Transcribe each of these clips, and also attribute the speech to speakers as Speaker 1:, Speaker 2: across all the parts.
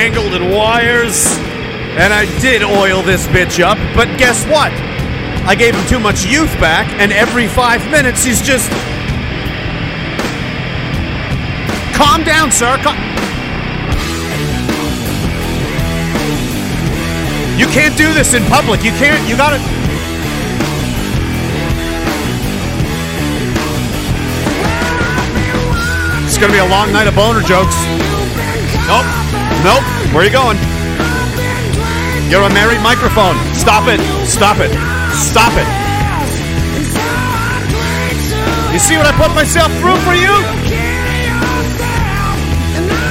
Speaker 1: Tangled in wires. And I did oil this bitch up, but guess what? I gave him too much youth back, and every five minutes he's just. Calm down, sir. Cal- you can't do this in public. You can't. You gotta. It's gonna be a long night of boner jokes. Nope. Nope. Where are you going? You're a married microphone. Stop it. Stop it. Stop it. You see what I put myself through for you?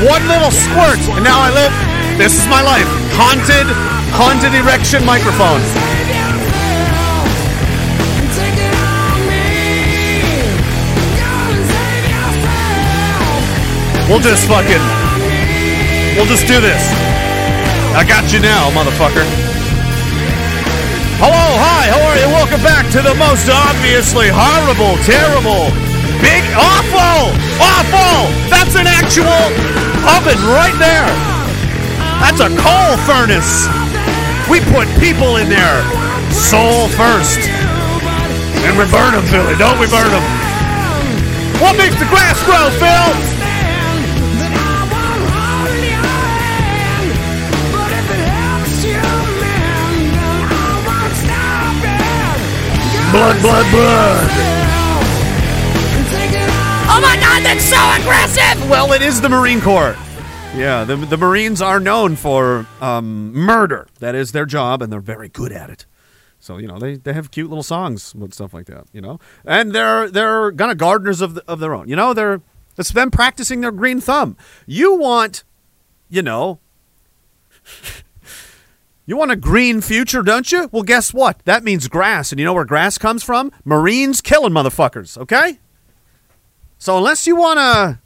Speaker 1: One little squirt, and now I live. This is my life. Haunted, haunted erection microphone. We'll just fucking. We'll just do this. I got you now, motherfucker. Hello, hi, how are you? Welcome back to the most obviously horrible, terrible, big, awful, awful. That's an actual oven right there. That's a coal furnace. We put people in there. Soul first. And we burn them, Philly. Don't we burn them? What makes the grass grow, Phil? Blood, blood, blood.
Speaker 2: Oh my god, that's so aggressive!
Speaker 1: Well, it is the Marine Corps. Yeah, the, the Marines are known for um, murder. That is their job, and they're very good at it. So you know they, they have cute little songs and stuff like that. You know, and they're they're kind of gardeners of the, of their own. You know, they're it's them practicing their green thumb. You want, you know, you want a green future, don't you? Well, guess what? That means grass, and you know where grass comes from? Marines killing motherfuckers. Okay. So unless you want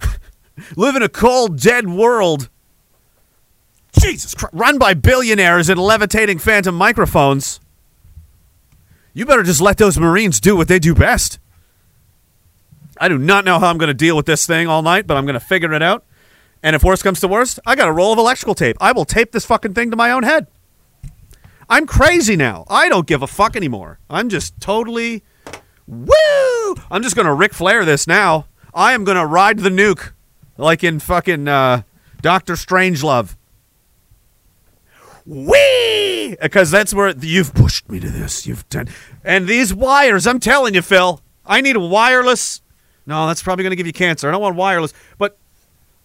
Speaker 1: to live in a cold, dead world, Jesus Christ, run by billionaires and levitating phantom microphones, you better just let those Marines do what they do best. I do not know how I'm going to deal with this thing all night, but I'm going to figure it out. And if worst comes to worst, I got a roll of electrical tape. I will tape this fucking thing to my own head. I'm crazy now. I don't give a fuck anymore. I'm just totally woo. I'm just gonna Ric Flair this now. I am gonna ride the nuke like in fucking uh, Doctor Strangelove. Wee! Because that's where you've pushed me to this. You've done, and these wires. I'm telling you, Phil. I need a wireless. No, that's probably gonna give you cancer. I don't want wireless, but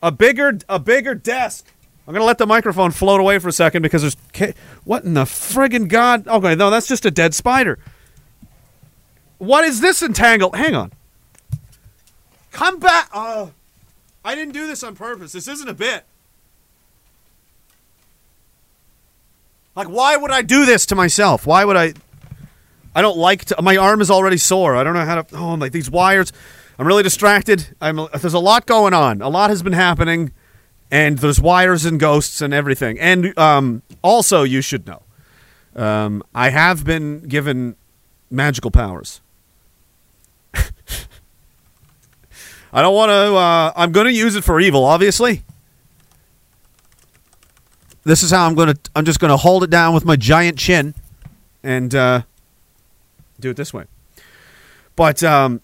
Speaker 1: a bigger a bigger desk. I'm gonna let the microphone float away for a second because there's what in the friggin' god? Okay, no, that's just a dead spider. What is this entangled? Hang on. Come back. Oh, I didn't do this on purpose. This isn't a bit. Like, why would I do this to myself? Why would I? I don't like to. My arm is already sore. I don't know how to. Oh, like these wires. I'm really distracted. I'm. There's a lot going on. A lot has been happening, and there's wires and ghosts and everything. And um, also, you should know, um, I have been given magical powers. I don't want to. Uh, I'm going to use it for evil, obviously. This is how I'm going to. I'm just going to hold it down with my giant chin, and uh, do it this way. But um,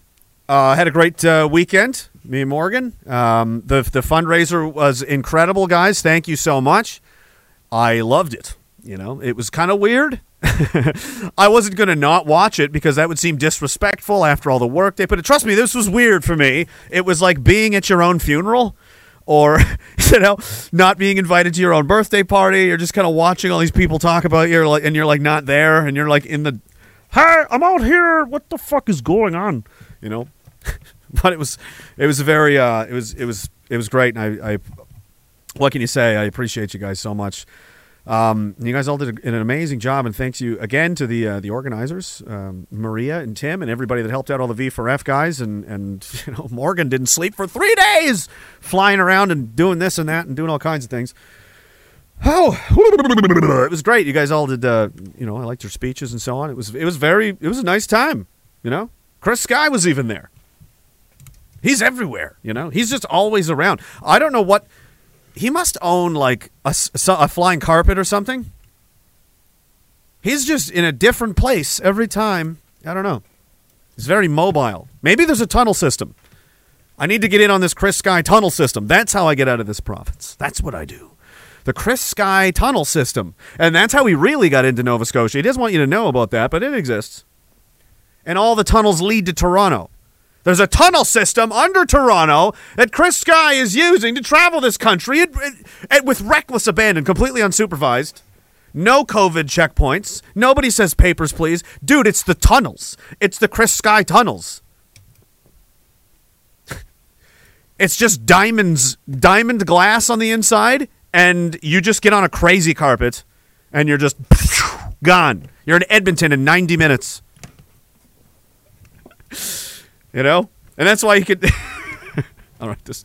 Speaker 1: uh, had a great uh, weekend. Me and Morgan. Um, the the fundraiser was incredible, guys. Thank you so much. I loved it. You know, it was kind of weird. I wasn't going to not watch it because that would seem disrespectful after all the work they put. in. Trust me, this was weird for me. It was like being at your own funeral or you know not being invited to your own birthday party you're just kind of watching all these people talk about you like and you're like not there and you're like in the hey i'm out here what the fuck is going on you know but it was it was a very uh it was it was it was great and i i what can you say i appreciate you guys so much um, you guys all did an amazing job, and thanks you again to the uh, the organizers, um, Maria and Tim, and everybody that helped out all the V4F guys, and and you know Morgan didn't sleep for three days, flying around and doing this and that and doing all kinds of things. Oh, it was great. You guys all did. Uh, you know, I liked your speeches and so on. It was it was very it was a nice time. You know, Chris Sky was even there. He's everywhere. You know, he's just always around. I don't know what he must own like a, a flying carpet or something. He's just in a different place every time. I don't know. He's very mobile. Maybe there's a tunnel system. I need to get in on this Chris Sky tunnel system. That's how I get out of this province. That's what I do. The Chris Sky tunnel system. And that's how he really got into Nova Scotia. He doesn't want you to know about that, but it exists. And all the tunnels lead to Toronto. There's a tunnel system under Toronto that Chris Sky is using to travel this country it, it- it- with reckless abandon, completely unsupervised. No COVID checkpoints. Nobody says papers, please. Dude, it's the tunnels. It's the Chris Sky tunnels. it's just diamonds, diamond glass on the inside, and you just get on a crazy carpet, and you're just gone. You're in Edmonton in 90 minutes. You know, and that's why you could. All right, this.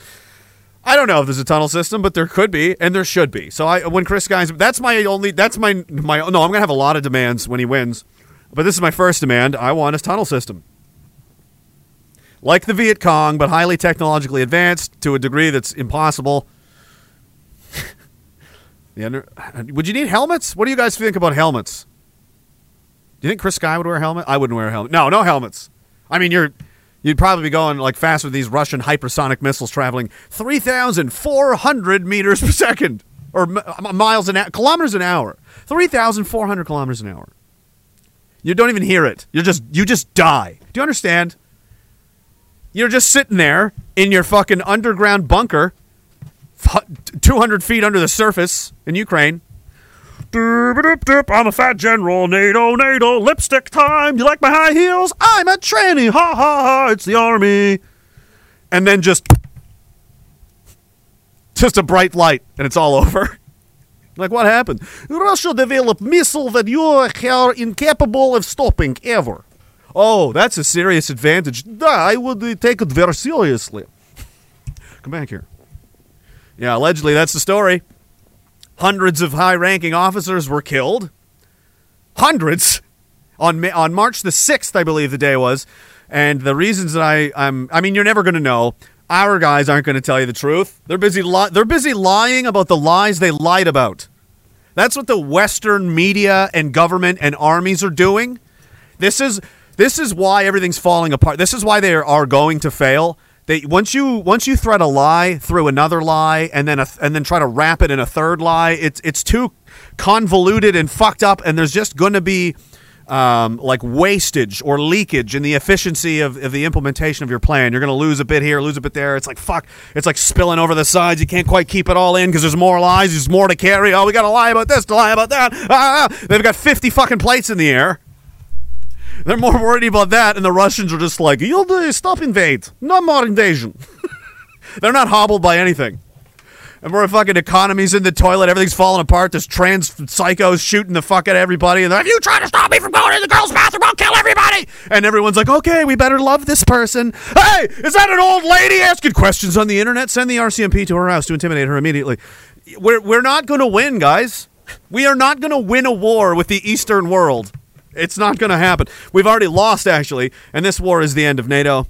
Speaker 1: I don't know if there's a tunnel system, but there could be, and there should be. So I, when Chris Sky's, that's my only, that's my my. No, I'm gonna have a lot of demands when he wins, but this is my first demand. I want a tunnel system, like the Viet Cong, but highly technologically advanced to a degree that's impossible. the under, would you need helmets? What do you guys think about helmets? Do you think Chris Sky would wear a helmet? I wouldn't wear a helmet. No, no helmets. I mean, you're you'd probably be going like fast with these Russian hypersonic missiles traveling 3,400 meters per second or miles an hour, kilometers an hour. 3,400 kilometers an hour. You don't even hear it. You're just you just die. Do you understand? You're just sitting there in your fucking underground bunker, 200 feet under the surface in Ukraine. I'm a fat general. NATO, NATO, lipstick time. You like my high heels? I'm a tranny. Ha ha ha. It's the army. And then just, just a bright light, and it's all over. Like what happened? Russia developed missile that you are incapable of stopping ever. Oh, that's a serious advantage. I would take it very seriously. Come back here. Yeah, allegedly that's the story. Hundreds of high-ranking officers were killed. Hundreds on on March the sixth, I believe the day was. And the reasons that I I'm I mean you're never going to know. Our guys aren't going to tell you the truth. They're busy li- they're busy lying about the lies they lied about. That's what the Western media and government and armies are doing. This is this is why everything's falling apart. This is why they are going to fail. They once you once you thread a lie through another lie and then a, and then try to wrap it in a third lie, it's it's too convoluted and fucked up, and there's just going to be um, like wastage or leakage in the efficiency of, of the implementation of your plan. You're going to lose a bit here, lose a bit there. It's like fuck. It's like spilling over the sides. You can't quite keep it all in because there's more lies. There's more to carry. Oh, we got to lie about this, to lie about that. Ah, ah. they've got 50 fucking plates in the air. They're more worried about that, and the Russians are just like, "You'll do, stop invade, no more invasion." They're not hobbled by anything. And we're fucking economy's in the toilet, everything's falling apart. There's trans psychos shooting the fuck at everybody, and they're like, "You try to stop me from going in the girls' bathroom, I'll kill everybody!" And everyone's like, "Okay, we better love this person." Hey, is that an old lady asking questions on the internet? Send the RCMP to her house to intimidate her immediately. We're we're not going to win, guys. We are not going to win a war with the Eastern world. It's not going to happen. We've already lost, actually, and this war is the end of NATO.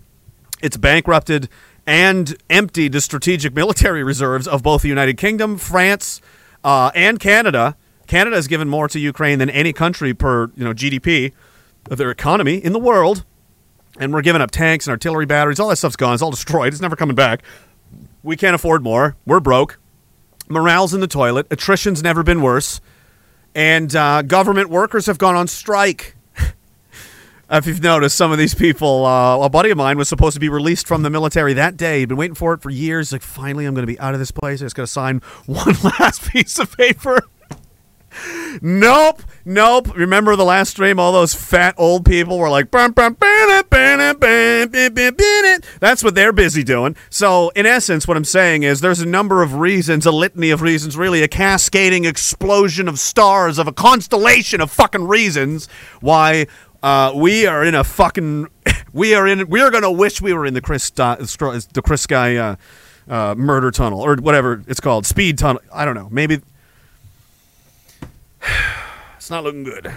Speaker 1: It's bankrupted and emptied the strategic military reserves of both the United Kingdom, France, uh, and Canada. Canada has given more to Ukraine than any country per you know GDP of their economy in the world, and we're giving up tanks and artillery batteries. All that stuff's gone. It's all destroyed. It's never coming back. We can't afford more. We're broke. Morale's in the toilet. Attrition's never been worse and uh, government workers have gone on strike. if you've noticed, some of these people, uh, a buddy of mine was supposed to be released from the military that day. He'd been waiting for it for years. Like, finally, I'm going to be out of this place. I just got to sign one last piece of paper. Nope, nope. Remember the last stream? All those fat old people were like, "Bum, bum, bum, it, bum, it, bum, bum, bum, bum, it." that's what they're busy doing. So, in essence, what I'm saying is there's a number of reasons, a litany of reasons, really a cascading explosion of stars, of a constellation of fucking reasons why uh, we are in a fucking, we are in, we are to wish we were in the Chris, uh, the Chris Sky uh, uh, murder tunnel or whatever it's called, speed tunnel. I don't know. Maybe it's not looking good.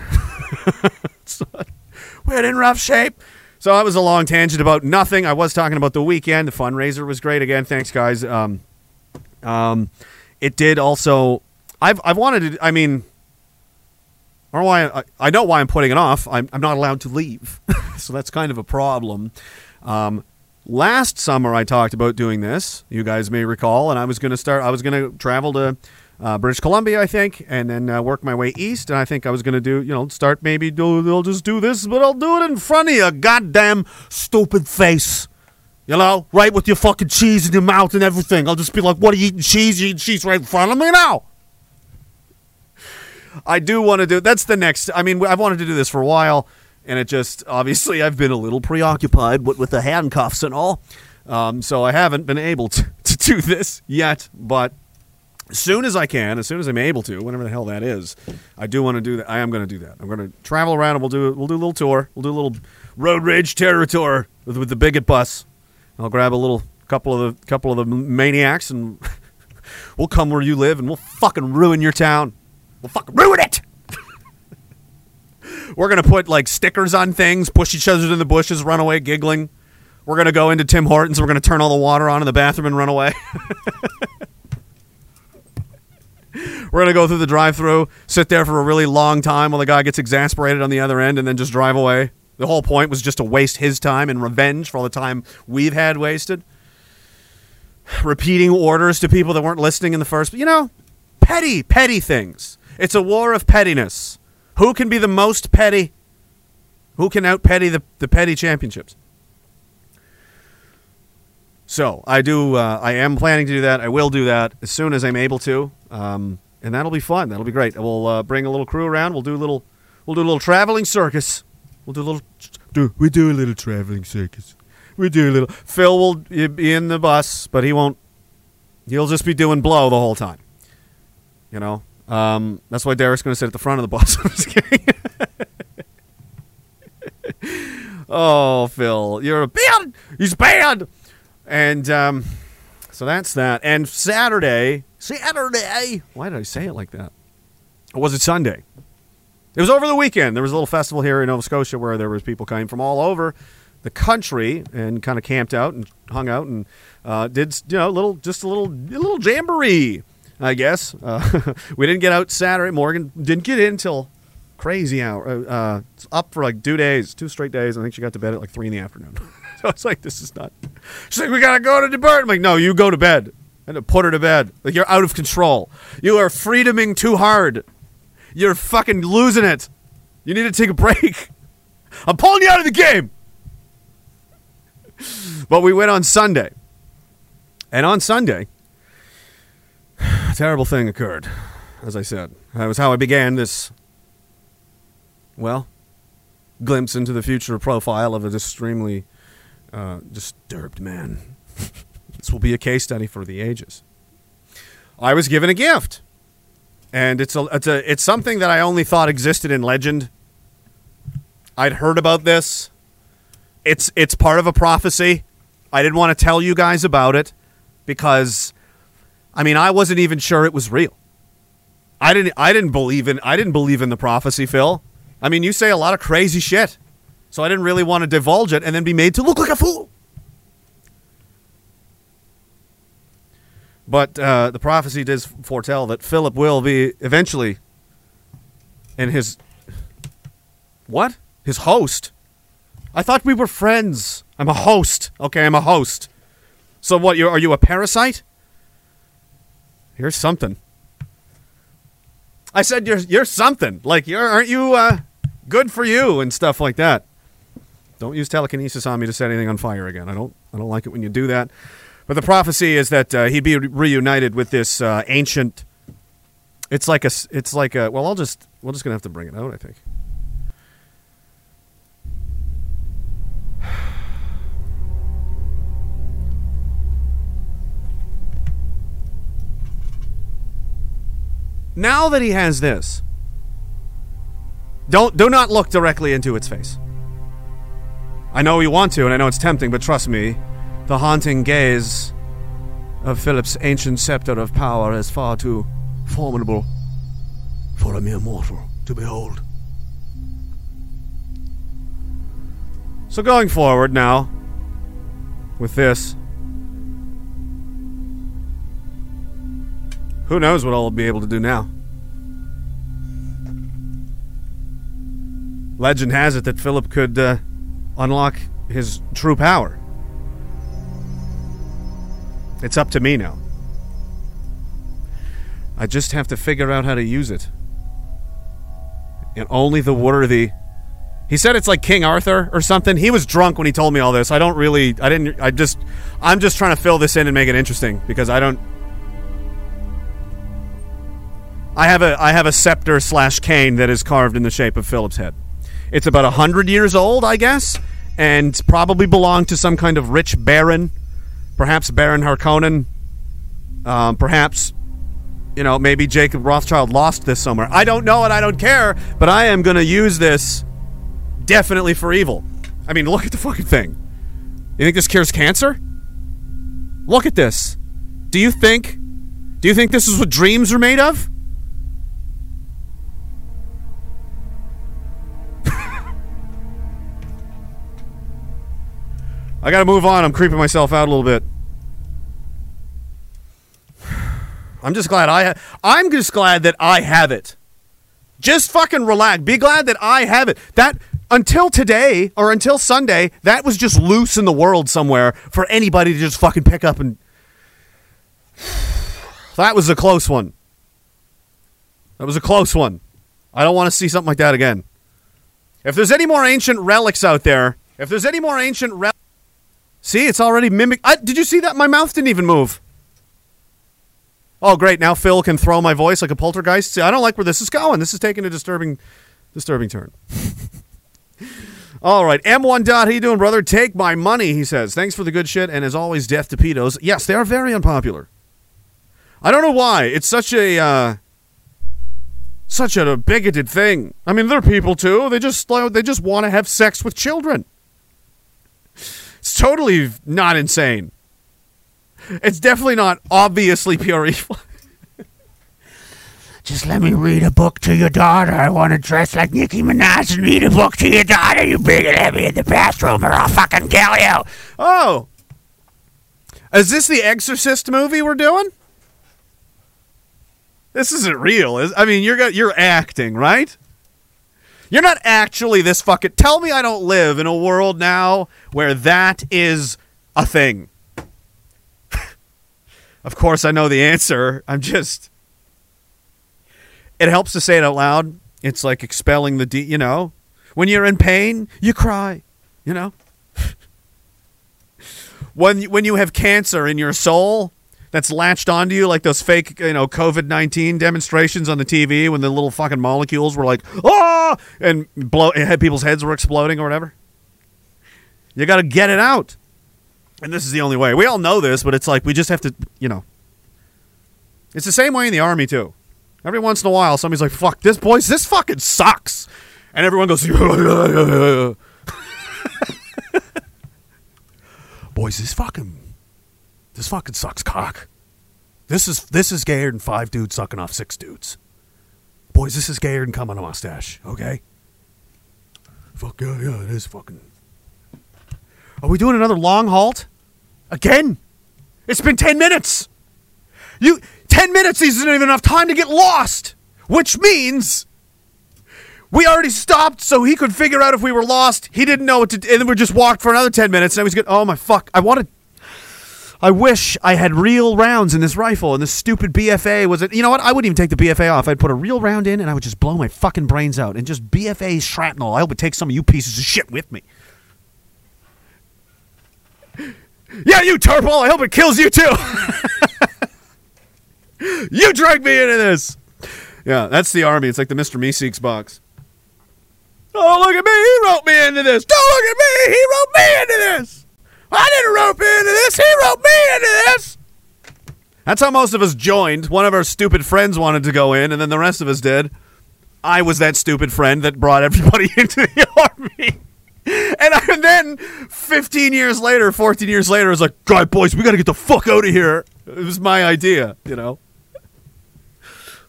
Speaker 1: We're in rough shape. So that was a long tangent about nothing. I was talking about the weekend. The fundraiser was great again. Thanks, guys. Um, um, it did also. I've I've wanted to. I mean, I know why. I, I know why I'm putting it off. I'm I'm not allowed to leave, so that's kind of a problem. Um, last summer I talked about doing this. You guys may recall, and I was going to start. I was going to travel to uh, British Columbia, I think, and then uh, work my way east. And I think I was going to do, you know, start maybe do. They'll just do this, but I'll do it in front of you, goddamn stupid face. You know, right with your fucking cheese in your mouth and everything. I'll just be like, "What are you eating cheese? You eating cheese right in front of me now." I do want to do. That's the next. I mean, I've wanted to do this for a while, and it just obviously I've been a little preoccupied with, with the handcuffs and all, um, so I haven't been able to, to do this yet. But as soon as I can, as soon as I'm able to, whenever the hell that is, I do want to do that. I am going to do that. I'm going to travel around and we'll do we'll do a little tour. We'll do a little road rage terror tour with, with the bigot bus. I'll grab a little couple of the couple of the maniacs and we'll come where you live and we'll fucking ruin your town. We'll fucking ruin it. We're gonna put like stickers on things, push each other in the bushes, run away giggling. We're gonna go into Tim Hortons. We're gonna turn all the water on in the bathroom and run away. We're gonna go through the drive-through, sit there for a really long time while the guy gets exasperated on the other end, and then just drive away. The whole point was just to waste his time and revenge for all the time we've had wasted. Repeating orders to people that weren't listening in the first, you know, petty, petty things. It's a war of pettiness. Who can be the most petty? Who can out petty the, the petty championships? So I do. Uh, I am planning to do that. I will do that as soon as I'm able to, um, and that'll be fun. That'll be great. We'll uh, bring a little crew around. We'll do a little. We'll do a little traveling circus. We'll do a little. Do we do a little traveling circus? We do a little. Phil will be in the bus, but he won't. He'll just be doing blow the whole time. You know. Um, that's why Derek's going to sit at the front of the bus. I'm just kidding. oh, Phil, you're a bad. He's bad. And um, so that's that. And Saturday, Saturday. Why did I say it like that? Or was it Sunday? It was over the weekend. There was a little festival here in Nova Scotia where there was people coming from all over the country and kind of camped out and hung out and uh, did you know little just a little a little jamboree, I guess. Uh, we didn't get out Saturday. Morgan didn't get in until crazy hour. Uh, uh, up for like two days, two straight days. I think she got to bed at like three in the afternoon. so it's like this is not. She's like, we gotta go to the bird. I'm like, no, you go to bed. And to put her to bed. Like you're out of control. You are freedoming too hard. You're fucking losing it. You need to take a break. I'm pulling you out of the game. But we went on Sunday. And on Sunday, a terrible thing occurred, as I said. That was how I began this, well, glimpse into the future profile of an extremely uh, disturbed man. this will be a case study for the ages. I was given a gift, and it's a it's a it's something that I only thought existed in legend. I'd heard about this. It's it's part of a prophecy. I didn't want to tell you guys about it because I mean, I wasn't even sure it was real. I didn't I didn't believe in I didn't believe in the prophecy, Phil. I mean, you say a lot of crazy shit. So I didn't really want to divulge it and then be made to look like a fool. But uh, the prophecy does foretell that Philip will be eventually and his what? His host. I thought we were friends. I'm a host. Okay, I'm a host. So what? You are you a parasite? Here's something. I said you're you're something. Like you're aren't you uh, good for you and stuff like that. Don't use telekinesis on me to set anything on fire again. I don't I don't like it when you do that. But the prophecy is that uh, he'd be reunited with this uh, ancient. It's like a. It's like a. Well, I'll just. We're just gonna have to bring it out. I think. Now that he has this, don't do not look directly into its face. I know you want to, and I know it's tempting, but trust me, the haunting gaze of Philip's ancient scepter of power is far too formidable for a mere mortal to behold. So going forward now, with this, Who knows what I'll be able to do now? Legend has it that Philip could uh, unlock his true power. It's up to me now. I just have to figure out how to use it. And only the worthy. He said it's like King Arthur or something. He was drunk when he told me all this. I don't really. I didn't. I just. I'm just trying to fill this in and make it interesting because I don't. I have a I have a scepter slash cane that is carved in the shape of Philip's head. It's about a hundred years old, I guess, and probably belonged to some kind of rich baron, perhaps Baron Harkonnen, um, perhaps you know, maybe Jacob Rothschild lost this somewhere. I don't know and I don't care, but I am going to use this definitely for evil. I mean, look at the fucking thing. You think this cures cancer? Look at this. Do you think Do you think this is what dreams are made of? I got to move on. I'm creeping myself out a little bit. I'm just glad I. Ha- I'm just glad that I have it. Just fucking relax. Be glad that I have it. That until today or until Sunday, that was just loose in the world somewhere for anybody to just fucking pick up and. That was a close one. That was a close one. I don't want to see something like that again. If there's any more ancient relics out there, if there's any more ancient relics. See, it's already mimic. I, did you see that? My mouth didn't even move. Oh, great! Now Phil can throw my voice like a poltergeist. See, I don't like where this is going. This is taking a disturbing, disturbing turn. All right, M1 Dot, how you doing, brother? Take my money, he says. Thanks for the good shit, and as always, death to pedos. Yes, they are very unpopular. I don't know why. It's such a, uh, such a bigoted thing. I mean, they're people too. They just, they just want to have sex with children. It's totally not insane. It's definitely not obviously pure evil.
Speaker 2: Just let me read a book to your daughter. I want to dress like Nicki Minaj and read a book to your daughter. You big and heavy in the bathroom, or I'll fucking kill you.
Speaker 1: Oh. Is this the Exorcist movie we're doing? This isn't real. Is I mean, you're you're acting, right? You're not actually this fucking. Tell me I don't live in a world now where that is a thing. of course, I know the answer. I'm just. It helps to say it out loud. It's like expelling the de- you know, when you're in pain, you cry, you know. when when you have cancer in your soul that's latched onto you like those fake, you know, COVID-19 demonstrations on the TV when the little fucking molecules were like, "Ah!" and blow had people's heads were exploding or whatever. You got to get it out. And this is the only way. We all know this, but it's like we just have to, you know. It's the same way in the army too. Every once in a while, somebody's like, "Fuck this, boys! This fucking sucks," and everyone goes, "Boys, this fucking, this fucking sucks, cock. This is this is gayer than five dudes sucking off six dudes. Boys, this is gayer than coming a mustache. Okay? Fuck yeah, yeah, it is fucking. Are we doing another long halt? Again? It's been ten minutes. You 10 minutes isn't even enough time to get lost, which means we already stopped so he could figure out if we were lost. He didn't know what to do, and then we just walked for another 10 minutes and I was good. Oh my fuck. I wanted I wish I had real rounds in this rifle and this stupid BFA was it. You know what? I wouldn't even take the BFA off. I'd put a real round in and I would just blow my fucking brains out and just BFA shrapnel. I hope it takes some of you pieces of shit with me. Yeah, you turple. I hope it kills you too. you dragged me into this. Yeah, that's the army. It's like the Mr. Meeseeks box. Oh, look at me. He wrote me into this. Don't look at me. He wrote me into this. I didn't rope into this. He roped me into this. That's how most of us joined. One of our stupid friends wanted to go in, and then the rest of us did. I was that stupid friend that brought everybody into the army. And, I, and then 15 years later, 14 years later, I was like, God, boys, we got to get the fuck out of here. It was my idea, you know?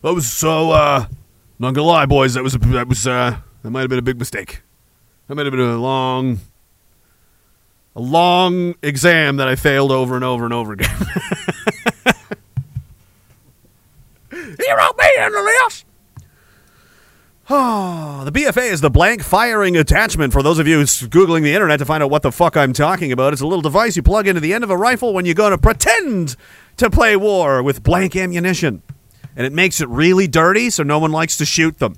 Speaker 1: That was so, uh, not gonna lie, boys, that was, a, that was, uh, that might have been a big mistake. That might have been a long, a long exam that I failed over and over and over again.
Speaker 2: handle this?
Speaker 1: Oh, the ah, BFA is the blank firing attachment for those of you Googling the internet to find out what the fuck I'm talking about. It's a little device you plug into the end of a rifle when you're going to pretend to play war with blank ammunition. And it makes it really dirty so no one likes to shoot them.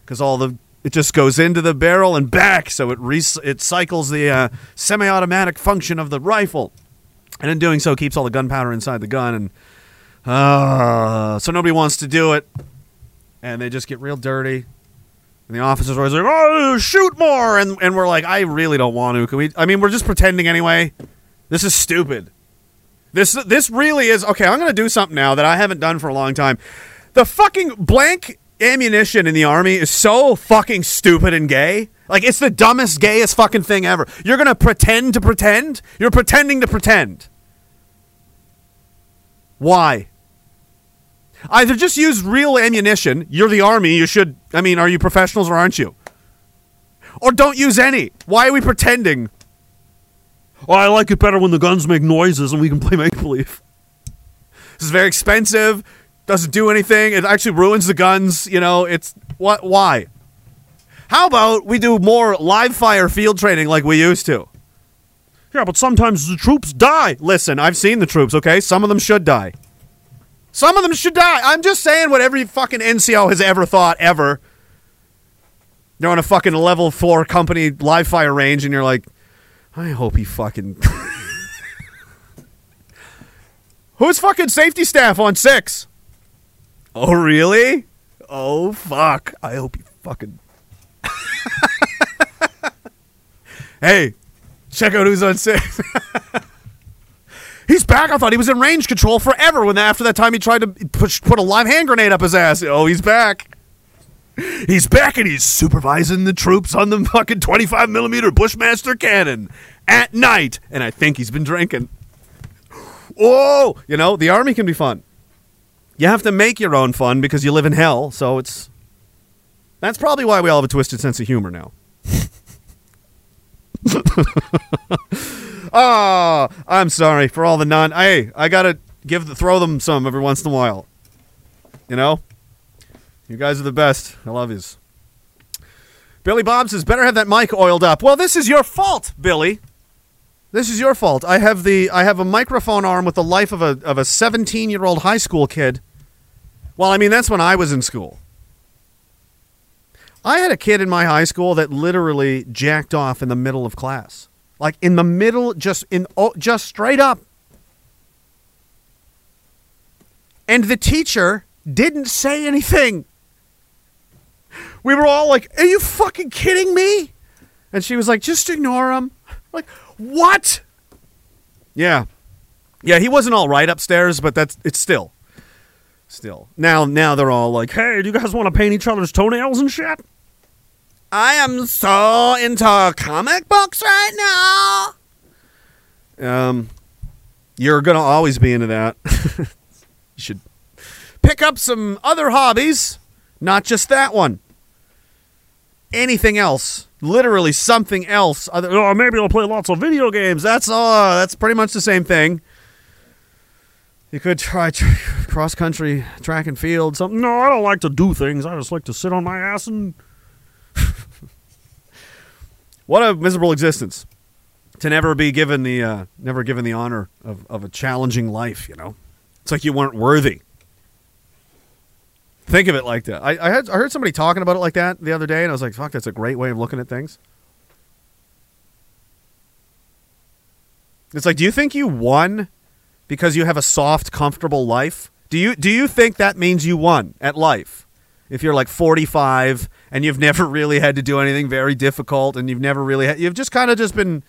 Speaker 1: Because all the. It just goes into the barrel and back, so it re- it cycles the uh, semi-automatic function of the rifle, and in doing so, keeps all the gunpowder inside the gun, and uh, so nobody wants to do it, and they just get real dirty. And the officers are always like, "Oh, shoot more!" And and we're like, "I really don't want to. Can we? I mean, we're just pretending anyway. This is stupid. This this really is okay. I'm gonna do something now that I haven't done for a long time. The fucking blank ammunition in the army is so fucking stupid and gay. Like it's the dumbest, gayest fucking thing ever. You're gonna pretend to pretend. You're pretending to pretend. Why? Either just use real ammunition. You're the army. You should. I mean, are you professionals or aren't you? Or don't use any. Why are we pretending? Oh, I like it better when the guns make noises and we can play make believe. This is very expensive. Doesn't do anything. It actually ruins the guns. You know, it's what? Why? How about we do more live fire field training like we used to? Yeah, but sometimes the troops die. Listen, I've seen the troops. Okay, some of them should die. Some of them should die. I'm just saying what every fucking NCO has ever thought ever. They're on a fucking level four company live fire range, and you're like, I hope he fucking. Who's fucking safety staff on six? Oh, really? Oh, fuck. I hope he fucking. hey, check out who's on six. He's back. I thought he was in range control forever. When after that time he tried to push, put a live hand grenade up his ass. Oh, he's back. He's back and he's supervising the troops on the fucking 25 millimeter Bushmaster cannon at night. And I think he's been drinking. Oh, you know the army can be fun. You have to make your own fun because you live in hell. So it's that's probably why we all have a twisted sense of humor now. Ah, I'm sorry for all the non. Hey, I gotta give the, throw them some every once in a while. You know, you guys are the best. I love yous. Billy Bob says, "Better have that mic oiled up." Well, this is your fault, Billy. This is your fault. I have the I have a microphone arm with the life of a of a 17 year old high school kid. Well, I mean that's when I was in school. I had a kid in my high school that literally jacked off in the middle of class. Like in the middle, just in oh, just straight up. And the teacher didn't say anything. We were all like, "Are you fucking kidding me?" And she was like, "Just ignore him." Like, what? Yeah, yeah. He wasn't all right upstairs, but that's it's still, still. Now, now they're all like, "Hey, do you guys want to paint each other's toenails and shit?" I am so into comic books right now. Um, you're gonna always be into that. you should pick up some other hobbies, not just that one. Anything else, literally something else. Other, oh, maybe I'll play lots of video games. That's all. that's pretty much the same thing. You could try tr- cross country, track and field. Something. No, I don't like to do things. I just like to sit on my ass and what a miserable existence to never be given the uh, never given the honor of, of a challenging life. You know, it's like you weren't worthy. Think of it like that. I I, had, I heard somebody talking about it like that the other day, and I was like, "Fuck, that's a great way of looking at things." It's like, do you think you won because you have a soft, comfortable life? Do you do you think that means you won at life? If you're like 45 and you've never really had to do anything very difficult and you've never really had, you've just kind of just been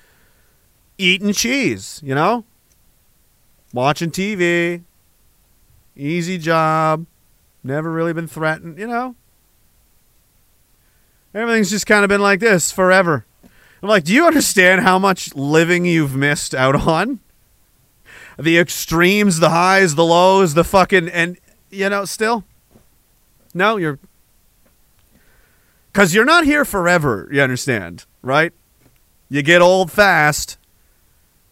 Speaker 1: eating cheese, you know? Watching TV, easy job, never really been threatened, you know? Everything's just kind of been like this forever. I'm like, do you understand how much living you've missed out on? The extremes, the highs, the lows, the fucking, and, you know, still? No, you're because you're not here forever, you understand, right? You get old fast.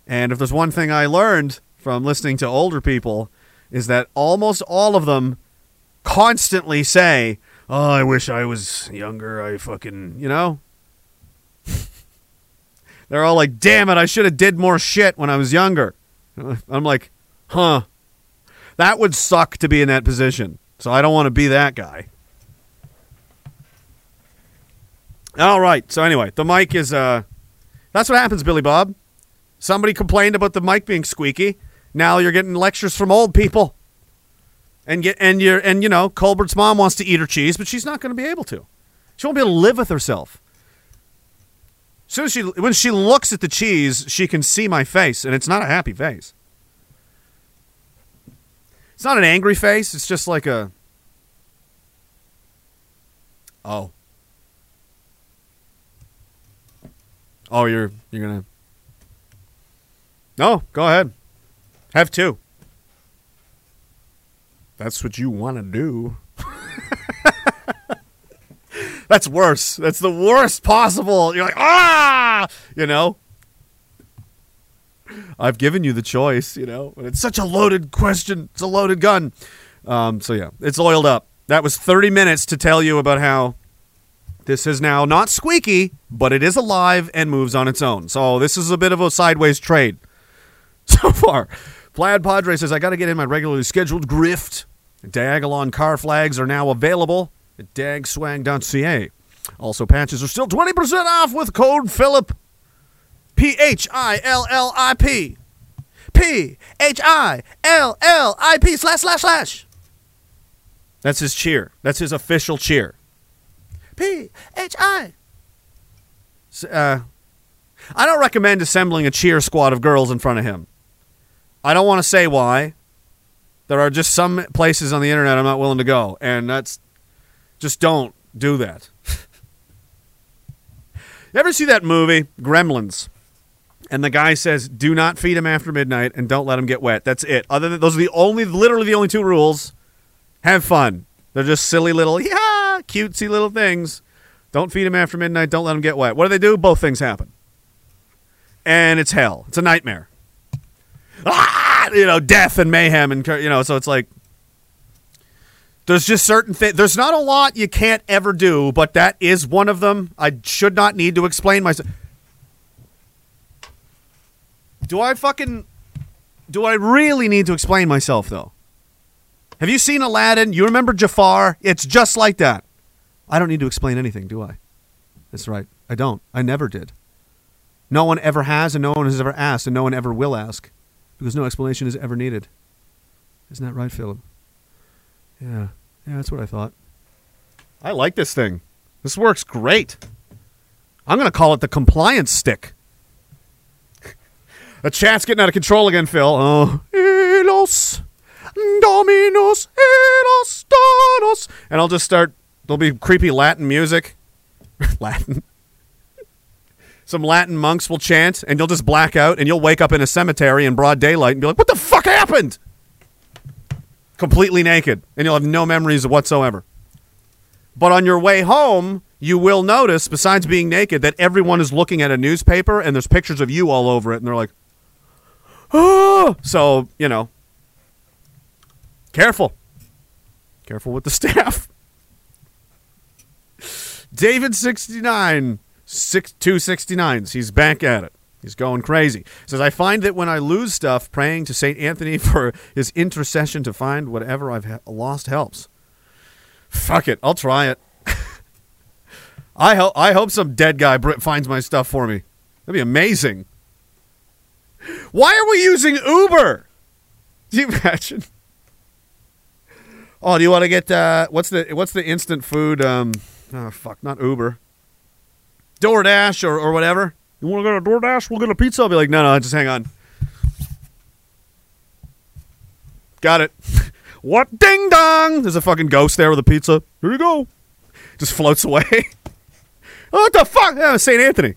Speaker 1: And if there's one thing I learned from listening to older people, is that almost all of them constantly say, "Oh, I wish I was younger. I fucking, you know." They're all like, "Damn it, I should have did more shit when I was younger." I'm like, "Huh. That would suck to be in that position." So I don't want to be that guy. All right. So anyway, the mic is uh that's what happens, Billy Bob. Somebody complained about the mic being squeaky. Now you're getting lectures from old people. And get and you're and you know, Colbert's mom wants to eat her cheese, but she's not going to be able to. She won't be able to live with herself. As soon as she when she looks at the cheese, she can see my face, and it's not a happy face. It's not an angry face, it's just like a Oh. Oh, you're you're gonna. No, go ahead. Have two. That's what you want to do. That's worse. That's the worst possible. You're like, ah, you know. I've given you the choice, you know, it's such a loaded question. It's a loaded gun. Um, so yeah, it's oiled up. That was 30 minutes to tell you about how this is now not squeaky, but it is alive and moves on its own. So this is a bit of a sideways trade so far. Plaid Padre says, I got to get in my regularly scheduled grift. Diagolon car flags are now available at dagswag.ca. Also, patches are still 20% off with code Philip. P H I L L I P. P H I L L I P slash slash slash. That's his cheer. That's his official cheer. P H I. Uh, I don't recommend assembling a cheer squad of girls in front of him. I don't want to say why. There are just some places on the internet I'm not willing to go, and that's just don't do that. you ever see that movie, Gremlins? And the guy says, "Do not feed him after midnight, and don't let him get wet." That's it. Other than those are the only, literally the only two rules. Have fun. They're just silly little, yeah, cutesy little things. Don't feed him after midnight. Don't let him get wet. What do they do? Both things happen, and it's hell. It's a nightmare. Ah, you know, death and mayhem, and you know, so it's like there's just certain things. There's not a lot you can't ever do, but that is one of them. I should not need to explain myself. Do I fucking? Do I really need to explain myself though? Have you seen Aladdin? You remember Jafar? It's just like that. I don't need to explain anything, do I? That's right. I don't. I never did. No one ever has, and no one has ever asked, and no one ever will ask, because no explanation is ever needed. Isn't that right, Philip? Yeah. Yeah, that's what I thought. I like this thing. This works great. I'm going to call it the compliance stick. the chat's getting out of control again, Phil. Oh, Elos, Dominus, Elos, Donos. And I'll just start, there'll be creepy Latin music. Latin. Some Latin monks will chant, and you'll just black out, and you'll wake up in a cemetery in broad daylight and be like, what the fuck happened? Completely naked, and you'll have no memories whatsoever. But on your way home, you will notice, besides being naked, that everyone is looking at a newspaper and there's pictures of you all over it, and they're like, oh. So, you know, careful. Careful with the staff. David69, six, 269s. He's back at it. He's going crazy. Says, I find that when I lose stuff, praying to St. Anthony for his intercession to find whatever I've ha- lost helps. Fuck it. I'll try it. I, ho- I hope some dead guy br- finds my stuff for me. That'd be amazing. Why are we using Uber? Do you imagine? Oh, do you want to get uh, what's the what's the instant food? Um, oh fuck, not Uber, DoorDash or, or whatever. You want to go to DoorDash? We'll get a pizza. I'll be like, no, no, just hang on. Got it. what? Ding dong! There's a fucking ghost there with a pizza. Here you go. Just floats away. what the fuck? Yeah, St. Anthony.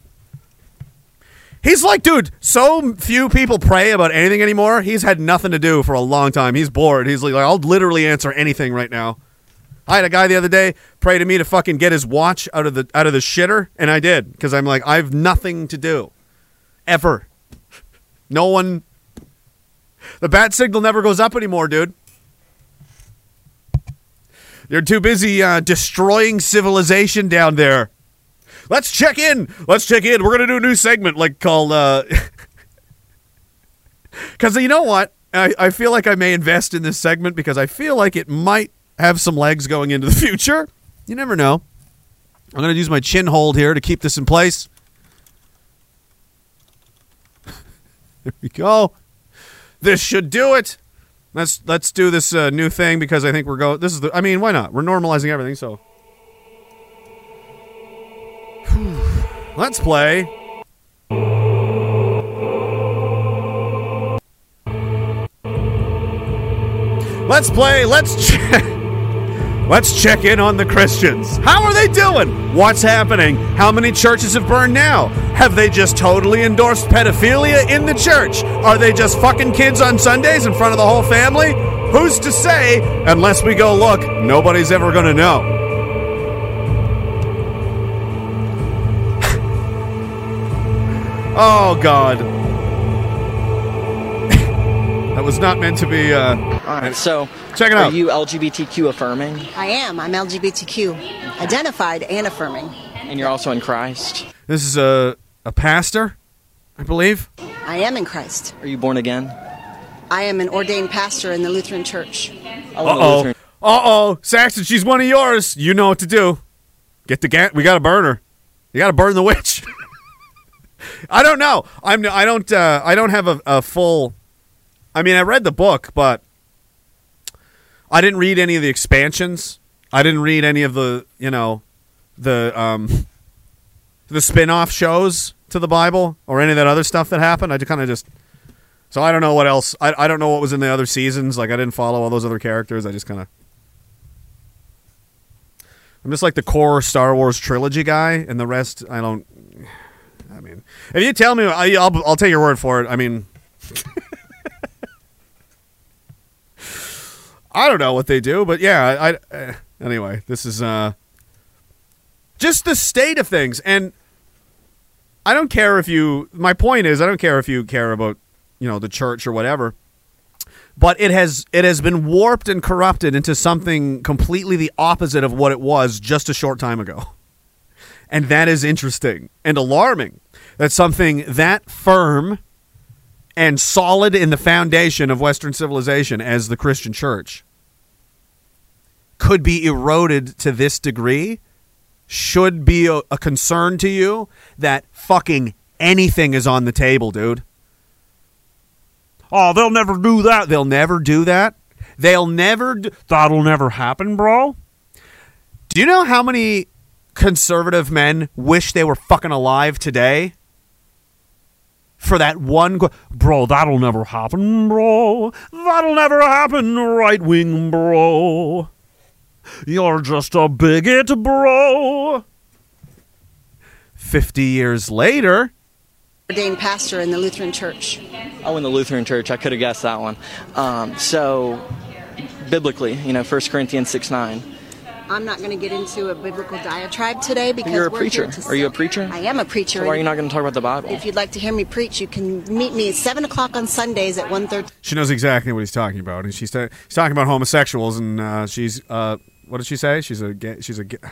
Speaker 1: He's like, dude, so few people pray about anything anymore. He's had nothing to do for a long time. He's bored. He's like, I'll literally answer anything right now. I had a guy the other day pray to me to fucking get his watch out of the out of the shitter, and I did because I'm like, I have nothing to do, ever. No one. The bat signal never goes up anymore, dude. You're too busy uh, destroying civilization down there. Let's check in. Let's check in. We're gonna do a new segment like called. Because you know what, I, I feel like I may invest in this segment because I feel like it might have some legs going into the future. You never know. I'm gonna use my chin hold here to keep this in place. there we go. This should do it. Let's let's do this uh, new thing because I think we're going. This is the. I mean, why not? We're normalizing everything. So let's play. Let's play. Let's check. Let's check in on the Christians. How are they doing? What's happening? How many churches have burned now? Have they just totally endorsed pedophilia in the church? Are they just fucking kids on Sundays in front of the whole family? Who's to say? Unless we go look, nobody's ever going to know. oh, God. that was not meant to be. Uh,
Speaker 3: All right, so
Speaker 1: Check it
Speaker 3: are
Speaker 1: out.
Speaker 3: you LGBTQ affirming,
Speaker 4: I am. I'm LGBTQ identified and affirming.
Speaker 3: and you're also in Christ?
Speaker 1: this is a, a pastor, I believe.
Speaker 4: I am in Christ.
Speaker 3: Are you born again?
Speaker 4: I am an ordained pastor in the Lutheran Church.
Speaker 3: I went
Speaker 1: Uh-oh. Uh-oh. Saxon, she's one of yours. You know what to do. Get the gat. We got to burn her. You got to burn the witch. I don't know. I'm. I don't. Uh, I don't have a, a full. I mean, I read the book, but I didn't read any of the expansions. I didn't read any of the. You know, the um, the spin-off shows to the Bible or any of that other stuff that happened. I just kind of just. So I don't know what else. I, I don't know what was in the other seasons. Like I didn't follow all those other characters. I just kind of. I'm just like the core Star Wars trilogy guy, and the rest I don't. I mean, if you tell me, I, I'll I'll take your word for it. I mean, I don't know what they do, but yeah. I, I uh, anyway, this is uh just the state of things, and I don't care if you. My point is, I don't care if you care about you know the church or whatever but it has it has been warped and corrupted into something completely the opposite of what it was just a short time ago. And that is interesting and alarming that something that firm and solid in the foundation of Western civilization as the Christian church could be eroded to this degree should be a, a concern to you that fucking anything is on the table, dude. Oh, they'll never do that. They'll never do that. They'll never. Do- That'll never happen, bro. Do you know how many conservative men wish they were fucking alive today? For that one, bro, that'll never happen, bro. That'll never happen, right wing, bro. You're just a bigot, bro. 50 years later,
Speaker 4: Ordained pastor in the Lutheran Church.
Speaker 3: Oh, in the Lutheran Church. I could have guessed that one. Um, so, biblically, you know, 1 Corinthians 6 9.
Speaker 4: I'm not going to get into a biblical diatribe today because
Speaker 3: You're a
Speaker 4: we're
Speaker 3: preacher.
Speaker 4: here to
Speaker 3: Are you a preacher?
Speaker 4: I am a preacher.
Speaker 3: So why are you not going to talk about the Bible?
Speaker 4: If you'd like to hear me preach, you can meet me at seven o'clock on Sundays at 1.30.
Speaker 1: She knows exactly what he's talking about, and she's, ta- she's talking about homosexuals, and uh, she's uh, what did she say? She's a gay, she's a gay.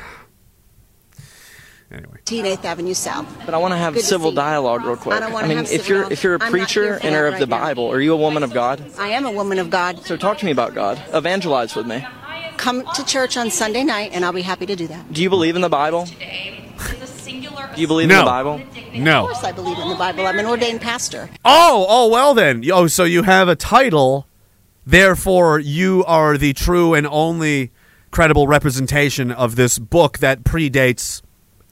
Speaker 1: anyway.
Speaker 4: 8th Avenue South.
Speaker 3: But I want to have
Speaker 4: Good
Speaker 3: civil
Speaker 4: see you.
Speaker 3: dialogue real quick.
Speaker 4: I don't wanna
Speaker 3: mean,
Speaker 4: have
Speaker 3: if
Speaker 4: civil
Speaker 3: you're if you're a
Speaker 4: I'm not here
Speaker 3: preacher
Speaker 4: for
Speaker 3: and are of
Speaker 4: right
Speaker 3: the
Speaker 4: now.
Speaker 3: Bible, are you a woman of God?
Speaker 4: I am a woman of God.
Speaker 3: So talk to me about God. Evangelize with me.
Speaker 4: Come to church on Sunday night, and I'll be happy to do that.
Speaker 3: Do you believe in the Bible? Do you believe in the Bible?
Speaker 1: No.
Speaker 4: Of course, I believe in the Bible. I'm an ordained pastor.
Speaker 1: Oh, oh, well then. Oh, so you have a title, therefore you are the true and only credible representation of this book that predates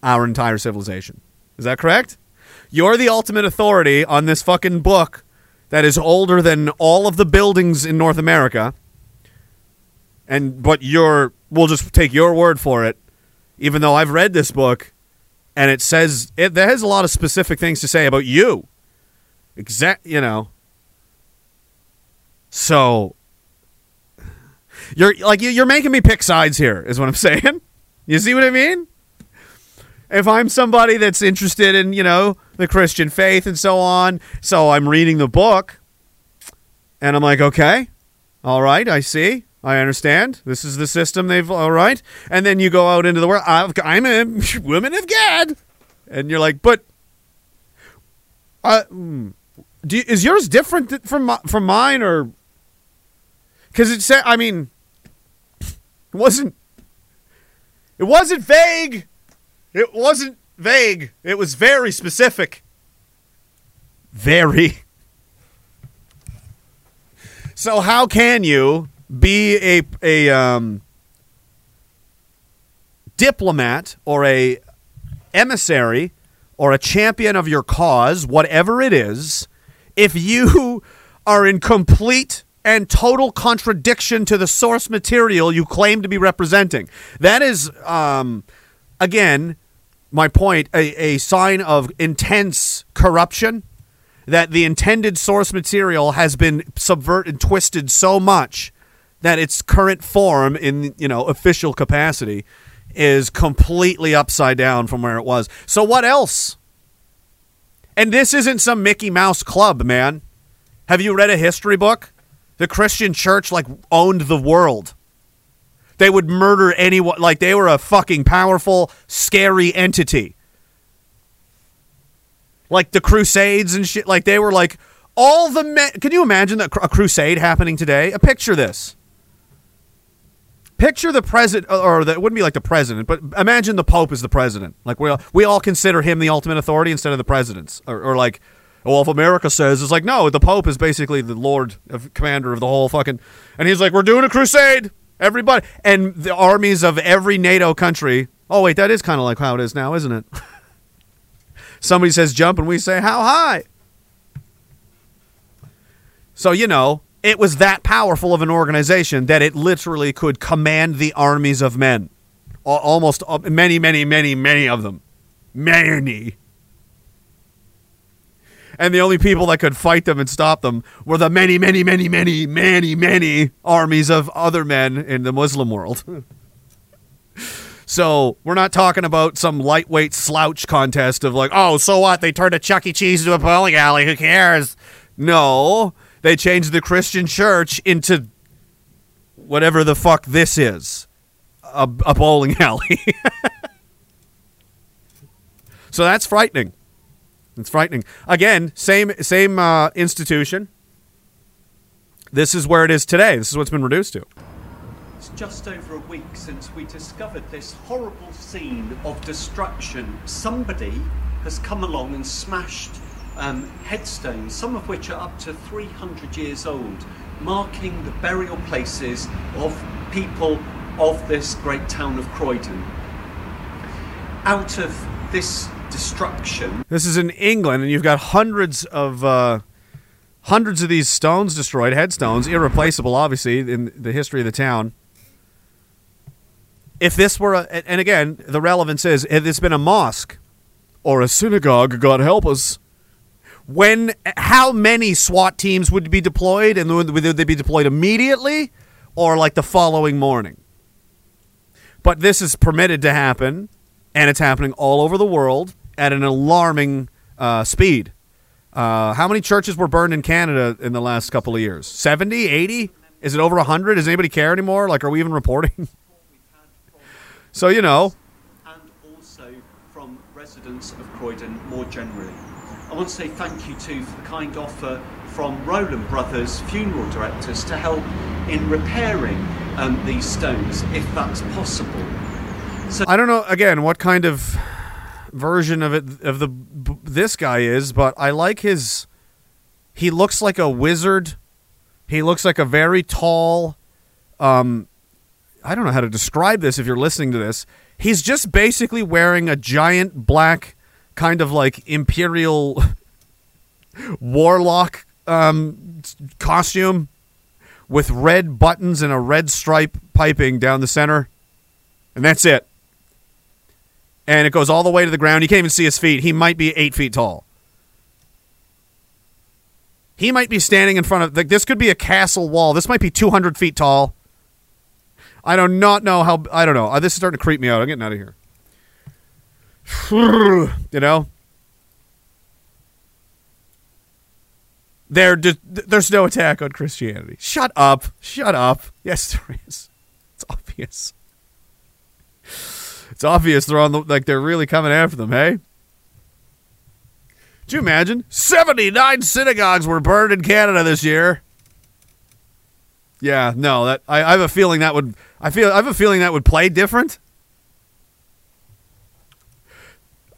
Speaker 1: our entire civilization. Is that correct? You're the ultimate authority on this fucking book that is older than all of the buildings in North America. And but you're we'll just take your word for it, even though I've read this book and it says it there has a lot of specific things to say about you exact you know so you're like you- you're making me pick sides here is what i'm saying you see what i mean if i'm somebody that's interested in you know the christian faith and so on so i'm reading the book and i'm like okay all right i see I understand. This is the system they've all right. And then you go out into the world. I've, I'm a woman of God, and you're like, but uh, mm, do is yours different from from mine or? Because it said, I mean, it wasn't. It wasn't vague. It wasn't vague. It was very specific. Very. So how can you be a a um, diplomat or a emissary or a champion of your cause, whatever it is, if you are in complete and total contradiction to the source material you claim to be representing? That is, um, again, my point, a, a sign of intense corruption that the intended source material has been subverted and twisted so much that its current form in you know official capacity is completely upside down from where it was. So what else? And this isn't some Mickey Mouse club, man. Have you read a history book? The Christian church like owned the world. They would murder anyone like they were a fucking powerful, scary entity. Like the crusades and shit like they were like all the men can you imagine that a crusade happening today? A picture this. Picture the president uh, or that wouldn't be like the president but imagine the pope is the president. Like we all, we all consider him the ultimate authority instead of the presidents or, or like well if america says it's like no the pope is basically the lord of commander of the whole fucking and he's like we're doing a crusade everybody and the armies of every nato country oh wait that is kind of like how it is now isn't it? Somebody says jump and we say how high? So you know it was that powerful of an organization that it literally could command the armies of men. Almost uh, many many many many of them. Many and the only people that could fight them and stop them were the many many many many many many armies of other men in the muslim world So we're not talking about some lightweight slouch contest of like, oh, so what? They turned a Chuck E. Cheese into a bowling alley. Who cares? No, they changed the Christian church into whatever the fuck this is, a, a bowling alley. so that's frightening. It's frightening. Again, same same uh, institution. This is where it is today. This is what's been reduced to.
Speaker 5: It's just over a week since we discovered this horrible scene of destruction. Somebody has come along and smashed um, headstones, some of which are up to 300 years old, marking the burial places of people of this great town of Croydon. Out of this destruction,
Speaker 1: This is in England, and you've got hundreds of uh, hundreds of these stones destroyed, headstones, irreplaceable, obviously, in the history of the town. If this were, a, and again, the relevance is, if it's been a mosque or a synagogue, God help us. When, how many SWAT teams would be deployed, and would would they be deployed immediately, or like the following morning? But this is permitted to happen, and it's happening all over the world at an alarming uh, speed. Uh, how many churches were burned in Canada in the last couple of years? 70, 80? Is it over 100? Does anybody care anymore? Like, are we even reporting? so, you know,
Speaker 5: and also from residents of Croydon more generally. I want to say thank you too for the kind offer from Rowland Brothers funeral directors to help in repairing um, these stones if that's possible. So
Speaker 1: I don't know, again, what kind of version of it, of the, this guy is, but I like his, he looks like a wizard. He looks like a very tall, um, I don't know how to describe this if you're listening to this. He's just basically wearing a giant black kind of like imperial warlock um, costume with red buttons and a red stripe piping down the center. And that's it. And it goes all the way to the ground. You can't even see his feet. He might be eight feet tall. He might be standing in front of like this could be a castle wall. This might be 200 feet tall. I do not know how. I don't know. Uh, This is starting to creep me out. I'm getting out of here. you know, There, there's no attack on Christianity. Shut up. Shut up. Yes, there is. It's obvious. It's obvious they're on the like they're really coming after them. Hey, do you imagine? Seventy nine synagogues were burned in Canada this year. Yeah, no, that I, I have a feeling that would I feel I have a feeling that would play different.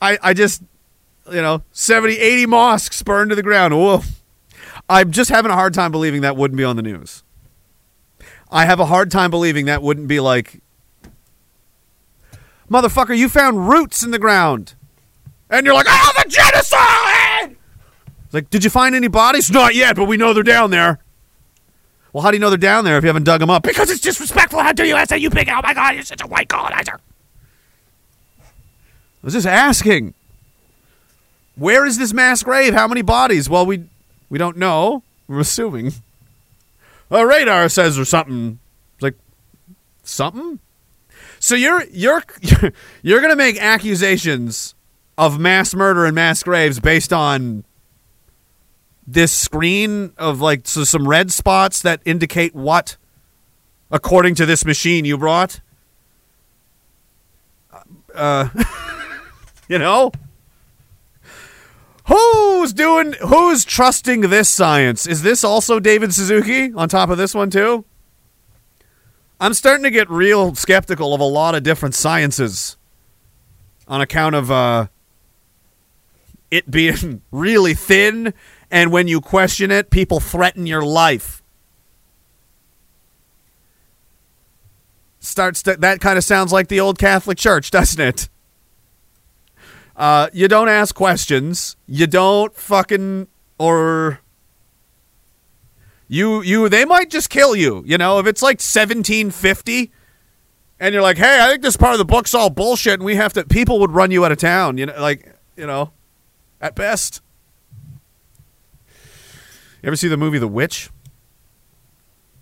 Speaker 1: I I just you know 70 80 mosques burned to the ground. Whoa. I'm just having a hard time believing that wouldn't be on the news. I have a hard time believing that wouldn't be like Motherfucker, you found roots in the ground. And you're like, "Oh, the genocide!" Like, "Did you find any bodies?" Not yet, but we know they're down there. Well, how do you know they're down there if you haven't dug them up? Because it's disrespectful. How dare you ask that, you big? Oh my God, you're such a white colonizer. I was just asking. Where is this mass grave? How many bodies? Well, we we don't know. We're assuming. A radar says or something. It's like something. So you're you're you're gonna make accusations of mass murder and mass graves based on this screen of like so some red spots that indicate what according to this machine you brought? Uh you know? Who's doing who's trusting this science? Is this also david suzuki on top of this one too i'm starting to get real skeptical of a lot of different sciences on account of uh it being really thin and when you question it, people threaten your life. Starts to, that kind of sounds like the old Catholic Church, doesn't it? Uh, you don't ask questions. You don't fucking or you you they might just kill you. You know, if it's like 1750 and you're like, "Hey, I think this part of the book's all bullshit and we have to people would run you out of town." You know, like, you know, at best. You ever see the movie The Witch?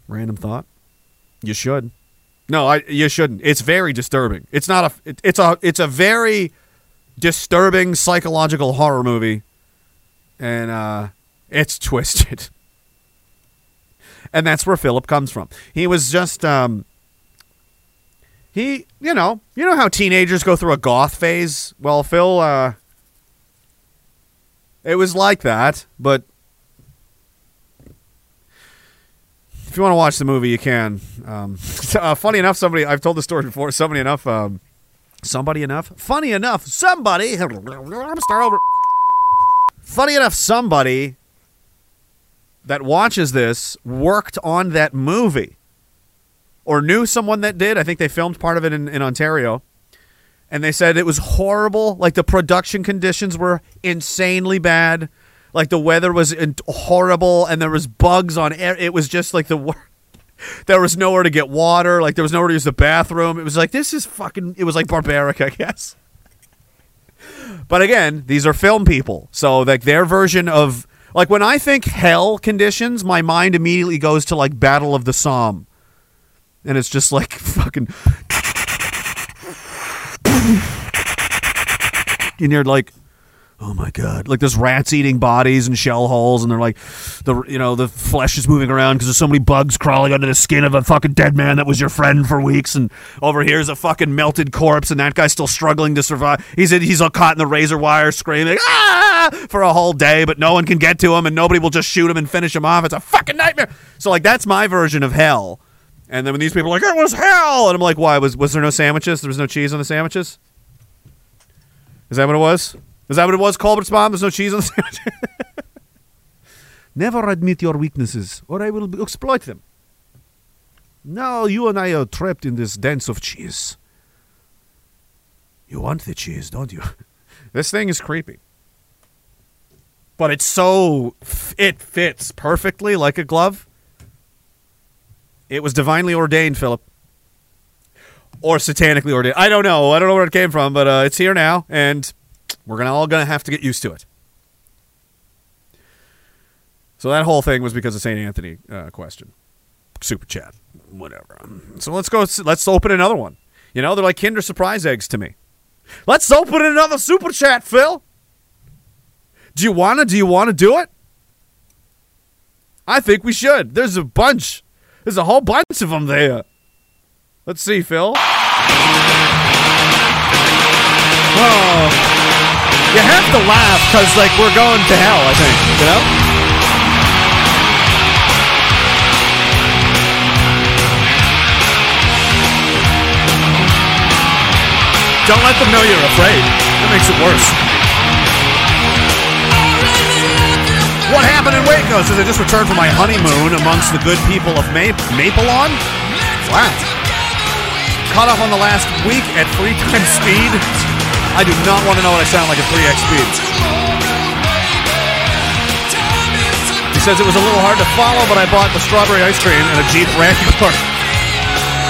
Speaker 1: Random thought. You should. No, I you shouldn't. It's very disturbing. It's not a it, it's a it's a very disturbing psychological horror movie. And uh it's twisted. And that's where Philip comes from. He was just um he, you know, you know how teenagers go through a goth phase? Well, Phil uh it was like that, but if you want to watch the movie, you can. Um, uh, funny enough, somebody I've told the story before. Somebody enough, um, somebody enough, funny enough, somebody. I'm Start over. Funny enough, somebody that watches this worked on that movie, or knew someone that did. I think they filmed part of it in, in Ontario, and they said it was horrible. Like the production conditions were insanely bad like the weather was horrible and there was bugs on air. It was just like the there was nowhere to get water. Like there was nowhere to use the bathroom. It was like this is fucking. It was like barbaric, I guess. But again, these are film people, so like their version of like when I think hell conditions, my mind immediately goes to like Battle of the Somme, and it's just like fucking. and you're like oh my god. Like there's rats eating bodies and shell holes and they're like the you know the flesh is moving around because there's so many bugs crawling under the skin of a fucking dead man that was your friend for weeks and over here's a fucking melted corpse and that guy's still struggling to survive. He's he's all caught in the razor wire screaming ah! for a whole day but no one can get to him and nobody will just shoot him and finish him off. It's a fucking nightmare. So like that's my version of hell. And then when these people are like it was hell! and i'm like why? Was was there no sandwiches? There was no cheese on the sandwiches? Is that what it was is that what it was, Colbert's mom? There's no cheese on the sandwich. Never admit your weaknesses, or I will exploit them. Now you and I are trapped in this dance of cheese. You want the cheese, don't you? this thing is creepy. But it's so. It fits perfectly like a glove. It was divinely ordained, Philip. Or satanically ordained. I don't know. I don't know where it came from, but uh, it's here now, and we're gonna all gonna have to get used to it. So that whole thing was because of St. Anthony uh, question, super chat, whatever. So let's go. Let's open another one. You know, they're like Kinder Surprise eggs to me. Let's open another super chat, Phil. Do you wanna? Do you wanna do it? I think we should. There's a bunch. There's a whole bunch of them there. Let's see, Phil. Oh, you have to laugh because, like, we're going to hell. I think you know. Don't let them know you're afraid. That makes it worse. What happened in Waco? Says I just returned from my honeymoon amongst the good people of Ma- Mapleon. Wow. Caught up on the last week at three times speed. I do not want to know what I sound like at 3x speed. He says it was a little hard to follow, but I bought the strawberry ice cream and a Jeep Wrangler.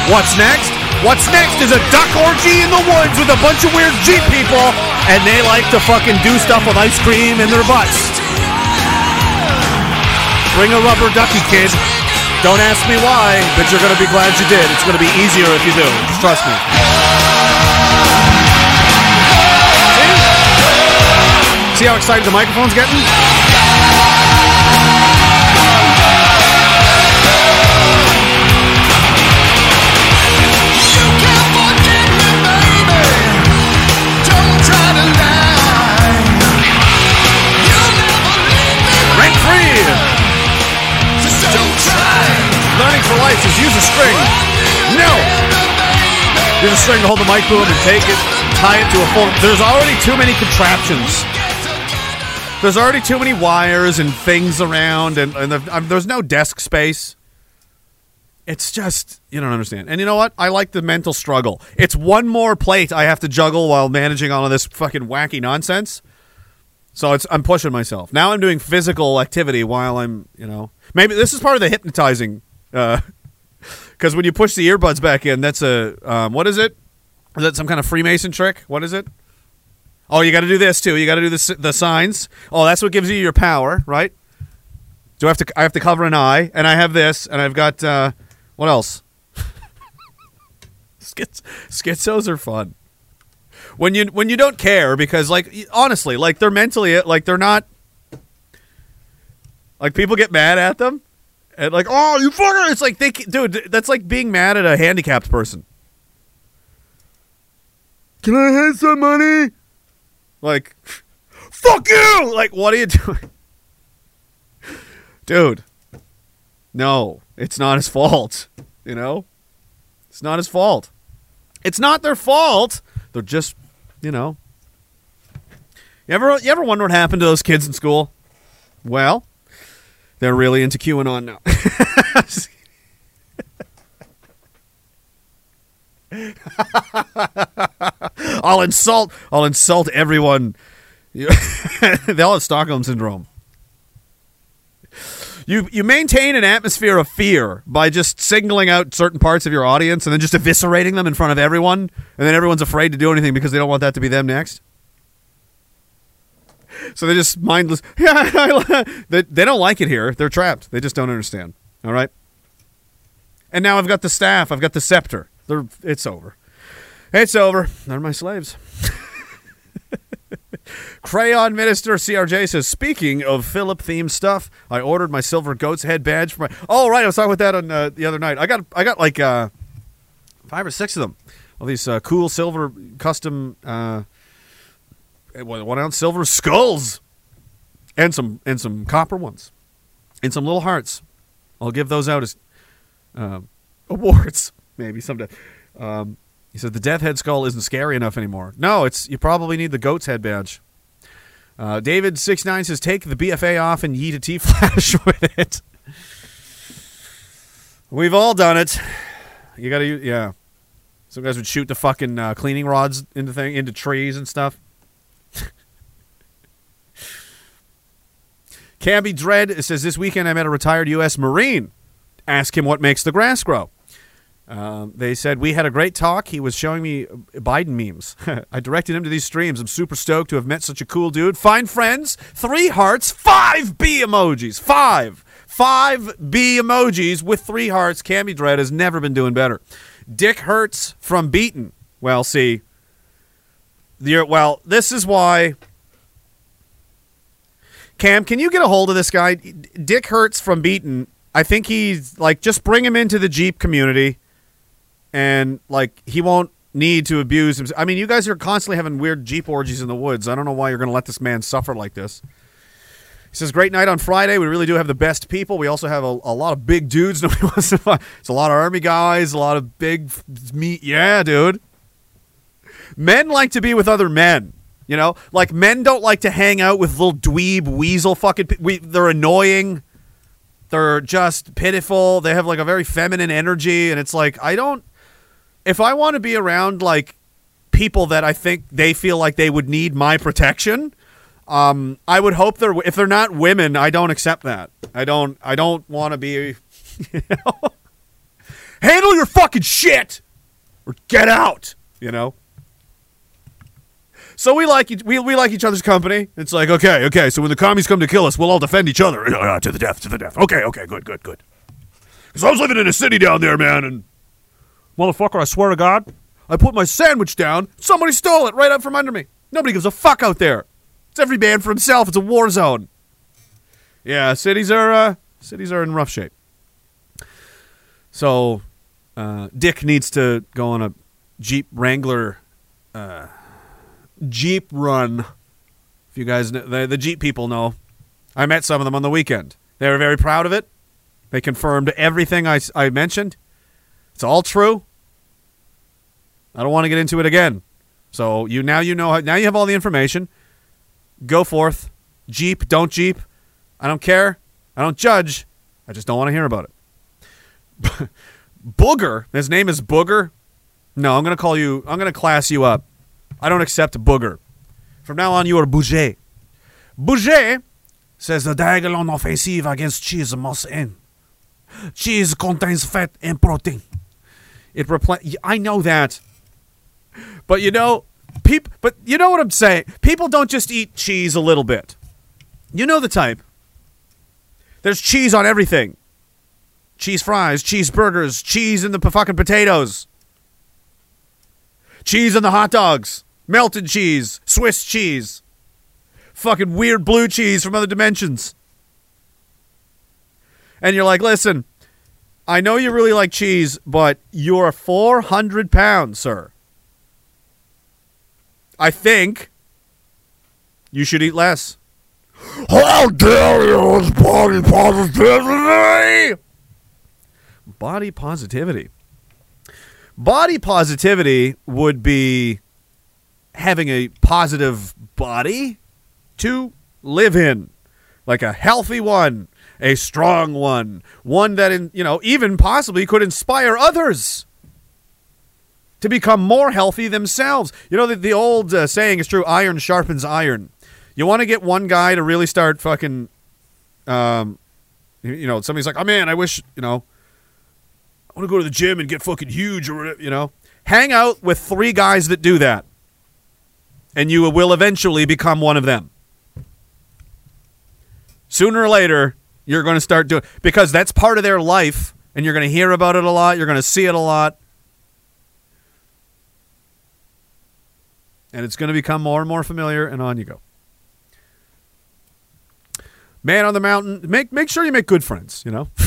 Speaker 1: What's next? What's next is a duck orgy in the woods with a bunch of weird Jeep people, and they like to fucking do stuff with ice cream in their butts. Bring a rubber ducky, kid. Don't ask me why, but you're gonna be glad you did. It's gonna be easier if you do. Trust me. See how excited the microphone's getting? Rank free! Learning for life is use a string. No! Use a string to hold the mic boom and take it, tie it to a full. There's already too many contraptions. There's already too many wires and things around, and, and the, um, there's no desk space. It's just you don't understand. And you know what? I like the mental struggle. It's one more plate I have to juggle while managing all of this fucking wacky nonsense. So it's I'm pushing myself. Now I'm doing physical activity while I'm, you know, maybe this is part of the hypnotizing. Because when you push the earbuds back in, that's a um, what is it? Is that some kind of Freemason trick? What is it? Oh, you got to do this too. You got to do the the signs. Oh, that's what gives you your power, right? Do I have to? I have to cover an eye, and I have this, and I've got uh, what else? Schiz- schizos are fun when you when you don't care because like honestly like they're mentally like they're not like people get mad at them and like oh you fucker it's like they dude that's like being mad at a handicapped person can i have some money like fuck you! Like what are you doing? Dude. No. It's not his fault. You know? It's not his fault. It's not their fault. They're just, you know. You ever you ever wonder what happened to those kids in school? Well, they're really into QAnon now. I'll insult I'll insult everyone. They all have Stockholm syndrome. You you maintain an atmosphere of fear by just singling out certain parts of your audience and then just eviscerating them in front of everyone, and then everyone's afraid to do anything because they don't want that to be them next. So they're just mindless. they, they don't like it here. They're trapped. They just don't understand. All right. And now I've got the staff. I've got the scepter. They're, it's over. It's over. They're my slaves. Crayon Minister CRJ says, speaking of Philip themed stuff, I ordered my silver goat's head badge for my. Oh right, I was talking about that on uh, the other night. I got I got like uh, five or six of them. All these uh, cool silver custom uh, one ounce silver skulls, and some and some copper ones, and some little hearts. I'll give those out as um, awards maybe someday. Um, he said the death head skull isn't scary enough anymore. No, it's you probably need the goat's head badge. Uh, David six nine says take the BFA off and yeet a T flash with it. We've all done it. You got to yeah. Some guys would shoot the fucking uh, cleaning rods into thing into trees and stuff. Cabby Dread says this weekend I met a retired U.S. Marine. Ask him what makes the grass grow. Um, they said we had a great talk. He was showing me Biden memes. I directed him to these streams. I'm super stoked to have met such a cool dude. Find friends. Three hearts. Five B emojis. Five. Five B emojis with three hearts. Cammy Dread has never been doing better. Dick Hurts from Beaton. Well, see. Well, this is why. Cam, can you get a hold of this guy? Dick Hurts from Beaton. I think he's like just bring him into the Jeep community, and like he won't need to abuse himself. I mean, you guys are constantly having weird Jeep orgies in the woods. I don't know why you're going to let this man suffer like this. He says, "Great night on Friday. We really do have the best people. We also have a, a lot of big dudes. Nobody wants to fight. It's a lot of army guys, a lot of big meat. Yeah, dude. Men like to be with other men. You know, like men don't like to hang out with little dweeb weasel fucking. We, they're annoying. They're just pitiful. They have like a very feminine energy, and it's like I don't. If I want to be around like people that I think they feel like they would need my protection, um, I would hope they're if they're not women, I don't accept that. I don't. I don't want to be. You know? Handle your fucking shit, or get out. You know. So we like we, we like each other's company. It's like okay, okay. So when the commies come to kill us, we'll all defend each other to the death, to the death. Okay, okay, good, good, good. Because I was living in a city down there, man, and motherfucker, I swear to God, I put my sandwich down. Somebody stole it right out from under me. Nobody gives a fuck out there. It's every man for himself. It's a war zone. Yeah, cities are uh, cities are in rough shape. So, uh, Dick needs to go on a Jeep Wrangler uh, Jeep run. If you guys, know, the, the Jeep people know, I met some of them on the weekend. They were very proud of it. They confirmed everything I, I mentioned. It's all true. I don't want to get into it again. So you now you know now you have all the information. Go forth, Jeep, don't Jeep. I don't care. I don't judge. I just don't want to hear about it. Booger, his name is Booger. No, I'm gonna call you. I'm gonna class you up. I don't accept Booger. From now on, you are Bouger. Bouger says the Diagolon offensive against cheese must end. Cheese contains fat and protein. It repl- I know that. But you know, peop- but you know what I'm saying? People don't just eat cheese a little bit. You know the type. There's cheese on everything. Cheese fries, cheeseburgers, cheese in the fucking potatoes. Cheese in the hot dogs. Melted cheese, Swiss cheese. Fucking weird blue cheese from other dimensions. And you're like, listen, I know you really like cheese, but you're 400 pounds, sir. I think you should eat less.
Speaker 2: How dare you, body positivity!
Speaker 1: Body positivity. Body positivity would be having a positive body to live in, like a healthy one, a strong one, one that, in, you know, even possibly could inspire others to become more healthy themselves. You know, the, the old uh, saying is true iron sharpens iron. You want to get one guy to really start fucking, um, you- know, somebody's like, oh man, I wish, you know, I want to go to the gym and get fucking huge or you know. Hang out with three guys that do that, and you will eventually become one of them. Sooner or later, you're going to start doing because that's part of their life, and you're going to hear about it a lot. You're going to see it a lot, and it's going to become more and more familiar, and on you go. Man on the mountain, make make sure you make good friends. You know.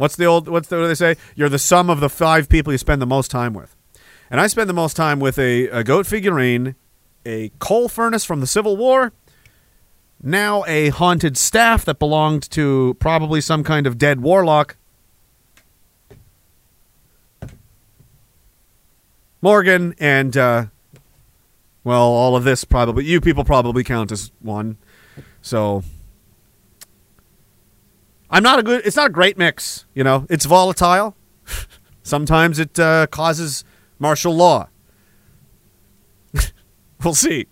Speaker 1: What's the old? What's the, what do they say? You're the sum of the five people you spend the most time with. And I spend the most time with a, a goat figurine, a coal furnace from the Civil War, now a haunted staff that belonged to probably some kind of dead warlock. Morgan and uh, well, all of this probably you people probably count as one. So I'm not a good. It's not a great mix. You know, it's volatile. Sometimes it uh, causes martial law. we'll see.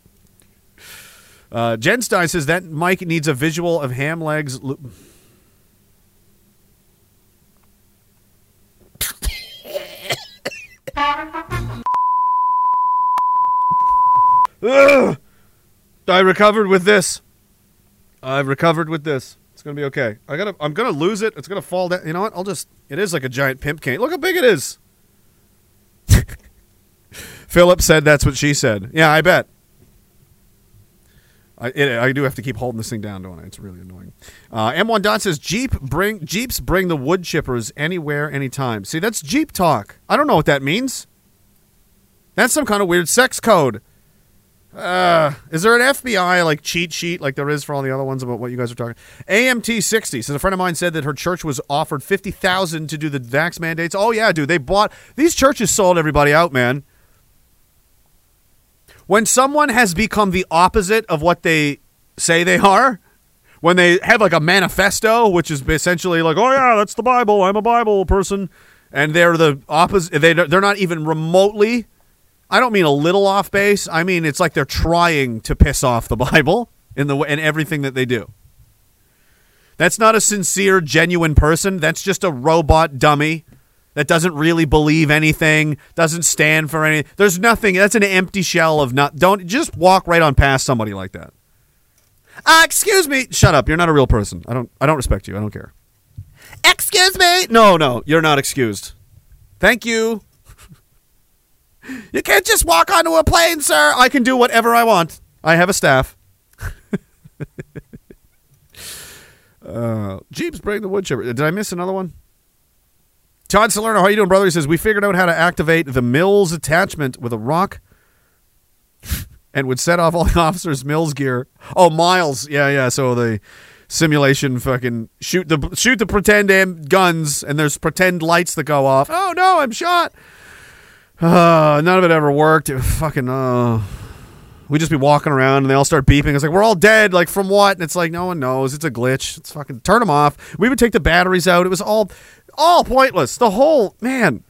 Speaker 1: Uh, Jen Stein says that Mike needs a visual of ham legs. Lo-. I recovered with this. I've recovered with this. It's gonna be okay. I gotta. I'm gonna lose it. It's gonna fall down. You know what? I'll just. It is like a giant pimp cane. Look how big it is. Philip said that's what she said. Yeah, I bet. I, it, I do have to keep holding this thing down, don't I? It's really annoying. Uh, M1 Dot says Jeep bring Jeeps bring the wood chippers anywhere, anytime. See, that's Jeep talk. I don't know what that means. That's some kind of weird sex code. Uh, is there an FBI like cheat sheet like there is for all the other ones about what you guys are talking? AMT sixty says a friend of mine said that her church was offered fifty thousand to do the vax mandates. Oh yeah, dude, they bought these churches sold everybody out, man. When someone has become the opposite of what they say they are, when they have like a manifesto, which is essentially like, oh yeah, that's the Bible. I'm a Bible person, and they're the opposite. They they're not even remotely. I don't mean a little off base. I mean it's like they're trying to piss off the Bible in the in everything that they do. That's not a sincere, genuine person. That's just a robot dummy that doesn't really believe anything, doesn't stand for anything. There's nothing. That's an empty shell of not. Don't just walk right on past somebody like that. Uh, excuse me. Shut up. You're not a real person. I don't. I don't respect you. I don't care. Excuse me. No, no. You're not excused. Thank you. you can't just walk onto a plane, sir. I can do whatever I want. I have a staff. uh, Jeeps bring the wood chipper. Did I miss another one? Todd Salerno, how you doing, brother? He says we figured out how to activate the Miles attachment with a rock, and would set off all the officers' Miles gear. Oh, Miles, yeah, yeah. So the simulation fucking shoot the shoot the pretend am- guns, and there's pretend lights that go off. Oh no, I'm shot. Uh, none of it ever worked. It fucking uh, we just be walking around and they all start beeping. It's like we're all dead. Like from what? And it's like no one knows. It's a glitch. It's fucking turn them off. We would take the batteries out. It was all all pointless. The whole man.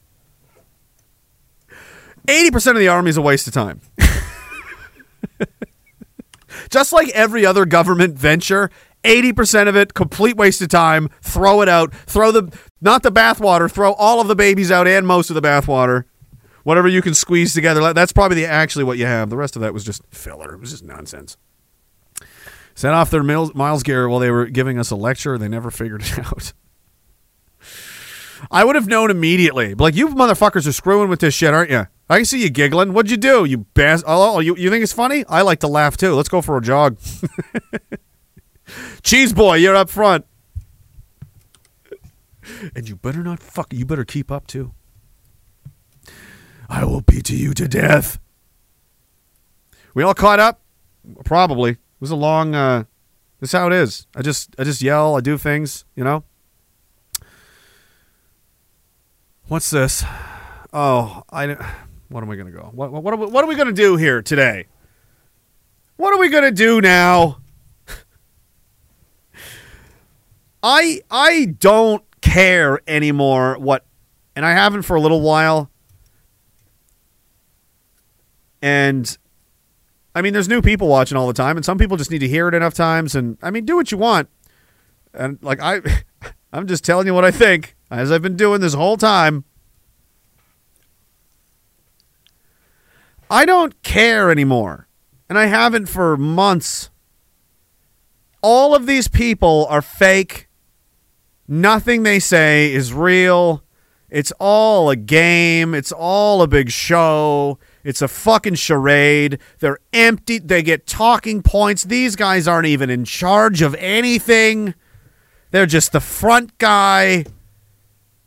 Speaker 1: Eighty percent of the army is a waste of time. Just like every other government venture, 80% of it complete waste of time. Throw it out. Throw the not the bathwater, throw all of the babies out and most of the bathwater. Whatever you can squeeze together. That's probably the, actually what you have. The rest of that was just filler. It was just nonsense. Set off their Miles, Miles gear while they were giving us a lecture. They never figured it out. I would have known immediately. Like, you motherfuckers are screwing with this shit, aren't you? I can see you giggling. What'd you do? You bass. Oh, you, you think it's funny? I like to laugh too. Let's go for a jog. Cheese boy, you're up front. And you better not fuck. You better keep up too. I will beat you to death. We all caught up? Probably. It was a long. uh This is how it is. I just, I just yell. I do things. You know. What's this? Oh, I. What am I to go? What, what, are we, what are we to do here today? What are we to do now? I I don't care anymore what and I haven't for a little while. And I mean there's new people watching all the time and some people just need to hear it enough times and I mean do what you want. And like I I'm just telling you what I think as I've been doing this whole time. I don't care anymore. And I haven't for months. All of these people are fake. Nothing they say is real. It's all a game. It's all a big show. It's a fucking charade. They're empty. They get talking points. These guys aren't even in charge of anything. They're just the front guy.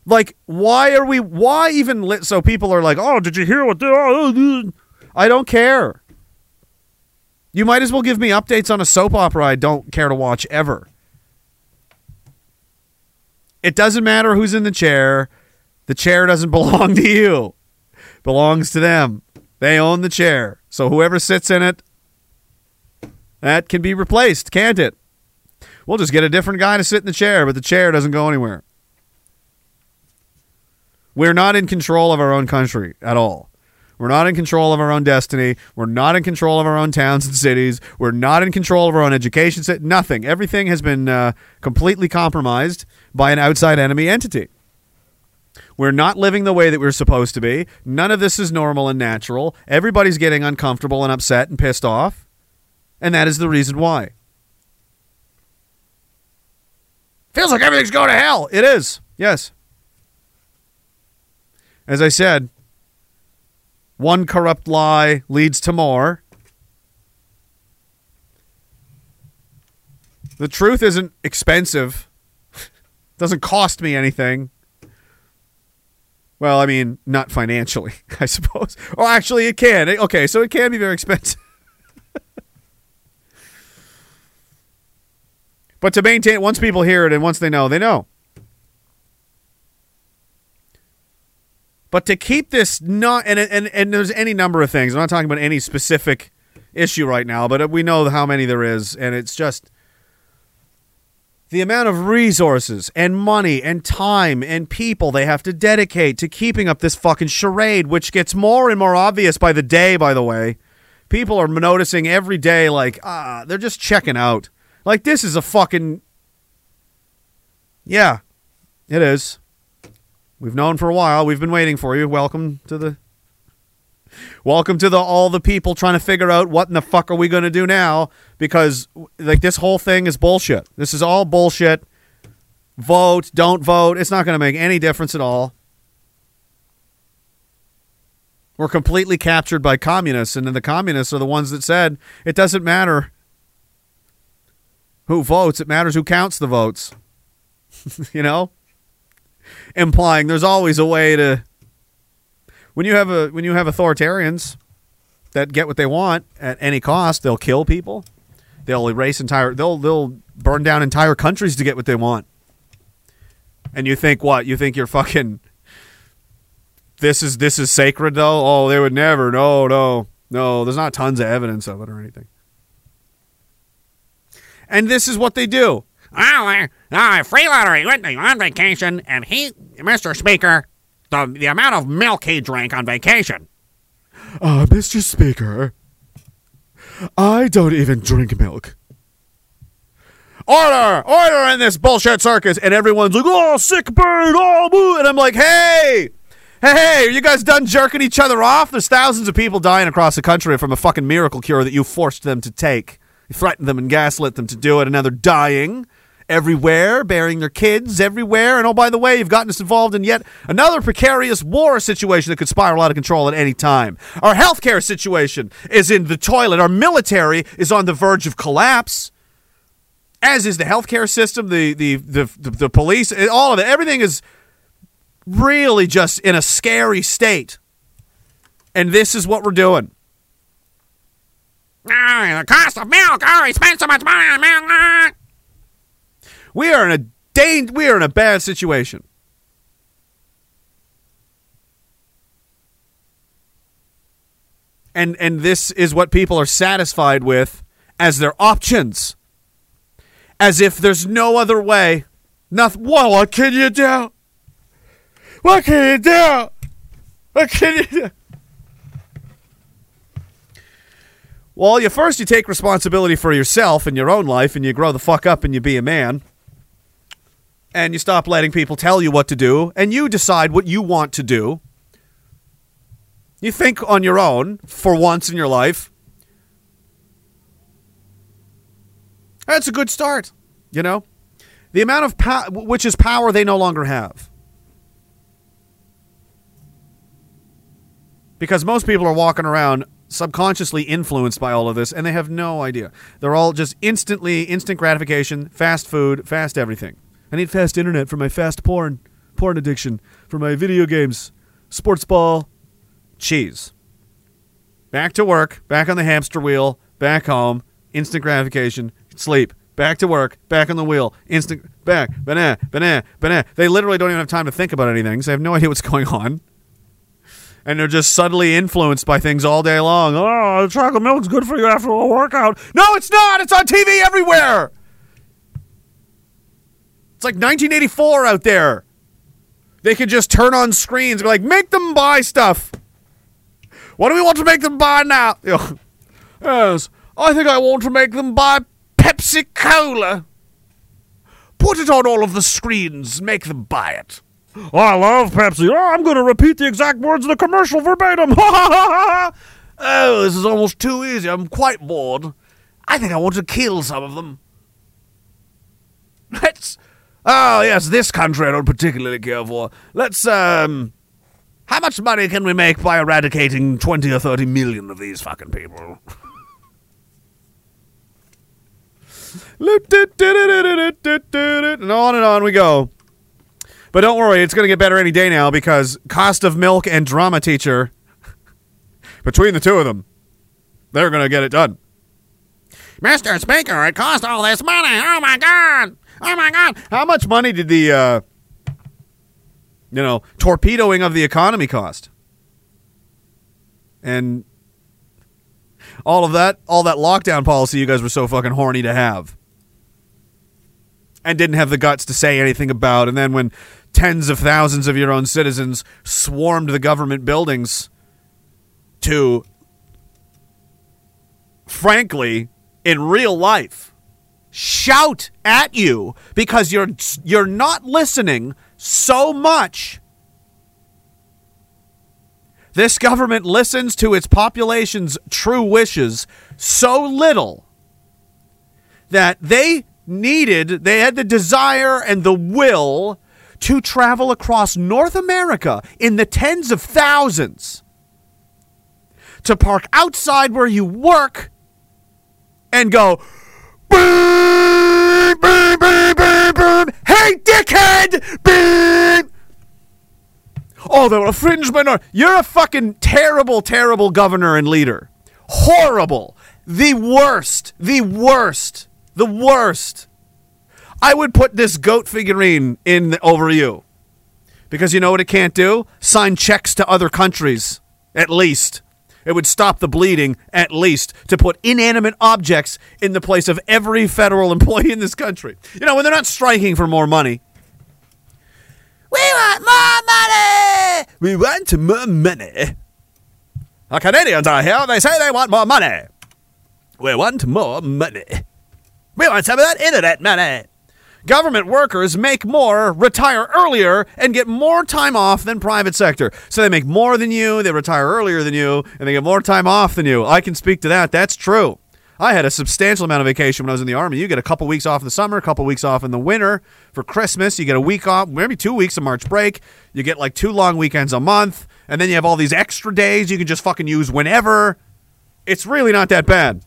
Speaker 1: Like, why are we? Why even? Lit, so people are like, "Oh, did you hear what?" They, oh, oh, oh, I don't care. You might as well give me updates on a soap opera I don't care to watch ever. It doesn't matter who's in the chair. The chair doesn't belong to you. Belongs to them. They own the chair. So whoever sits in it that can be replaced, can't it? We'll just get a different guy to sit in the chair, but the chair doesn't go anywhere. We're not in control of our own country at all. We're not in control of our own destiny. We're not in control of our own towns and cities. We're not in control of our own education. Nothing. Everything has been uh, completely compromised by an outside enemy entity. We're not living the way that we're supposed to be. None of this is normal and natural. Everybody's getting uncomfortable and upset and pissed off. And that is the reason why. Feels like everything's going to hell. It is. Yes. As I said, one corrupt lie leads to more. The truth isn't expensive. Doesn't cost me anything. Well, I mean, not financially, I suppose. Oh, actually, it can. Okay, so it can be very expensive. but to maintain, once people hear it and once they know, they know. But to keep this not, and, and, and there's any number of things. I'm not talking about any specific issue right now, but we know how many there is, and it's just the amount of resources and money and time and people they have to dedicate to keeping up this fucking charade, which gets more and more obvious by the day, by the way. People are noticing every day, like, ah, they're just checking out. Like, this is a fucking. Yeah, it is. We've known for a while. We've been waiting for you. Welcome to the. Welcome to the all the people trying to figure out what in the fuck are we going to do now because like this whole thing is bullshit. This is all bullshit. Vote, don't vote. It's not going to make any difference at all. We're completely captured by communists and then the communists are the ones that said it doesn't matter who votes, it matters who counts the votes. you know? Implying there's always a way to when you have a when you have authoritarians that get what they want at any cost, they'll kill people. They'll erase entire they'll they'll burn down entire countries to get what they want. And you think what? You think you're fucking this is this is sacred though? Oh, they would never. No, no. No, there's not tons of evidence of it or anything. And this is what they do.
Speaker 2: Well, uh, uh, Freeloader, he went on vacation, and he, Mr. Speaker, the, the amount of milk he drank on vacation.
Speaker 1: Uh, Mr. Speaker, I don't even drink milk. Order! Order in this bullshit circus! And everyone's like, oh, sick bird, oh, boo! And I'm like, hey! Hey, hey, are you guys done jerking each other off? There's thousands of people dying across the country from a fucking miracle cure that you forced them to take. You threatened them and gaslit them to do it, and now they're dying everywhere, burying their kids everywhere. And oh, by the way, you've gotten us involved in yet another precarious war situation that could spiral out of control at any time. Our healthcare situation is in the toilet. Our military is on the verge of collapse. As is the healthcare system, the the the, the, the police, all of it. Everything is really just in a scary state. And this is what we're doing.
Speaker 2: Ah, the cost of milk. Oh, he spent so much money on milk. Ah.
Speaker 1: We are in a dang, we are in a bad situation. And and this is what people are satisfied with as their options. As if there's no other way. Nothing well, what can you do? What can you do? What can you do? Well, you first you take responsibility for yourself and your own life and you grow the fuck up and you be a man and you stop letting people tell you what to do and you decide what you want to do. You think on your own for once in your life. That's a good start, you know? The amount of power, which is power they no longer have. Because most people are walking around subconsciously influenced by all of this and they have no idea. They're all just instantly, instant gratification, fast food, fast everything. I need fast internet for my fast porn, porn addiction, for my video games, sports ball, cheese. Back to work, back on the hamster wheel, back home, instant gratification, sleep, back to work, back on the wheel, instant, back, banana, banana, banana. They literally don't even have time to think about anything, so they have no idea what's going on. And they're just subtly influenced by things all day long. Oh, chocolate milk's good for you after a workout. No, it's not. It's on TV everywhere. It's like 1984 out there. They could just turn on screens and be like, make them buy stuff. What do we want to make them buy now? yes, I think I want to make them buy Pepsi Cola. Put it on all of the screens. Make them buy it. I love Pepsi. Oh, I'm going to repeat the exact words of the commercial verbatim. oh, this is almost too easy. I'm quite bored. I think I want to kill some of them. Let's. Oh, yes, this country I don't particularly care for. Let's, um. How much money can we make by eradicating 20 or 30 million of these fucking people? And on and on we go. But don't worry, it's going to get better any day now because cost of milk and drama teacher, between the two of them, they're going to get it done.
Speaker 2: Mr. Speaker, it cost all this money. Oh my God. Oh my God.
Speaker 1: How much money did the, uh, you know, torpedoing of the economy cost? And all of that, all that lockdown policy you guys were so fucking horny to have. And didn't have the guts to say anything about. And then when tens of thousands of your own citizens swarmed the government buildings to, frankly, in real life, shout at you because you're you're not listening so much. This government listens to its population's true wishes so little that they needed, they had the desire and the will to travel across North America in the tens of thousands to park outside where you work and go, boom, boom, boom, boom, boom. Hey, dickhead! Boom! Oh, they're a fringe minority. You're a fucking terrible, terrible governor and leader. Horrible. The worst. The worst. The worst. I would put this goat figurine in over you. Because you know what it can't do? Sign checks to other countries, at least. It would stop the bleeding, at least, to put inanimate objects in the place of every federal employee in this country. You know, when they're not striking for more money. We want more money! We want more money. The Canadians are here. They say they want more money. We want more money. We want some of that internet money. Government workers make more, retire earlier, and get more time off than private sector. So they make more than you, they retire earlier than you, and they get more time off than you. I can speak to that. That's true. I had a substantial amount of vacation when I was in the army. You get a couple weeks off in the summer, a couple weeks off in the winter. For Christmas, you get a week off, maybe two weeks of March break. You get like two long weekends a month, and then you have all these extra days you can just fucking use whenever. It's really not that bad.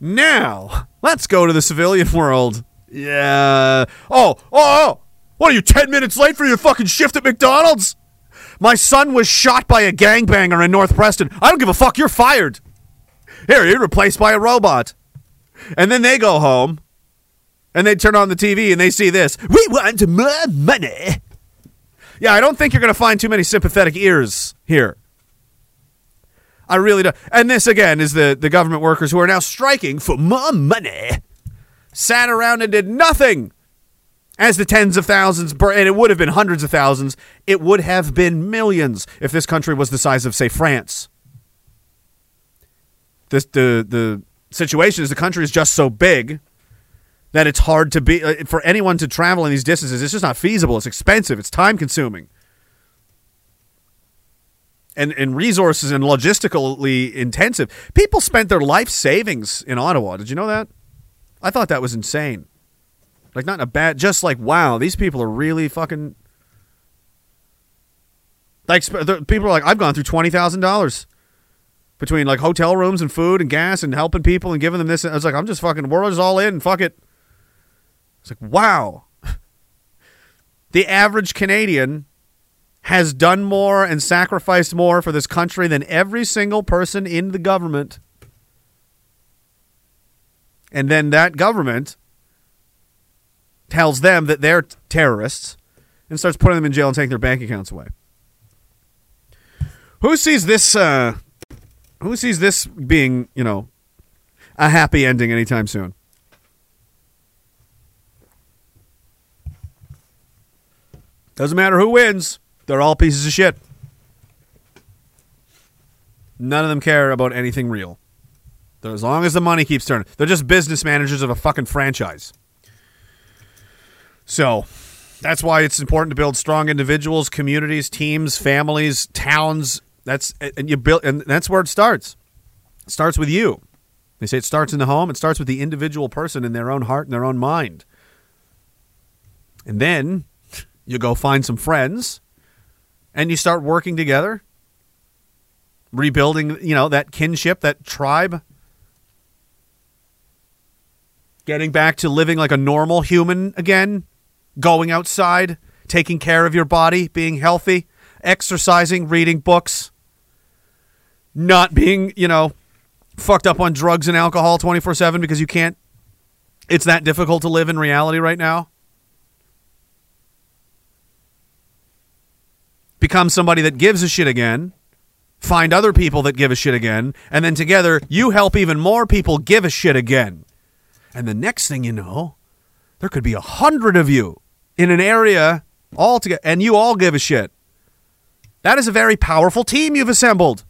Speaker 1: Now, let's go to the civilian world. Yeah. Oh, oh, oh. What are you, 10 minutes late for your fucking shift at McDonald's? My son was shot by a gangbanger in North Preston. I don't give a fuck. You're fired. Here, you're replaced by a robot. And then they go home and they turn on the TV and they see this. We want more money. Yeah, I don't think you're going to find too many sympathetic ears here. I really don't. And this again is the the government workers who are now striking for more money. Sat around and did nothing. As the tens of thousands, and it would have been hundreds of thousands, it would have been millions if this country was the size of, say, France. This the the situation is the country is just so big that it's hard to be uh, for anyone to travel in these distances. It's just not feasible. It's expensive. It's time consuming and, and resources and logistically intensive. People spent their life savings in Ottawa. Did you know that? I thought that was insane. Like not in a bad, just like wow, these people are really fucking. Like people are like, I've gone through twenty thousand dollars between like hotel rooms and food and gas and helping people and giving them this. I was like, I'm just fucking world is all in. Fuck it. It's like wow. the average Canadian has done more and sacrificed more for this country than every single person in the government. And then that government tells them that they're terrorists and starts putting them in jail and taking their bank accounts away. Who sees this uh, who sees this being, you know, a happy ending anytime soon? Doesn't matter who wins. They're all pieces of shit. None of them care about anything real. They're, as long as the money keeps turning, they're just business managers of a fucking franchise. So that's why it's important to build strong individuals, communities, teams, families, towns. That's and you build, and that's where it starts. It starts with you. They say it starts in the home. It starts with the individual person in their own heart and their own mind. And then you go find some friends and you start working together, rebuilding, you know, that kinship, that tribe. getting back to living like a normal human again, going outside, taking care of your body, being healthy, exercising, reading books, not being, you know, fucked up on drugs and alcohol 24 7 because you can't. It's that difficult to live in reality right now. Become somebody that gives a shit again. Find other people that give a shit again. And then together, you help even more people give a shit again. And the next thing you know, there could be a hundred of you in an area all together, and you all give a shit. That is a very powerful team you've assembled.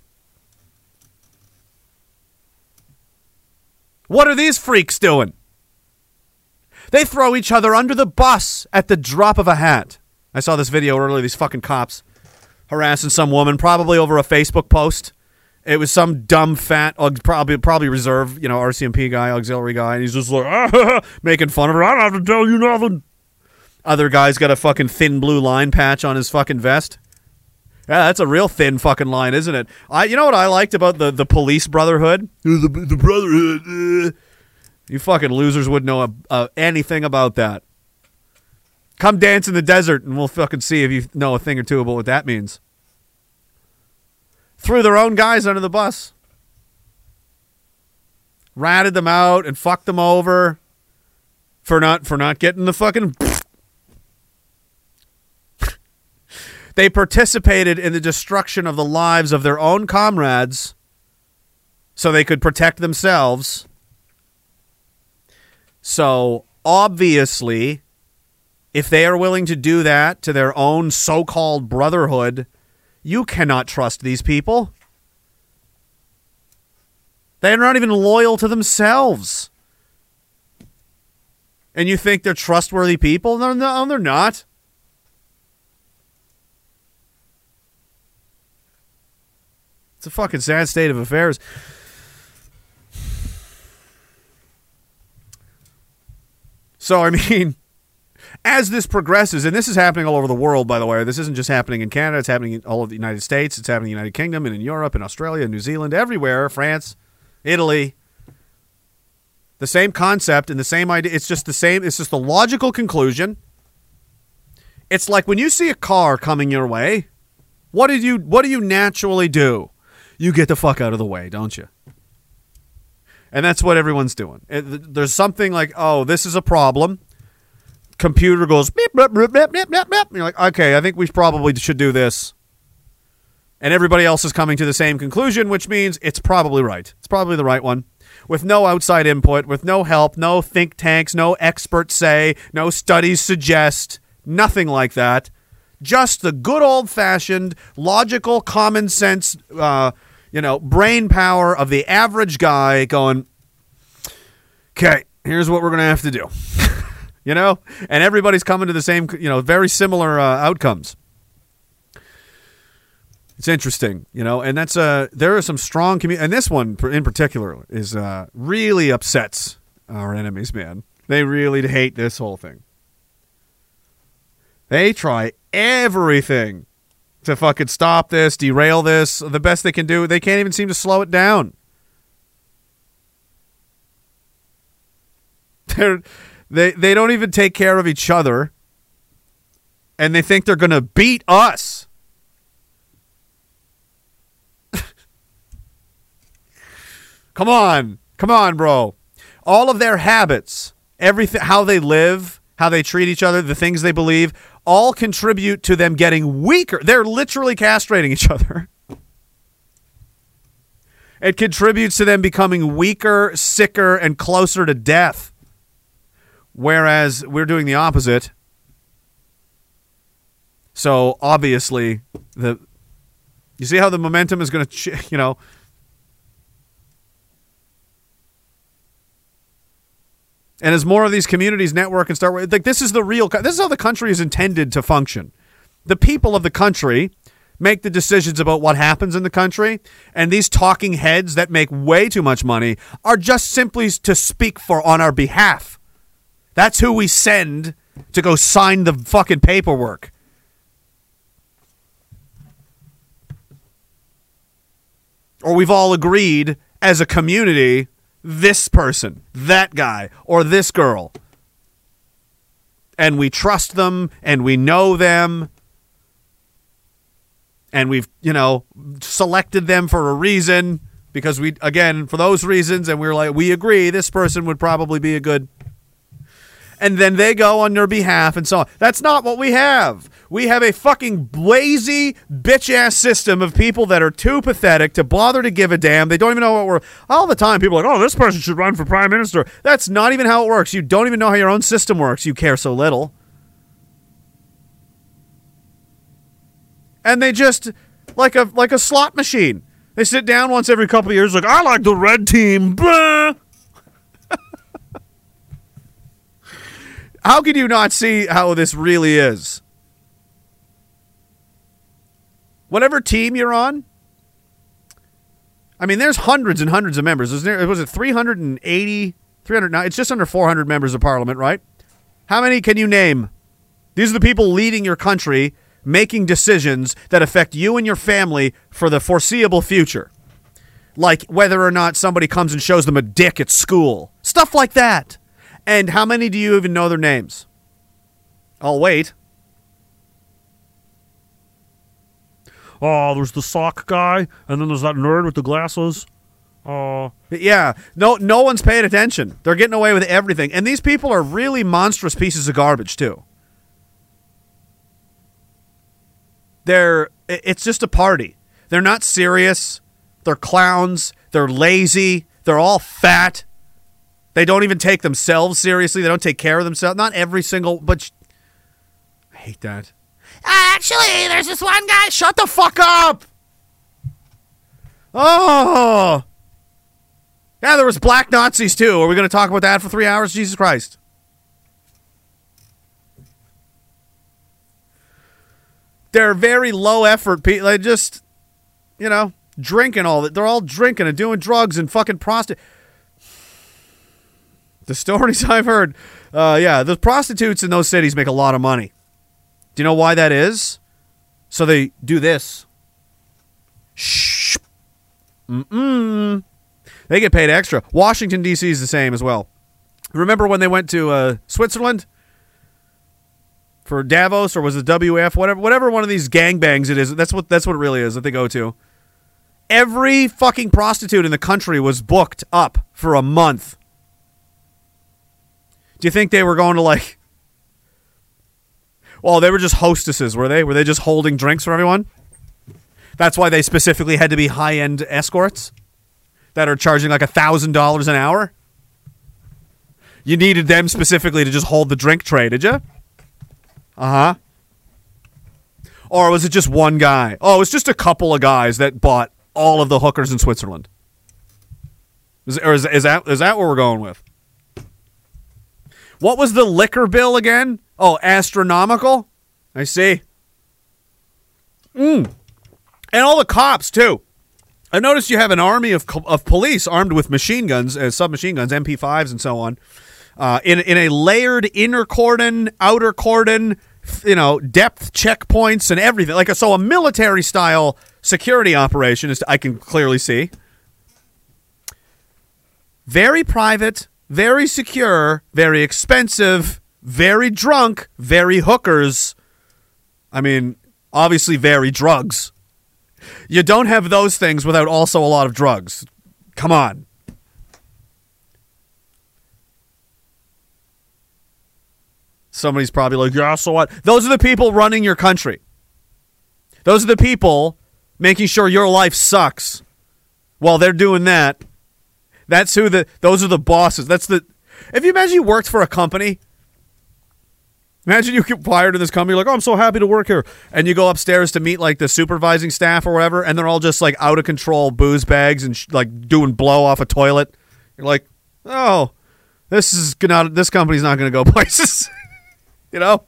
Speaker 1: What are these freaks doing? They throw each other under the bus at the drop of a hat. I saw this video earlier, these fucking cops harassing some woman, probably over a Facebook post. It was some dumb fat, probably probably reserve, you know, RCMP guy, auxiliary guy, and he's just like "Ah," making fun of her. I don't have to tell you nothing. Other guy's got a fucking thin blue line patch on his fucking vest. Yeah, that's a real thin fucking line, isn't it? I, you know what I liked about the the police brotherhood? The, the brotherhood. uh, you fucking losers wouldn't know uh, uh, anything about that. Come dance in the desert, and we'll fucking see if you know a thing or two about what that means. Threw their own guys under the bus, ratted them out, and fucked them over for not for not getting the fucking. they participated in the destruction of the lives of their own comrades, so they could protect themselves. So obviously, if they are willing to do that to their own so called brotherhood, you cannot trust these people. They're not even loyal to themselves. And you think they're trustworthy people? No, no, they're not. It's a fucking sad state of affairs. So, I mean, as this progresses, and this is happening all over the world, by the way, this isn't just happening in Canada, it's happening in all over the United States, it's happening in the United Kingdom, and in Europe, and Australia, and New Zealand, everywhere, France, Italy. The same concept and the same idea. It's just the same, it's just the logical conclusion. It's like when you see a car coming your way, what do you what do you naturally do? You get the fuck out of the way, don't you? And that's what everyone's doing. There's something like, oh, this is a problem. Computer goes beep, beep, beep, beep, beep, beep. You're like, okay, I think we probably should do this. And everybody else is coming to the same conclusion, which means it's probably right. It's probably the right one. With no outside input, with no help, no think tanks, no experts say, no studies suggest, nothing like that. Just the good old fashioned, logical, common sense, uh, you know, brain power of the average guy going, okay, here's what we're going to have to do. You know? And everybody's coming to the same, you know, very similar uh, outcomes. It's interesting, you know, and that's uh there are some strong commu- and this one in particular is uh really upsets our enemies, man. They really hate this whole thing. They try everything to fucking stop this, derail this. The best they can do, they can't even seem to slow it down. They're, they they don't even take care of each other, and they think they're going to beat us. come on, come on, bro. All of their habits, everything, how they live, how they treat each other, the things they believe, all contribute to them getting weaker. They're literally castrating each other. It contributes to them becoming weaker, sicker, and closer to death. Whereas we're doing the opposite. So obviously, the you see how the momentum is going to, ch- you know, and as more of these communities network and start like this is the real this is how the country is intended to function. The people of the country make the decisions about what happens in the country, and these talking heads that make way too much money are just simply to speak for on our behalf. That's who we send to go sign the fucking paperwork. Or we've all agreed as a community this person, that guy, or this girl. And we trust them and we know them. And we've, you know, selected them for a reason because we, again, for those reasons, and we we're like, we agree this person would probably be a good. And then they go on your behalf and so on. That's not what we have. We have a fucking lazy bitch ass system of people that are too pathetic to bother to give a damn. They don't even know what we're all the time. People are like, oh, this person should run for prime minister. That's not even how it works. You don't even know how your own system works. You care so little. And they just like a like a slot machine. They sit down once every couple years, like I like the red team. Blah. How can you not see how this really is? Whatever team you're on, I mean, there's hundreds and hundreds of members. Was, there, was it 380, 309? It's just under 400 members of parliament, right? How many can you name? These are the people leading your country, making decisions that affect you and your family for the foreseeable future. Like whether or not somebody comes and shows them a dick at school. Stuff like that. And how many do you even know their names? I'll wait.
Speaker 6: Oh, there's the sock guy, and then there's that nerd with the glasses. Oh,
Speaker 1: Yeah, no, no one's paying attention. They're getting away with everything, and these people are really monstrous pieces of garbage too. They're it's just a party. They're not serious. They're clowns. They're lazy. They're all fat. They don't even take themselves seriously. They don't take care of themselves. Not every single, but sh- I hate that.
Speaker 2: Uh, actually, there's this one guy.
Speaker 1: Shut the fuck up. Oh. Yeah, there was black Nazis too. Are we going to talk about that for 3 hours? Jesus Christ. They're very low effort people. They just you know, drinking all that. They're all drinking and doing drugs and fucking prostitute. The stories I've heard, uh, yeah, the prostitutes in those cities make a lot of money. Do you know why that is? So they do this. Shh. Mm-mm. They get paid extra. Washington D.C. is the same as well. Remember when they went to uh, Switzerland for Davos, or was it WF? Whatever, whatever one of these gangbangs it is. That's what that's what it really is that they go to. Every fucking prostitute in the country was booked up for a month. Do you think they were going to like? Well, they were just hostesses, were they? Were they just holding drinks for everyone? That's why they specifically had to be high end escorts that are charging like a thousand dollars an hour. You needed them specifically to just hold the drink tray, did you? Uh huh. Or was it just one guy? Oh, it was just a couple of guys that bought all of the hookers in Switzerland. Is, or is, is that is that what we're going with? What was the liquor bill again? Oh, astronomical. I see. Mm. And all the cops too. I noticed you have an army of of police armed with machine guns, uh, submachine guns, MP5s, and so on, uh, in in a layered inner cordon, outer cordon, you know, depth checkpoints and everything. Like a, so, a military style security operation is I can clearly see. Very private, very secure, very expensive, very drunk, very hookers. I mean, obviously, very drugs. You don't have those things without also a lot of drugs. Come on. Somebody's probably like, yeah, so what? Those are the people running your country. Those are the people making sure your life sucks. While they're doing that, that's who the those are the bosses. That's the if you imagine you worked for a company Imagine you get fired in this company, like, oh, I'm so happy to work here. And you go upstairs to meet like the supervising staff or whatever, and they're all just like out of control booze bags and sh- like doing blow off a toilet. You're like, oh, this is gonna, this company's not going to go places. you know?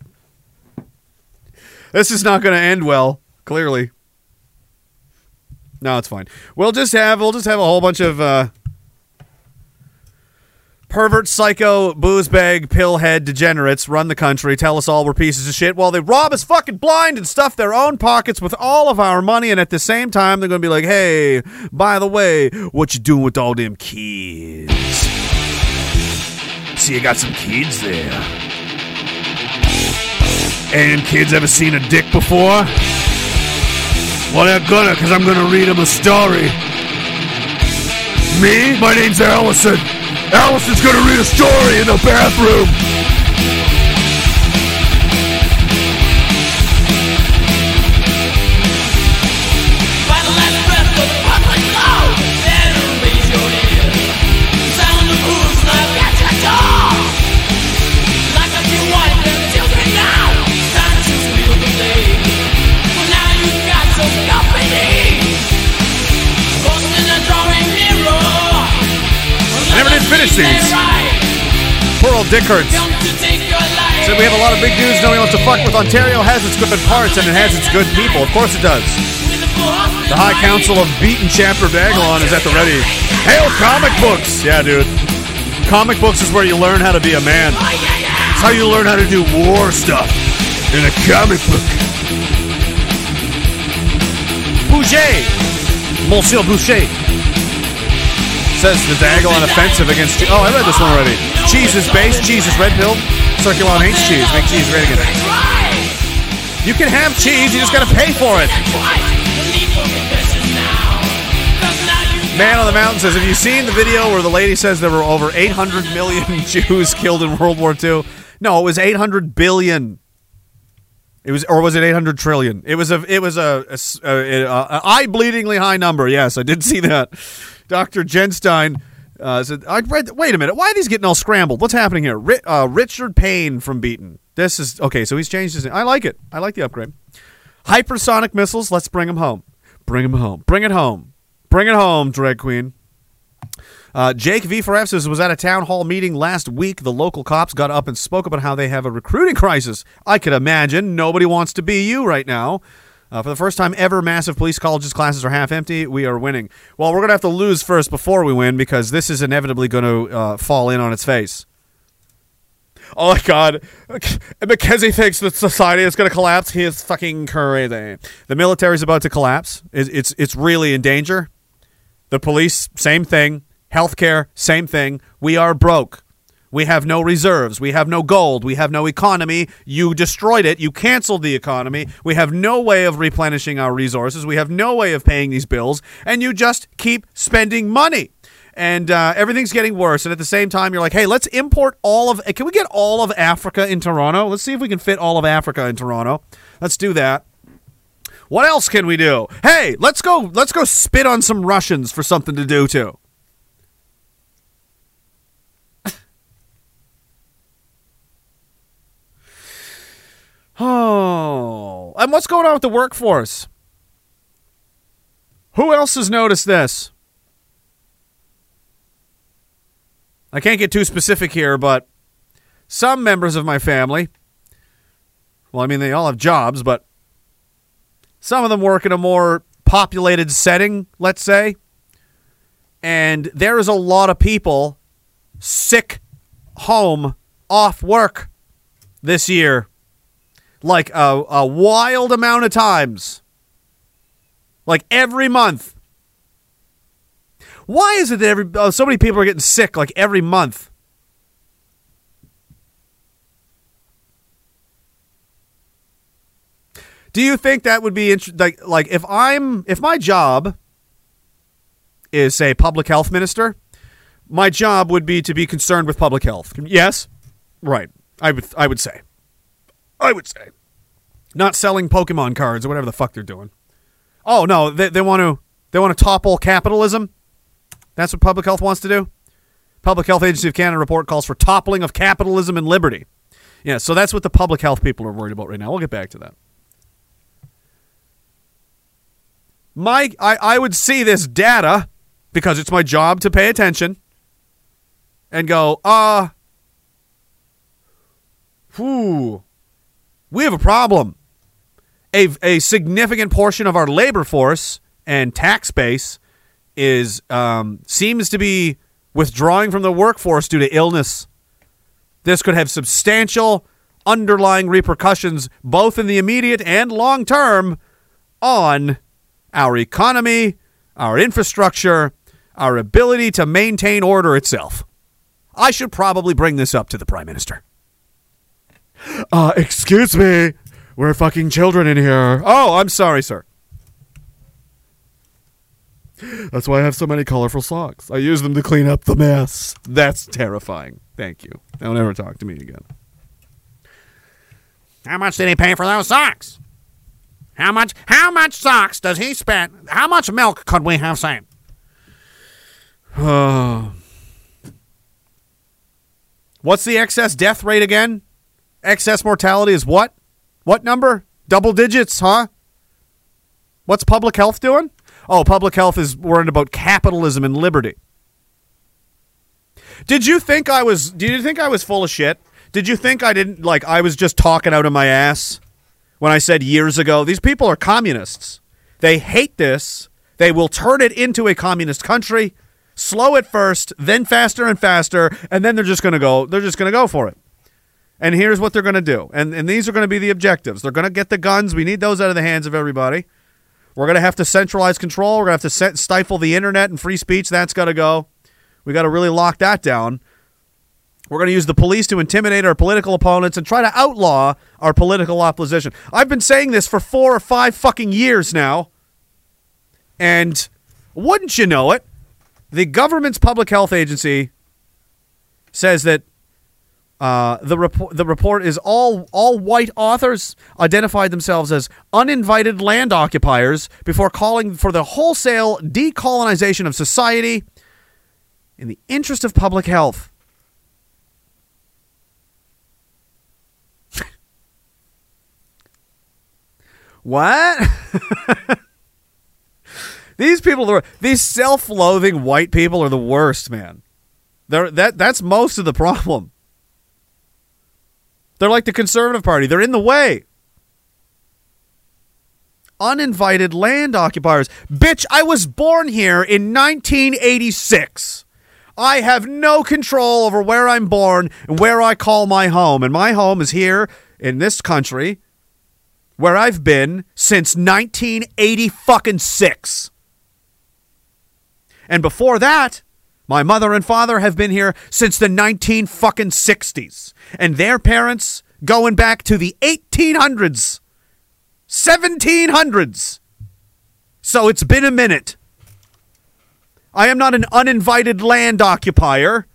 Speaker 1: This is not going to end well, clearly. No, it's fine. We'll just have, we'll just have a whole bunch of, uh, pervert, psycho, booze bag, pillhead degenerates run the country, tell us all we're pieces of shit while they rob us fucking blind and stuff their own pockets with all of our money. And at the same time, they're going to be like, hey, by the way, what you doing with all them kids? See, you got some kids there. And kids ever seen a dick before? Well, they're gonna, because I'm gonna read them a story. Me? My name's Allison. Allison's gonna read a story in the bathroom.
Speaker 7: I
Speaker 1: never did. Poor old Dick hurts. Said we have a lot of big dudes knowing what to fuck with. Ontario has its good parts and it has its good people. Of course it does. The High Council of Beaton Chapter of Diagolon is at the ready. Hail comic books! Yeah, dude. Comic books is where you learn how to be a man. It's how you learn how to do war stuff in a comic book. Boucher! Monsieur Boucher says the Dagon offensive against. Oh, I read this one already. Cheese is base, cheese is red pill. Circulon hates cheese. Make cheese great again. You can have cheese, you just gotta pay for it. Man on the Mountain says, Have you seen the video where the lady says there were over 800 million Jews killed in World War II? No, it was 800 billion. It was, or was it 800 trillion? It was a, it was a eye-bleedingly high number. Yes, I did see that. Dr. Genstein uh, said, I read, wait a minute. Why are these getting all scrambled? What's happening here? Ri- uh, Richard Payne from Beaton. This is, okay, so he's changed his name. I like it. I like the upgrade. Hypersonic missiles, let's bring them home. Bring them home. Bring it home. Bring it home, drag queen. Uh, Jake V for F says was at a town hall meeting last week. The local cops got up and spoke about how they have a recruiting crisis. I could imagine nobody wants to be you right now. Uh, for the first time ever, massive police colleges classes are half empty. We are winning. Well, we're gonna have to lose first before we win because this is inevitably going to uh, fall in on its face. Oh my God, Mackenzie thinks that society is going to collapse. He is fucking crazy. The military is about to collapse. It's, it's it's really in danger. The police, same thing. Healthcare, same thing. We are broke. We have no reserves. We have no gold. We have no economy. You destroyed it. You canceled the economy. We have no way of replenishing our resources. We have no way of paying these bills. And you just keep spending money. And uh, everything's getting worse. And at the same time, you're like, hey, let's import all of. Can we get all of Africa in Toronto? Let's see if we can fit all of Africa in Toronto. Let's do that. What else can we do? Hey, let's go. Let's go spit on some Russians for something to do too. Oh, and what's going on with the workforce? Who else has noticed this? I can't get too specific here, but some members of my family, well, I mean, they all have jobs, but some of them work in a more populated setting, let's say. And there is a lot of people sick home off work this year. Like a, a wild amount of times. Like every month. Why is it that every uh, so many people are getting sick like every month? Do you think that would be int- like like if I'm if my job is say public health minister, my job would be to be concerned with public health. Yes, right. I would I would say, I would say, not selling Pokemon cards or whatever the fuck they're doing. Oh no, they they want to they want to topple capitalism. That's what public health wants to do. Public Health Agency of Canada report calls for toppling of capitalism and liberty. Yeah, so that's what the public health people are worried about right now. We'll get back to that. My, I, I would see this data because it's my job to pay attention and go, uh, whew, we have a problem. A, a significant portion of our labor force and tax base is um, seems to be withdrawing from the workforce due to illness. This could have substantial underlying repercussions, both in the immediate and long term, on our economy, our infrastructure, our ability to maintain order itself. I should probably bring this up to the Prime Minister. Uh, excuse me. We're fucking children in here. Oh, I'm sorry, sir. That's why I have so many colorful socks. I use them to clean up the mess. That's terrifying. Thank you. Don't ever talk to me again.
Speaker 2: How much did he pay for those socks? How much? How much socks does he spend? How much milk could we have saved?
Speaker 1: What's the excess death rate again? Excess mortality is what? What number? Double digits, huh? What's public health doing? Oh, public health is worried about capitalism and liberty. Did you think I was did you think I was full of shit? Did you think I didn't like I was just talking out of my ass when I said years ago these people are communists. They hate this. They will turn it into a communist country. Slow at first, then faster and faster, and then they're just going to go they're just going to go for it. And here's what they're going to do. And and these are going to be the objectives. They're going to get the guns. We need those out of the hands of everybody. We're going to have to centralize control. We're going to have to stifle the internet and free speech. That's got to go. We got to really lock that down. We're going to use the police to intimidate our political opponents and try to outlaw our political opposition. I've been saying this for four or five fucking years now. And wouldn't you know it, the government's public health agency says that uh, the report the report is all all white authors identified themselves as uninvited land occupiers before calling for the wholesale decolonization of society in the interest of public health. what? these people are these self-loathing white people are the worst, man. They're, that that's most of the problem. They're like the conservative party. They're in the way. Uninvited land occupiers. Bitch, I was born here in 1986. I have no control over where I'm born and where I call my home. And my home is here in this country where I've been since 1980 fucking 6. And before that, my mother and father have been here since the 19 fucking 60s. And their parents going back to the 1800s, 1700s. So it's been a minute. I am not an uninvited land occupier.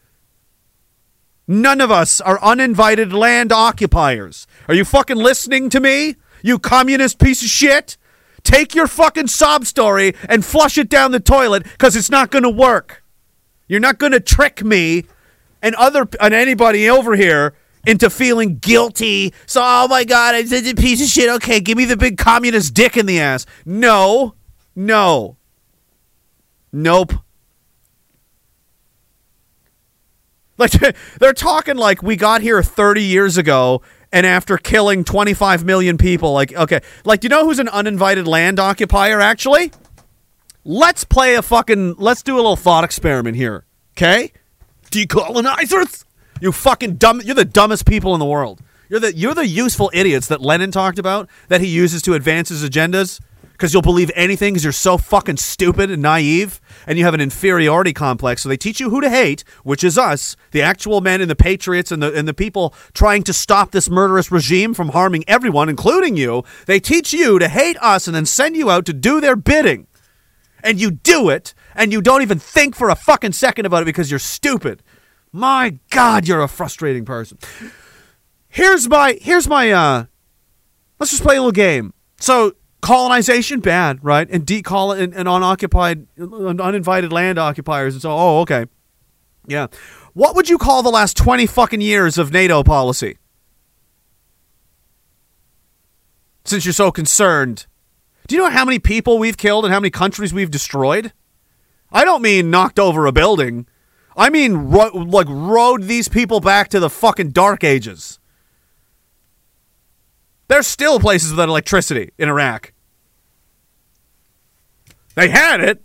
Speaker 1: None of us are uninvited land occupiers. Are you fucking listening to me? You communist piece of shit? Take your fucking sob story and flush it down the toilet because it's not going to work. You're not going to trick me and other and anybody over here into feeling guilty. So, oh my god, I did a piece of shit. Okay, give me the big communist dick in the ass. No, no, nope. Like they're talking like we got here 30 years ago and after killing 25 million people like okay, like you know who's an uninvited land occupier actually? Let's play a fucking let's do a little thought experiment here. Okay? Decolonizers? You fucking dumb you're the dumbest people in the world. You're the you're the useful idiots that Lenin talked about that he uses to advance his agendas because you'll believe anything because you're so fucking stupid and naive and you have an inferiority complex. So they teach you who to hate, which is us, the actual men and the patriots and the and the people trying to stop this murderous regime from harming everyone, including you. They teach you to hate us and then send you out to do their bidding. And you do it, and you don't even think for a fucking second about it because you're stupid. My God, you're a frustrating person. Here's my here's my uh let's just play a little game. So colonization bad, right? And decolon and, and unoccupied uninvited land occupiers and so oh okay. Yeah. What would you call the last 20 fucking years of NATO policy? Since you're so concerned. Do you know how many people we've killed and how many countries we've destroyed? I don't mean knocked over a building. I mean ro- like rode these people back to the fucking dark ages. There's still places without electricity in Iraq. They had it.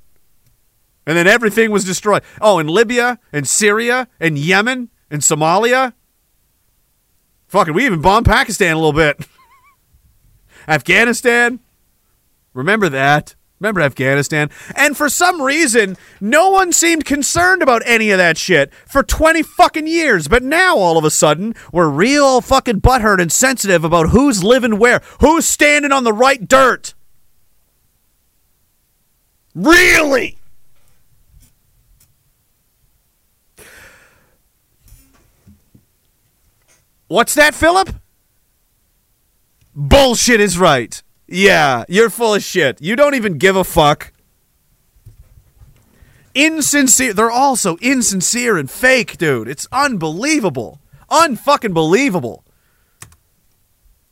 Speaker 1: And then everything was destroyed. Oh, in Libya and Syria and Yemen and Somalia. Fucking, we even bombed Pakistan a little bit. Afghanistan. Remember that. Remember Afghanistan? And for some reason, no one seemed concerned about any of that shit for 20 fucking years. But now, all of a sudden, we're real fucking butthurt and sensitive about who's living where, who's standing on the right dirt. Really? What's that, Philip? Bullshit is right. Yeah, you're full of shit. You don't even give a fuck. Insincere. They're all so insincere and fake, dude. It's unbelievable. Unfucking believable.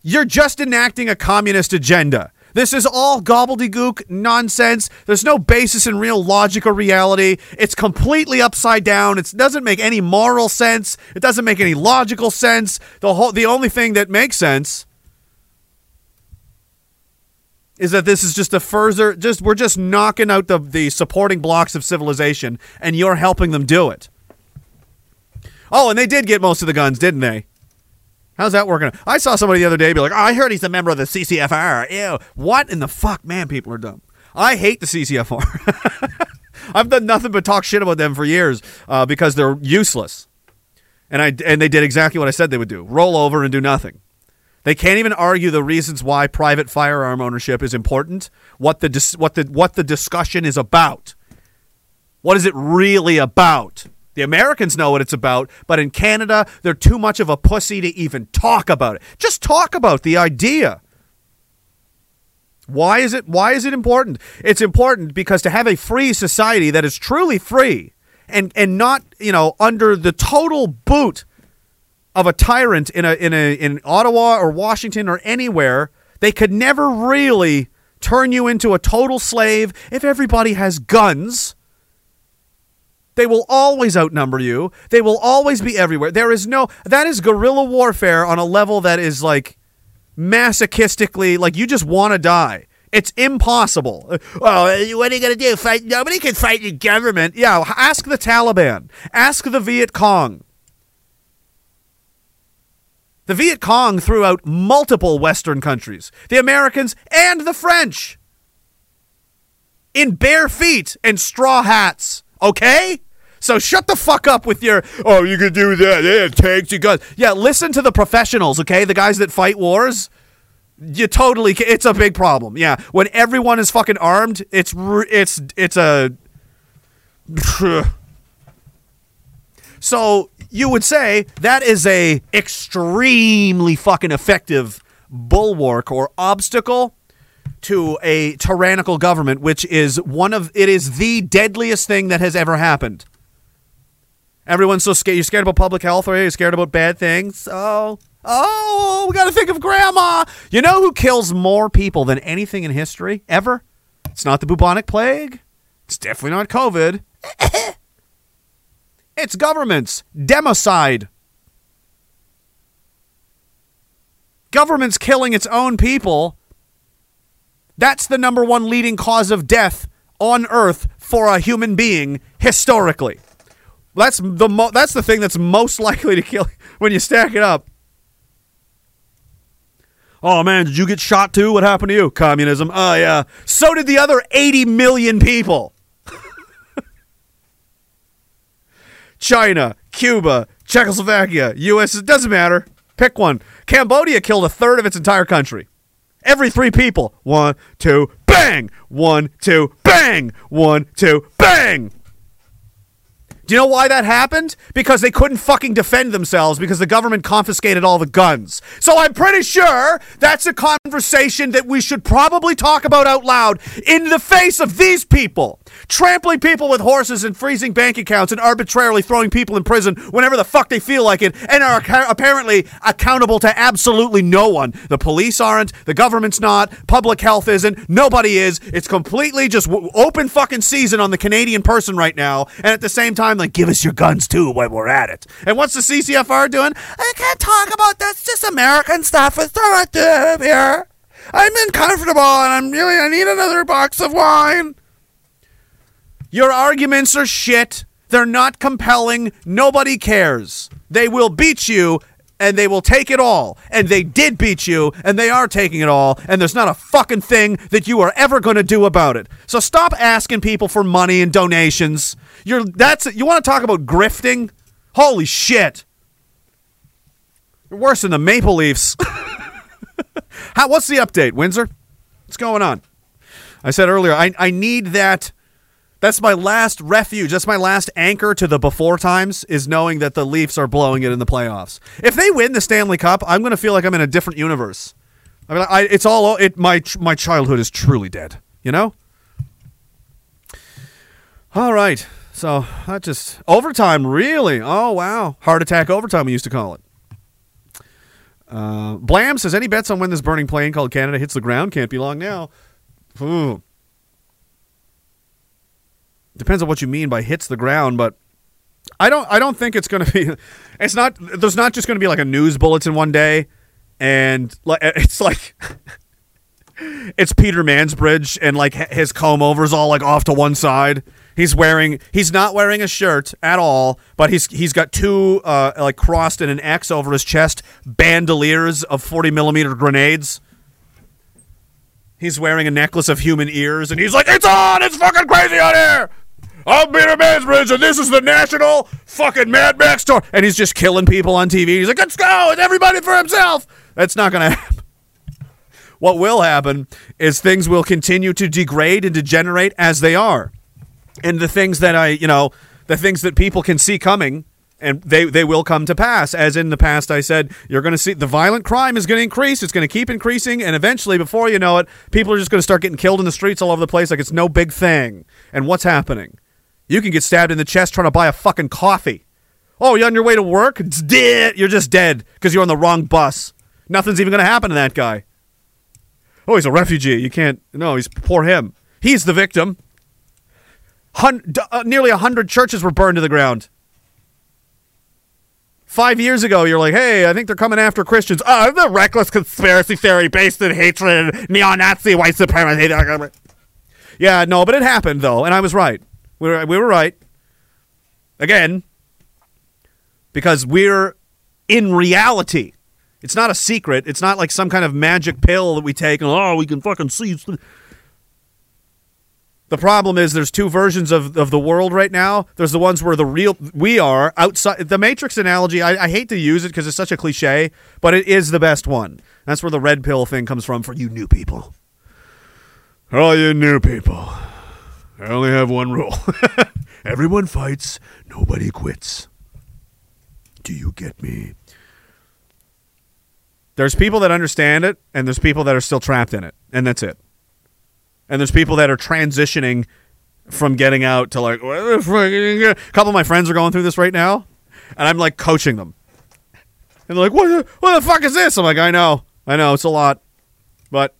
Speaker 1: You're just enacting a communist agenda. This is all gobbledygook nonsense. There's no basis in real logic or reality. It's completely upside down. It doesn't make any moral sense. It doesn't make any logical sense. The whole the only thing that makes sense is that this is just a further just we're just knocking out the the supporting blocks of civilization and you're helping them do it. Oh, and they did get most of the guns, didn't they? How's that working? I saw somebody the other day be like, oh, I heard he's a member of the CCFR. Ew. What in the fuck? Man, people are dumb. I hate the CCFR. I've done nothing but talk shit about them for years uh, because they're useless. And I and they did exactly what I said they would do: roll over and do nothing. They can't even argue the reasons why private firearm ownership is important. What the dis- what the what the discussion is about. What is it really about? The Americans know what it's about, but in Canada, they're too much of a pussy to even talk about it. Just talk about the idea. Why is it why is it important? It's important because to have a free society that is truly free and and not, you know, under the total boot of a tyrant in a in a in Ottawa or Washington or anywhere, they could never really turn you into a total slave if everybody has guns. They will always outnumber you. They will always be everywhere. There is no that is guerrilla warfare on a level that is like masochistically like you just want to die. It's impossible. Uh, Well, what are you going to do? Fight? Nobody can fight the government. Yeah, ask the Taliban. Ask the Viet Cong. The Viet Cong threw out multiple Western countries, the Americans and the French, in bare feet and straw hats. Okay? So shut the fuck up with your, oh, you can do that. Yeah, tanks, you guns. Yeah, listen to the professionals, okay? The guys that fight wars. You totally, ca- it's a big problem. Yeah, when everyone is fucking armed, it's it's it's a. So you would say that is a extremely fucking effective bulwark or obstacle to a tyrannical government, which is one of it is the deadliest thing that has ever happened. Everyone's so scared. You're scared about public health, or you're scared about bad things. Oh, oh, we got to think of grandma. You know who kills more people than anything in history ever? It's not the bubonic plague. It's definitely not COVID. It's governments. Democide. Governments killing its own people. That's the number one leading cause of death on earth for a human being historically. That's the mo- that's the thing that's most likely to kill when you stack it up. Oh man, did you get shot too? What happened to you? Communism. Oh yeah. So did the other 80 million people. China, Cuba, Czechoslovakia, US, it doesn't matter. Pick one. Cambodia killed a third of its entire country. Every three people. One, two, bang! One, two, bang! One, two, bang! Do you know why that happened? Because they couldn't fucking defend themselves because the government confiscated all the guns. So I'm pretty sure that's a conversation that we should probably talk about out loud in the face of these people. Trampling people with horses and freezing bank accounts and arbitrarily throwing people in prison whenever the fuck they feel like it and are acca- apparently accountable to absolutely no one. The police aren't, the government's not, public health isn't, nobody is. It's completely just w- open fucking season on the Canadian person right now. And at the same time, like, give us your guns too while we're at it. And what's the CCFR doing? I can't talk about that's just American stuff. It's not here. I'm uncomfortable and I'm really, I need another box of wine. Your arguments are shit. They're not compelling. Nobody cares. They will beat you and they will take it all. And they did beat you and they are taking it all. And there's not a fucking thing that you are ever going to do about it. So stop asking people for money and donations. You're that's you want to talk about grifting? Holy shit. You're worse than the Maple Leafs. How what's the update, Windsor? What's going on? I said earlier, I, I need that. That's my last refuge. That's my last anchor to the before times is knowing that the Leafs are blowing it in the playoffs. If they win the Stanley Cup, I'm going to feel like I'm in a different universe. I mean, I, it's all it. My my childhood is truly dead. You know. All right. So that just overtime. Really? Oh wow! Heart attack overtime. We used to call it. Uh, Blam says any bets on when this burning plane called Canada hits the ground? Can't be long now. Ooh. Depends on what you mean by hits the ground, but I don't. I don't think it's going to be. It's not. There's not just going to be like a news bulletin one day, and like it's like. It's Peter Mansbridge and like his comb overs all like off to one side. He's wearing he's not wearing a shirt at all, but he's he's got two uh, like crossed in an X over his chest bandoliers of forty millimeter grenades. He's wearing a necklace of human ears, and he's like, "It's on! It's fucking crazy out here!" I'm Peter Mansbridge, and this is the national fucking Mad Max tour. And he's just killing people on TV. He's like, "Let's go! It's everybody for himself." That's not gonna happen. What will happen is things will continue to degrade and degenerate as they are and the things that I, you know, the things that people can see coming, and they they will come to pass. As in the past, I said you're going to see the violent crime is going to increase. It's going to keep increasing, and eventually, before you know it, people are just going to start getting killed in the streets all over the place like it's no big thing. And what's happening? You can get stabbed in the chest trying to buy a fucking coffee. Oh, you're on your way to work? It's dead. You're just dead because you're on the wrong bus. Nothing's even going to happen to that guy. Oh, he's a refugee. You can't. No, he's poor him. He's the victim. Hun- uh, nearly a hundred churches were burned to the ground. Five years ago, you're like, "Hey, I think they're coming after Christians." Oh, the reckless conspiracy theory based in hatred, neo-Nazi, white supremacy. Yeah, no, but it happened though, and I was right. We were we were right. Again, because we're in reality. It's not a secret. It's not like some kind of magic pill that we take and oh, we can fucking see. The problem is there's two versions of, of the world right now. There's the ones where the real we are outside the Matrix analogy. I, I hate to use it because it's such a cliche, but it is the best one. That's where the red pill thing comes from for you new people. All you new people. I only have one rule. Everyone fights, nobody quits. Do you get me? There's people that understand it, and there's people that are still trapped in it, and that's it. And there's people that are transitioning from getting out to like? A couple of my friends are going through this right now, and I'm like coaching them. And they're like, what the, what the fuck is this? I'm like, I know, I know, it's a lot. But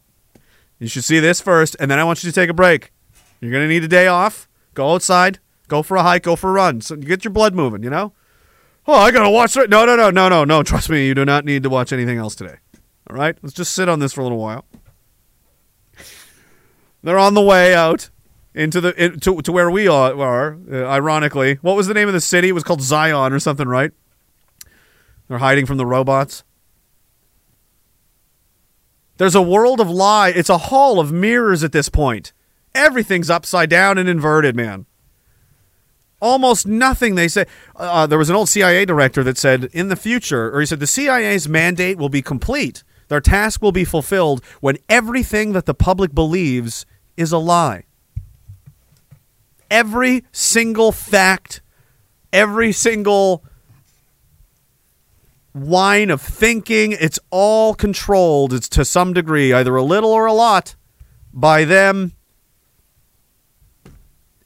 Speaker 1: you should see this first, and then I want you to take a break. You're going to need a day off. Go outside, go for a hike, go for a run. So you get your blood moving, you know? Oh, I got to watch it. No, no, no, no, no, no. Trust me, you do not need to watch anything else today. All right? Let's just sit on this for a little while. They're on the way out into the in, to, to where we are. uh, ironically, what was the name of the city? It was called Zion or something, right? They're hiding from the robots. There's a world of lie. It's a hall of mirrors at this point. Everything's upside down and inverted, man. Almost nothing they say. Uh, there was an old CIA director that said, in the future, or he said, the CIA's mandate will be complete. Their task will be fulfilled when everything that the public believes is a lie. Every single fact, every single line of thinking, it's all controlled. It's to some degree, either a little or a lot, by them.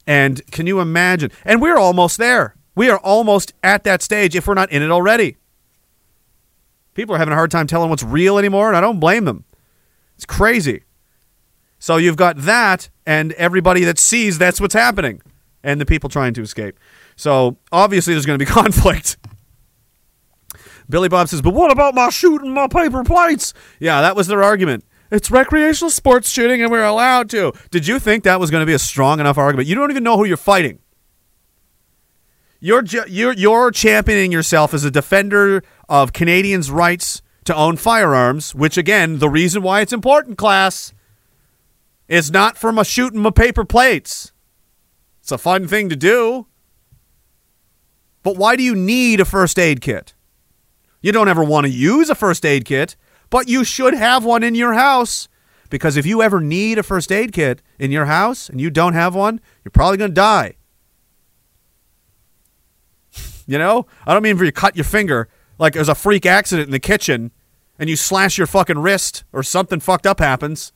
Speaker 1: And can you imagine? And we're almost there. We are almost at that stage if we're not in it already. People are having a hard time telling what's real anymore, and I don't blame them. It's crazy. So you've got that, and everybody that sees that's what's happening, and the people trying to escape. So obviously, there's going to be conflict. Billy Bob says, "But what about my shooting my paper plates?" Yeah, that was their argument. It's recreational sports shooting and we're allowed to. Did you think that was going to be a strong enough argument? You don't even know who you're fighting. You're ju- you're you're championing yourself as a defender of Canadians' rights to own firearms, which again, the reason why it's important, class, is not from a shooting my paper plates. It's a fun thing to do. But why do you need a first aid kit? You don't ever want to use a first aid kit, but you should have one in your house because if you ever need a first aid kit in your house and you don't have one, you're probably going to die. You know? I don't mean for you cut your finger like there's a freak accident in the kitchen and you slash your fucking wrist or something fucked up happens.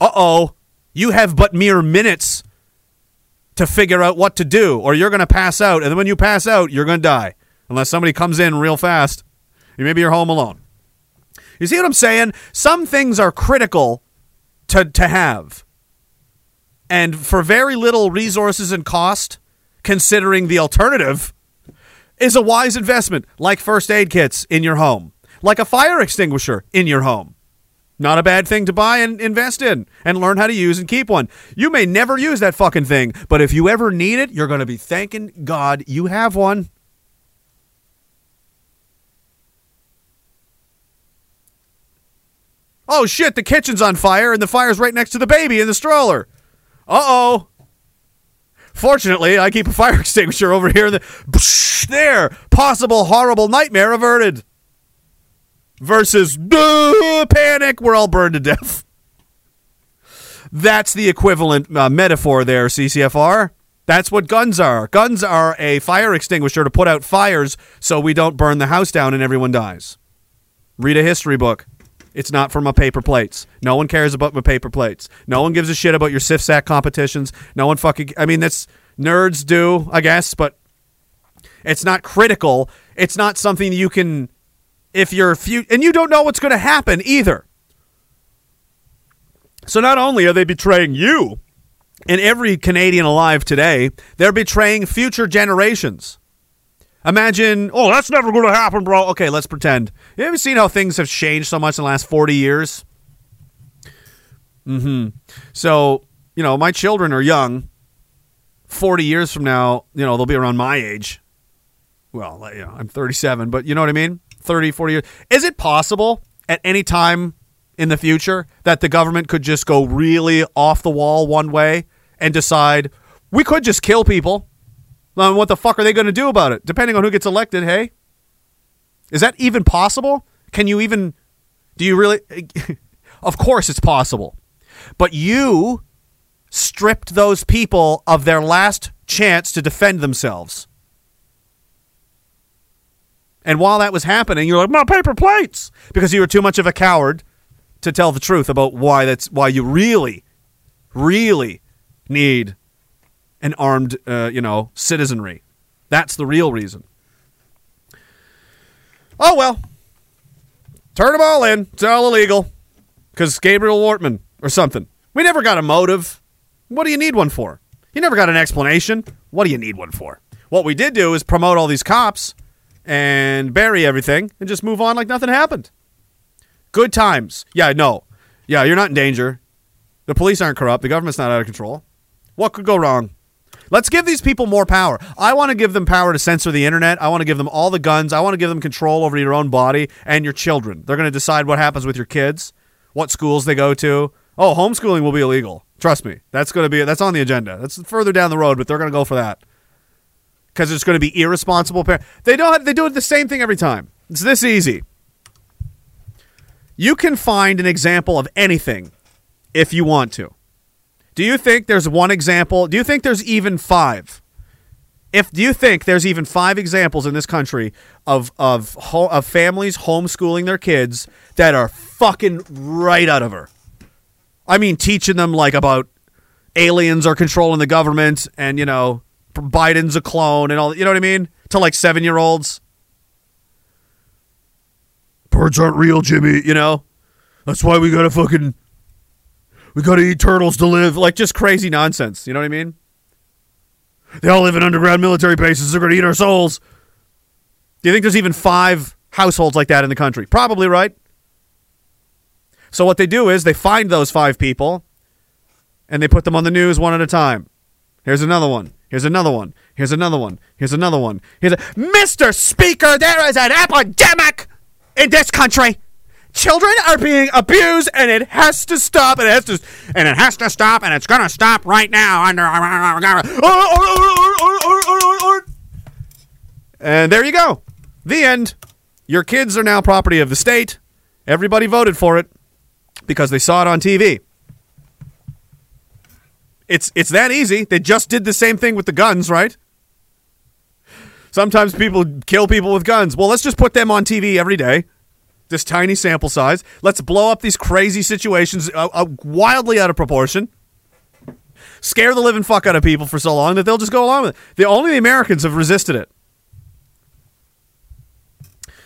Speaker 1: Uh oh. You have but mere minutes to figure out what to do, or you're going to pass out. And then when you pass out, you're going to die. Unless somebody comes in real fast. Maybe you're home alone. You see what I'm saying? Some things are critical to, to have. And for very little resources and cost, considering the alternative, is a wise investment, like first aid kits in your home, like a fire extinguisher in your home. Not a bad thing to buy and invest in and learn how to use and keep one. You may never use that fucking thing, but if you ever need it, you're going to be thanking God you have one. Oh shit, the kitchen's on fire and the fire's right next to the baby in the stroller. Uh oh. Fortunately, I keep a fire extinguisher over here. The, there, possible horrible nightmare averted. Versus "Duh, panic, we're all burned to death. That's the equivalent uh, metaphor there, CCFR. That's what guns are. Guns are a fire extinguisher to put out fires so we don't burn the house down and everyone dies. Read a history book. It's not for my paper plates. No one cares about my paper plates. No one gives a shit about your SIF SIFSAC competitions. No one fucking. I mean, that's nerds do, I guess, but it's not critical. It's not something you can. If you're few, and you don't know what's going to happen either. So not only are they betraying you and every Canadian alive today, they're betraying future generations. Imagine, oh, that's never going to happen, bro. Okay, let's pretend. You ever seen how things have changed so much in the last 40 years? Mm-hmm. So, you know, my children are young. 40 years from now, you know, they'll be around my age. Well, you know, I'm 37, but you know what I mean? 30, 40 years. Is it possible at any time in the future that the government could just go really off the wall one way and decide we could just kill people? Then what the fuck are they going to do about it? Depending on who gets elected, hey? Is that even possible? Can you even do you really Of course it's possible. But you stripped those people of their last chance to defend themselves. And while that was happening, you're like, "My paper plates," because you were too much of a coward to tell the truth about why that's why you really really need an armed, uh, you know, citizenry. That's the real reason. Oh well, turn them all in. It's all illegal because Gabriel Wortman or something. We never got a motive. What do you need one for? You never got an explanation. What do you need one for? What we did do is promote all these cops and bury everything and just move on like nothing happened. Good times. Yeah, no. Yeah, you're not in danger. The police aren't corrupt. The government's not out of control. What could go wrong? Let's give these people more power. I want to give them power to censor the internet. I want to give them all the guns. I want to give them control over your own body and your children. They're going to decide what happens with your kids, what schools they go to. Oh, homeschooling will be illegal. Trust me. That's going to be that's on the agenda. That's further down the road, but they're going to go for that. Cuz it's going to be irresponsible par- They don't they do it the same thing every time. It's this easy. You can find an example of anything if you want to. Do you think there's one example? Do you think there's even five? If do you think there's even five examples in this country of of of families homeschooling their kids that are fucking right out of her? I mean, teaching them like about aliens are controlling the government, and you know, Biden's a clone, and all. You know what I mean? To like seven year olds. Birds aren't real, Jimmy. You know, that's why we gotta fucking we gotta eat turtles to live. Like just crazy nonsense. You know what I mean? They all live in underground military bases. They're gonna eat our souls. Do you think there's even five households like that in the country? Probably right. So what they do is they find those five people and they put them on the news one at a time. Here's another one. Here's another one. Here's another one. Here's another one. Here's a Mr. Speaker, there is an epidemic in this country. Children are being abused and it has to stop and it has to and it has to stop and it's gonna stop right now under And there you go. The end. Your kids are now property of the state. Everybody voted for it because they saw it on TV. It's it's that easy. They just did the same thing with the guns, right? Sometimes people kill people with guns. Well, let's just put them on TV every day. This tiny sample size. Let's blow up these crazy situations uh, uh, wildly out of proportion. Scare the living fuck out of people for so long that they'll just go along with it. The only the Americans have resisted it.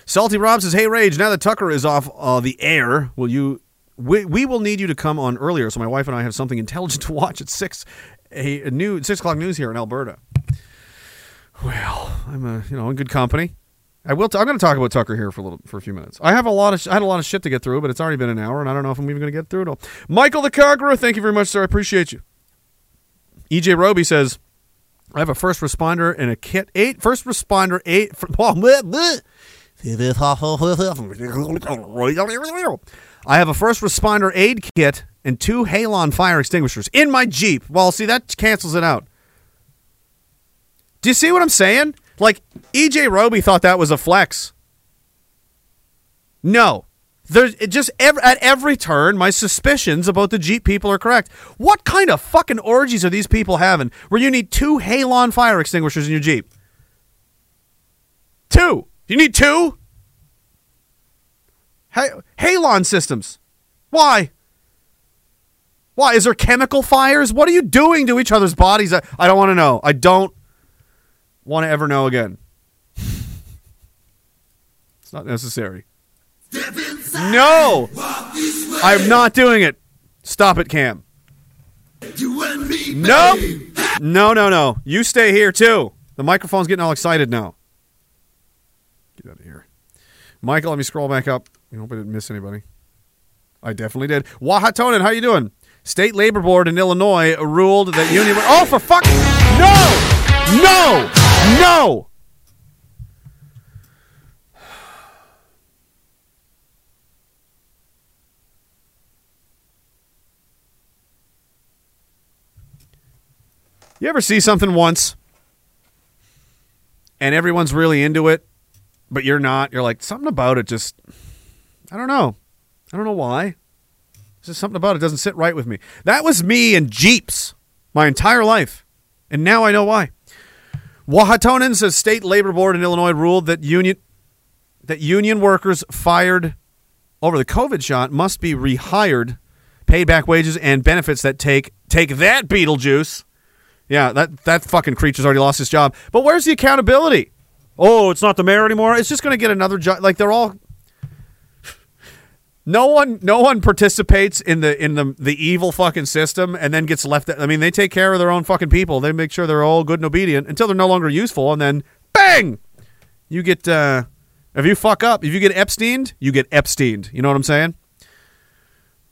Speaker 1: Salty Rob says, "Hey Rage, now that Tucker is off uh, the air, will you? We, we will need you to come on earlier, so my wife and I have something intelligent to watch at six, a, a new six o'clock news here in Alberta." Well, I'm a you know in good company. I will. T- I'm going to talk about Tucker here for a little for a few minutes. I have a lot of sh- I had a lot of shit to get through, but it's already been an hour, and I don't know if I'm even going to get through it all. Michael the Conqueror, thank you very much, sir. I appreciate you. EJ Roby says, "I have a first responder and a kit. Eight first responder. Eight. Oh. I have a first responder aid kit and two Halon fire extinguishers in my Jeep. Well, see that cancels it out. Do you see what I'm saying? Like EJ Roby thought that was a flex. No. There's just at every turn, my suspicions about the Jeep people are correct. What kind of fucking orgies are these people having where you need two Halon fire extinguishers in your Jeep? Two. You need two? Hey, Halon systems. Why? Why? Is there chemical fires? What are you doing to each other's bodies? I, I don't want to know. I don't want to ever know again. it's not necessary. No! I'm not doing it. Stop it, Cam. Nope. No, no, no. You stay here too. The microphone's getting all excited now. Get out of here. Michael, let me scroll back up. I hope I didn't miss anybody. I definitely did. Wahatonen, how you doing? State Labor Board in Illinois ruled that union. Oh, for fuck! No! No! No! You ever see something once and everyone's really into it, but you're not? You're like, something about it just, I don't know. I don't know why. There's just something about it doesn't sit right with me. That was me and Jeeps my entire life. And now I know why. Wahatonen says state labor board in Illinois ruled that union that union workers fired over the COVID shot must be rehired, paid back wages and benefits that take take that Beetlejuice. Yeah, that that fucking creature's already lost his job. But where's the accountability? Oh, it's not the mayor anymore. It's just going to get another job. Like they're all. No one, no one participates in the in the the evil fucking system and then gets left. I mean, they take care of their own fucking people. They make sure they're all good and obedient until they're no longer useful, and then bang, you get. uh If you fuck up, if you get Epsteined, you get Epsteined. You know what I'm saying?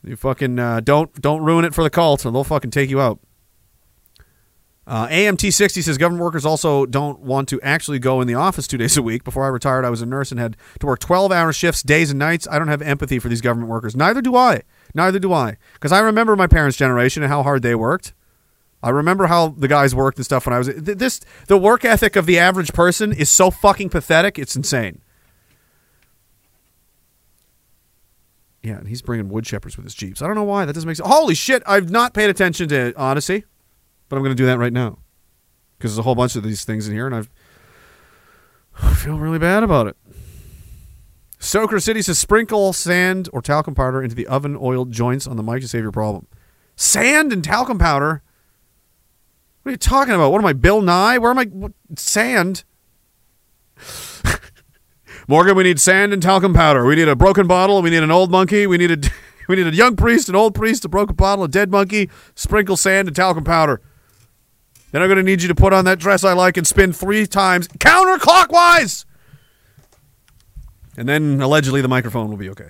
Speaker 1: You fucking uh, don't don't ruin it for the cult, or they'll fucking take you out. Uh, AMT60 says government workers also don't want to actually go in the office two days a week. Before I retired, I was a nurse and had to work 12 hour shifts, days and nights. I don't have empathy for these government workers. Neither do I. Neither do I. Because I remember my parents' generation and how hard they worked. I remember how the guys worked and stuff when I was. This the work ethic of the average person is so fucking pathetic. It's insane. Yeah, and he's bringing wood chippers with his jeeps. I don't know why. That doesn't make sense. Holy shit! I've not paid attention to Odysee, but I'm going to do that right now because there's a whole bunch of these things in here, and I've I feel really bad about it. Soaker City says sprinkle sand or talcum powder into the oven oiled joints on the mic to save your problem. Sand and talcum powder. What are you talking about? What am I, Bill Nye? Where am I? What, sand? Morgan, we need sand and talcum powder. We need a broken bottle. We need an old monkey. We need a we need a young priest, an old priest, a broken bottle, a dead monkey. Sprinkle sand and talcum powder. Then I'm going to need you to put on that dress I like and spin three times counterclockwise. And then allegedly the microphone will be okay.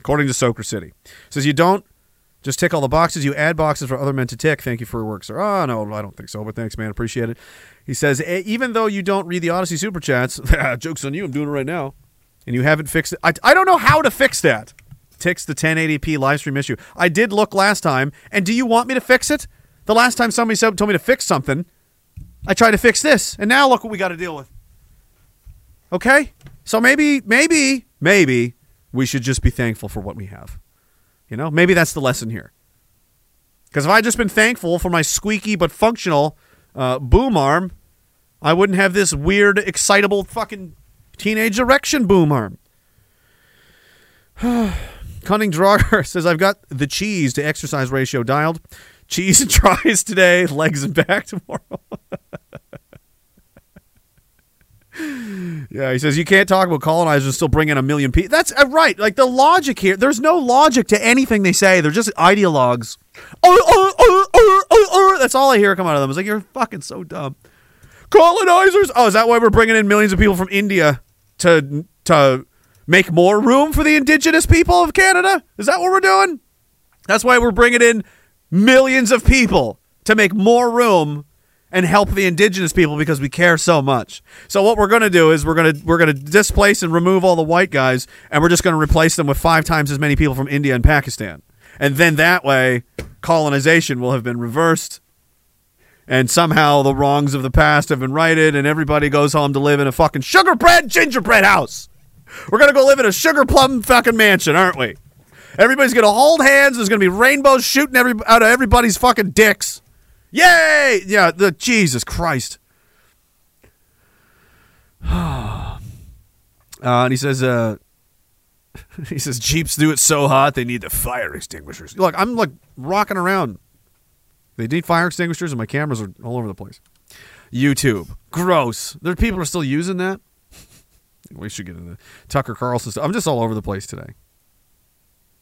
Speaker 1: according to Soaker City. says you don't just tick all the boxes, you add boxes for other men to tick. Thank you for your work, sir. Oh, no, I don't think so, but thanks, man. Appreciate it. He says, "E- even though you don't read the Odysee Super Chats, joke's on you, I'm doing it right now, and you haven't fixed it. I, I don't know how to fix that. Ticks the 1080p live stream issue. I did look last time, and do you want me to fix it? The last time somebody said, told me to fix something, I tried to fix this, and now look what we got to deal with. Okay? So maybe, maybe, maybe we should just be thankful for what we have. You know, maybe that's the lesson here. Because if I'd just been thankful for my squeaky but functional uh, boom arm, I wouldn't have this weird, excitable fucking teenage erection boom arm. Cunning Drawer says, I've got the cheese to exercise ratio dialed. Cheese and tries today, legs and back tomorrow. Yeah, he says you can't talk about colonizers still bring in a million people. That's uh, right. Like the logic here, there's no logic to anything they say. They're just ideologues. Oh, oh, oh. That's all I hear come out of them. It's like you're fucking so dumb. Colonizers. Oh, is that why we're bringing in millions of people from India to to make more room for the indigenous people of Canada? Is that what we're doing? That's why we're bringing in millions of people to make more room and help the indigenous people because we care so much. So what we're going to do is we're going to we're going to displace and remove all the white guys and we're just going to replace them with five times as many people from India and Pakistan. And then that way colonization will have been reversed and somehow the wrongs of the past have been righted and everybody goes home to live in a fucking sugar bread gingerbread house. We're going to go live in a sugar plum fucking mansion, aren't we? Everybody's going to hold hands. There's going to be rainbows shooting every, out of everybody's fucking dicks. Yay! Yeah, the Jesus Christ. uh, and he says, uh, he says, Jeeps do it so hot they need the fire extinguishers. Look, I'm like rocking around. They need fire extinguishers, and my cameras are all over the place. YouTube, gross. There people are still using that. we should get into Tucker Carlson. Stuff. I'm just all over the place today.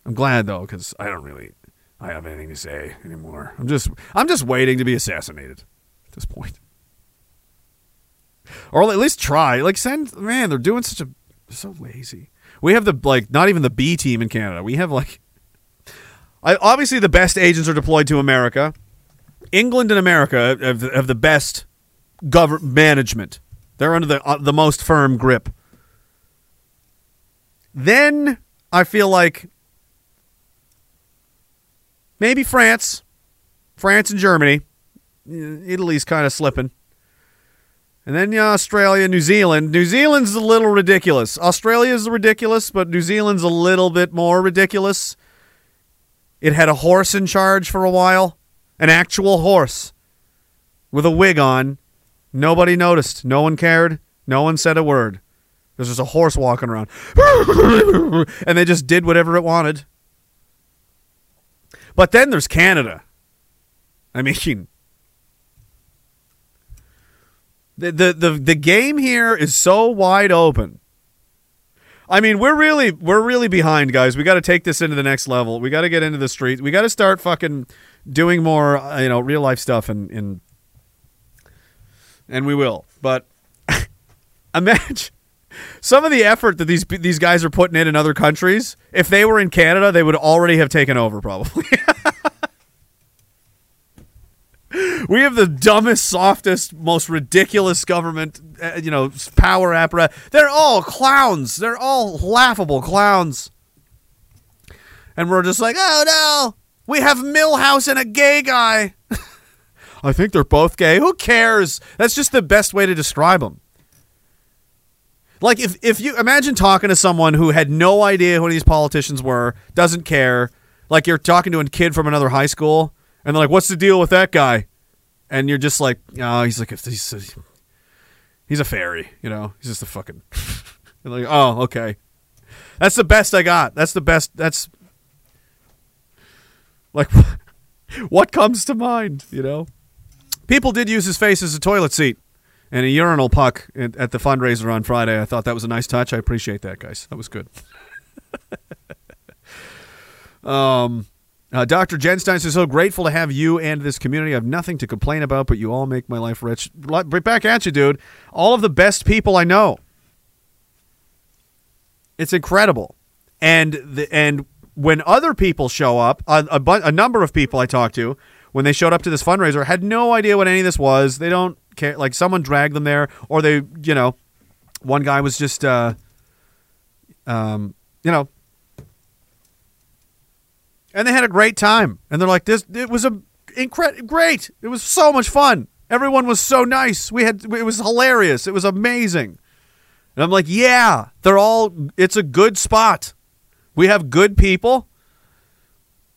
Speaker 1: I'm glad though, because I don't really, I have anything to say anymore. I'm just, I'm just waiting to be assassinated at this point, or at least try. Like send, man, they're doing such a, so lazy. We have the like, not even the B team in Canada. We have like, I obviously the best agents are deployed to America. England and America have, have the best government management. They're under the uh, the most firm grip. Then I feel like maybe France, France and Germany, eh, Italy's kind of slipping, and then Australia, New Zealand. New Zealand's a little ridiculous. Australia's ridiculous, but New Zealand's a little bit more ridiculous. It had a horse in charge for a while, an actual horse with a wig on. Nobody noticed. No one cared. No one said a word. There's just a horse walking around. and they just did whatever it wanted. But then there's Canada. I mean, the, the, the, the game here is so wide open. I mean, we're really we're really behind, guys. We got to take this into the next level. We got to get into the streets. We got to start fucking doing more, uh, you know, real life stuff, and and and we will. But imagine some of the effort that these these guys are putting in in other countries. If they were in Canada, they would already have taken over, probably. we have the dumbest, softest, most ridiculous government, uh, you know, power apparatus. They're all clowns. They're all laughable clowns. And we're just like, oh no, we have Milhouse and a gay guy. I think they're both gay. Who cares? That's just the best way to describe them. Like if if you imagine talking to someone who had no idea who these politicians were, doesn't care, like you're talking to a kid from another high school, and they're like, "What's the deal with that guy?" And you're just like, "Oh, he's like he's a, he's a fairy, you know. He's just a fucking." like, "Oh, okay." That's the best I got. That's the best. That's like what comes to mind, you know? People did use his face as a toilet seat and a urinal puck at, at the fundraiser on Friday. I thought that was a nice touch. I appreciate that, guys. That was good. um, uh, Dr. Genstein says, so grateful to have you and this community. I have nothing to complain about, but you all make my life rich. Right back at you, dude. All of the best people I know. It's incredible. And the, and when other people show up, a, a, bu- a number of people I talked to, when they showed up to this fundraiser, had no idea what any of this was. They don't Like someone dragged them there, or they, you know, one guy was just, uh, um, you know, and they had a great time. And they're like, this, it was a incredible, great. It was so much fun. Everyone was so nice. We had, it was hilarious. It was amazing. And I'm like, yeah, they're all, it's a good spot. We have good people.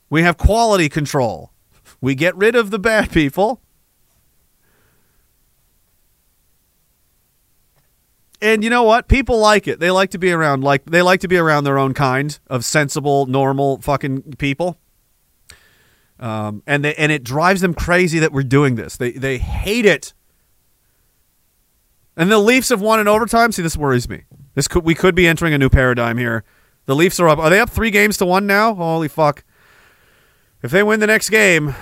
Speaker 1: We have quality control. We get rid of the bad people. And you know what? People like it. They like to be around like they like to be around their own kind of sensible, normal fucking people. Um, and they and it drives them crazy that we're doing this. They they hate it. And the Leafs have won in overtime. See, this worries me. This could we could be entering a new paradigm here. The Leafs are up. Are they up three games to one now? Holy fuck! If they win the next game,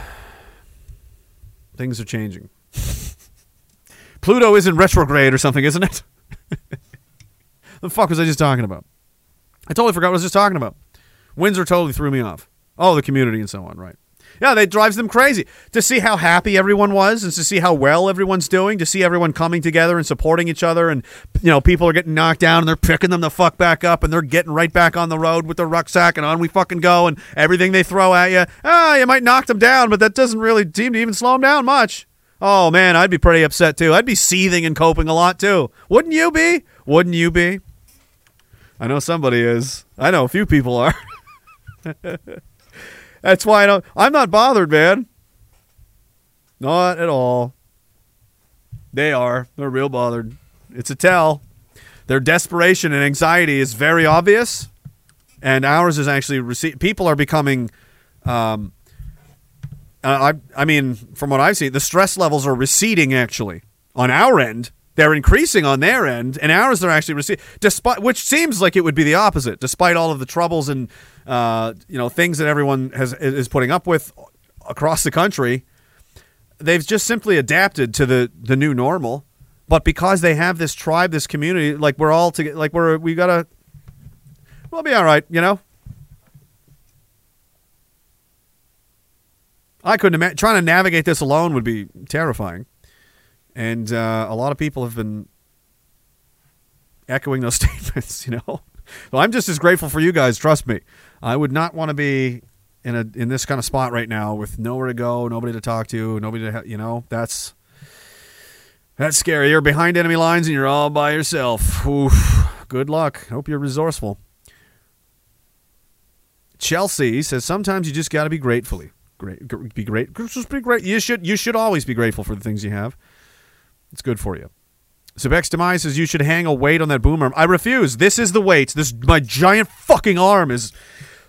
Speaker 1: things are changing. Pluto is in retrograde or something, isn't it? The fuck was I just talking about? I totally forgot what I was just talking about. Windsor totally threw me off. Oh, the community and so on, right? Yeah, that drives them crazy to see how happy everyone was and to see how well everyone's doing, to see everyone coming together and supporting each other. And, you know, people are getting knocked down and they're picking them the fuck back up and they're getting right back on the road with their rucksack and on we fucking go and everything they throw at you. Ah, you might knock them down, but that doesn't really seem to even slow them down much. Oh, man, I'd be pretty upset too. I'd be seething and coping a lot too. Wouldn't you be? Wouldn't you be? I know somebody is. I know a few people are. That's why I don't. I'm not bothered, man. Not at all. They are. They're real bothered. It's a tell. Their desperation and anxiety is very obvious, and ours is actually rece- people are becoming. Um, uh, I I mean, from what I've seen, the stress levels are receding. Actually, on our end, they're increasing on their end, and ours they're actually receding. Despite which seems like it would be the opposite, despite all of the troubles and uh, you know things that everyone has is putting up with across the country. They've just simply adapted to the the new normal, but because they have this tribe, this community, like we're all together, like we're we gotta, we'll be all right, you know. I couldn't imagine trying to navigate this alone would be terrifying, and uh, a lot of people have been echoing those statements. You know, I'm just as grateful for you guys. Trust me, I would not want to be in a in this kind of spot right now with nowhere to go, nobody to talk to, nobody to you know. That's that's scary. You're behind enemy lines and you're all by yourself. Oof. Good luck. Hope you're resourceful. Chelsea says sometimes you just got to be gratefully great. Be great. Just be great. You should. You should always be grateful for the things you have. It's good for you. Sebex Demise says you should hang a weight on that boom arm. I refuse. This is the weight. This my giant fucking arm is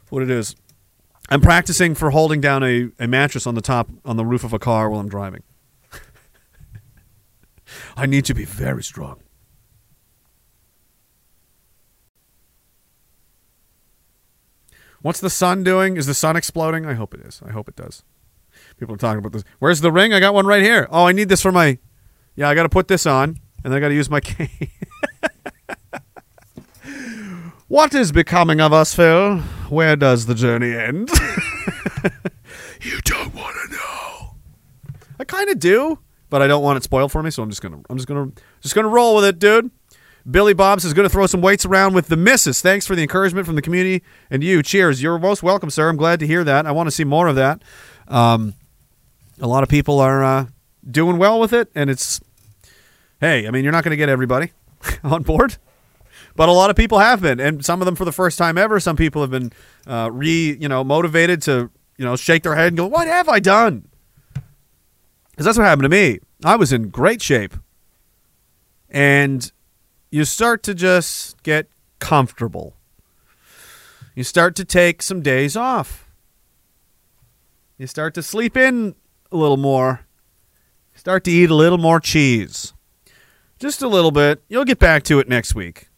Speaker 1: what it is. I'm practicing for holding down a, a mattress on the top on the roof of a car while I'm driving. I need to be very strong. What's the sun doing? Is the sun exploding? I hope it is. I hope it does. People are talking about this. Where's the ring? I got one right here. Oh, I need this for my. Yeah, I got to put this on, and then I got to use my cane. what is becoming of us, Phil? Where does the journey end? you don't want to know. I kind of do, but I don't want it spoiled for me, so I'm just gonna, I'm just gonna, just gonna roll with it, dude. Billy Bobs is going to throw some weights around with the misses. Thanks for the encouragement from the community and you. Cheers. You're most welcome, sir. I'm glad to hear that. I want to see more of that. Um, a lot of people are uh, doing well with it, and it's hey, I mean, you're not going to get everybody on board, but a lot of people have been, and some of them for the first time ever. Some people have been uh, re, you know, motivated to you know shake their head and go, "What have I done?" Because that's what happened to me. I was in great shape, and you start to just get comfortable. You start to take some days off. You start to sleep in a little more. Start to eat a little more cheese. Just a little bit. You'll get back to it next week.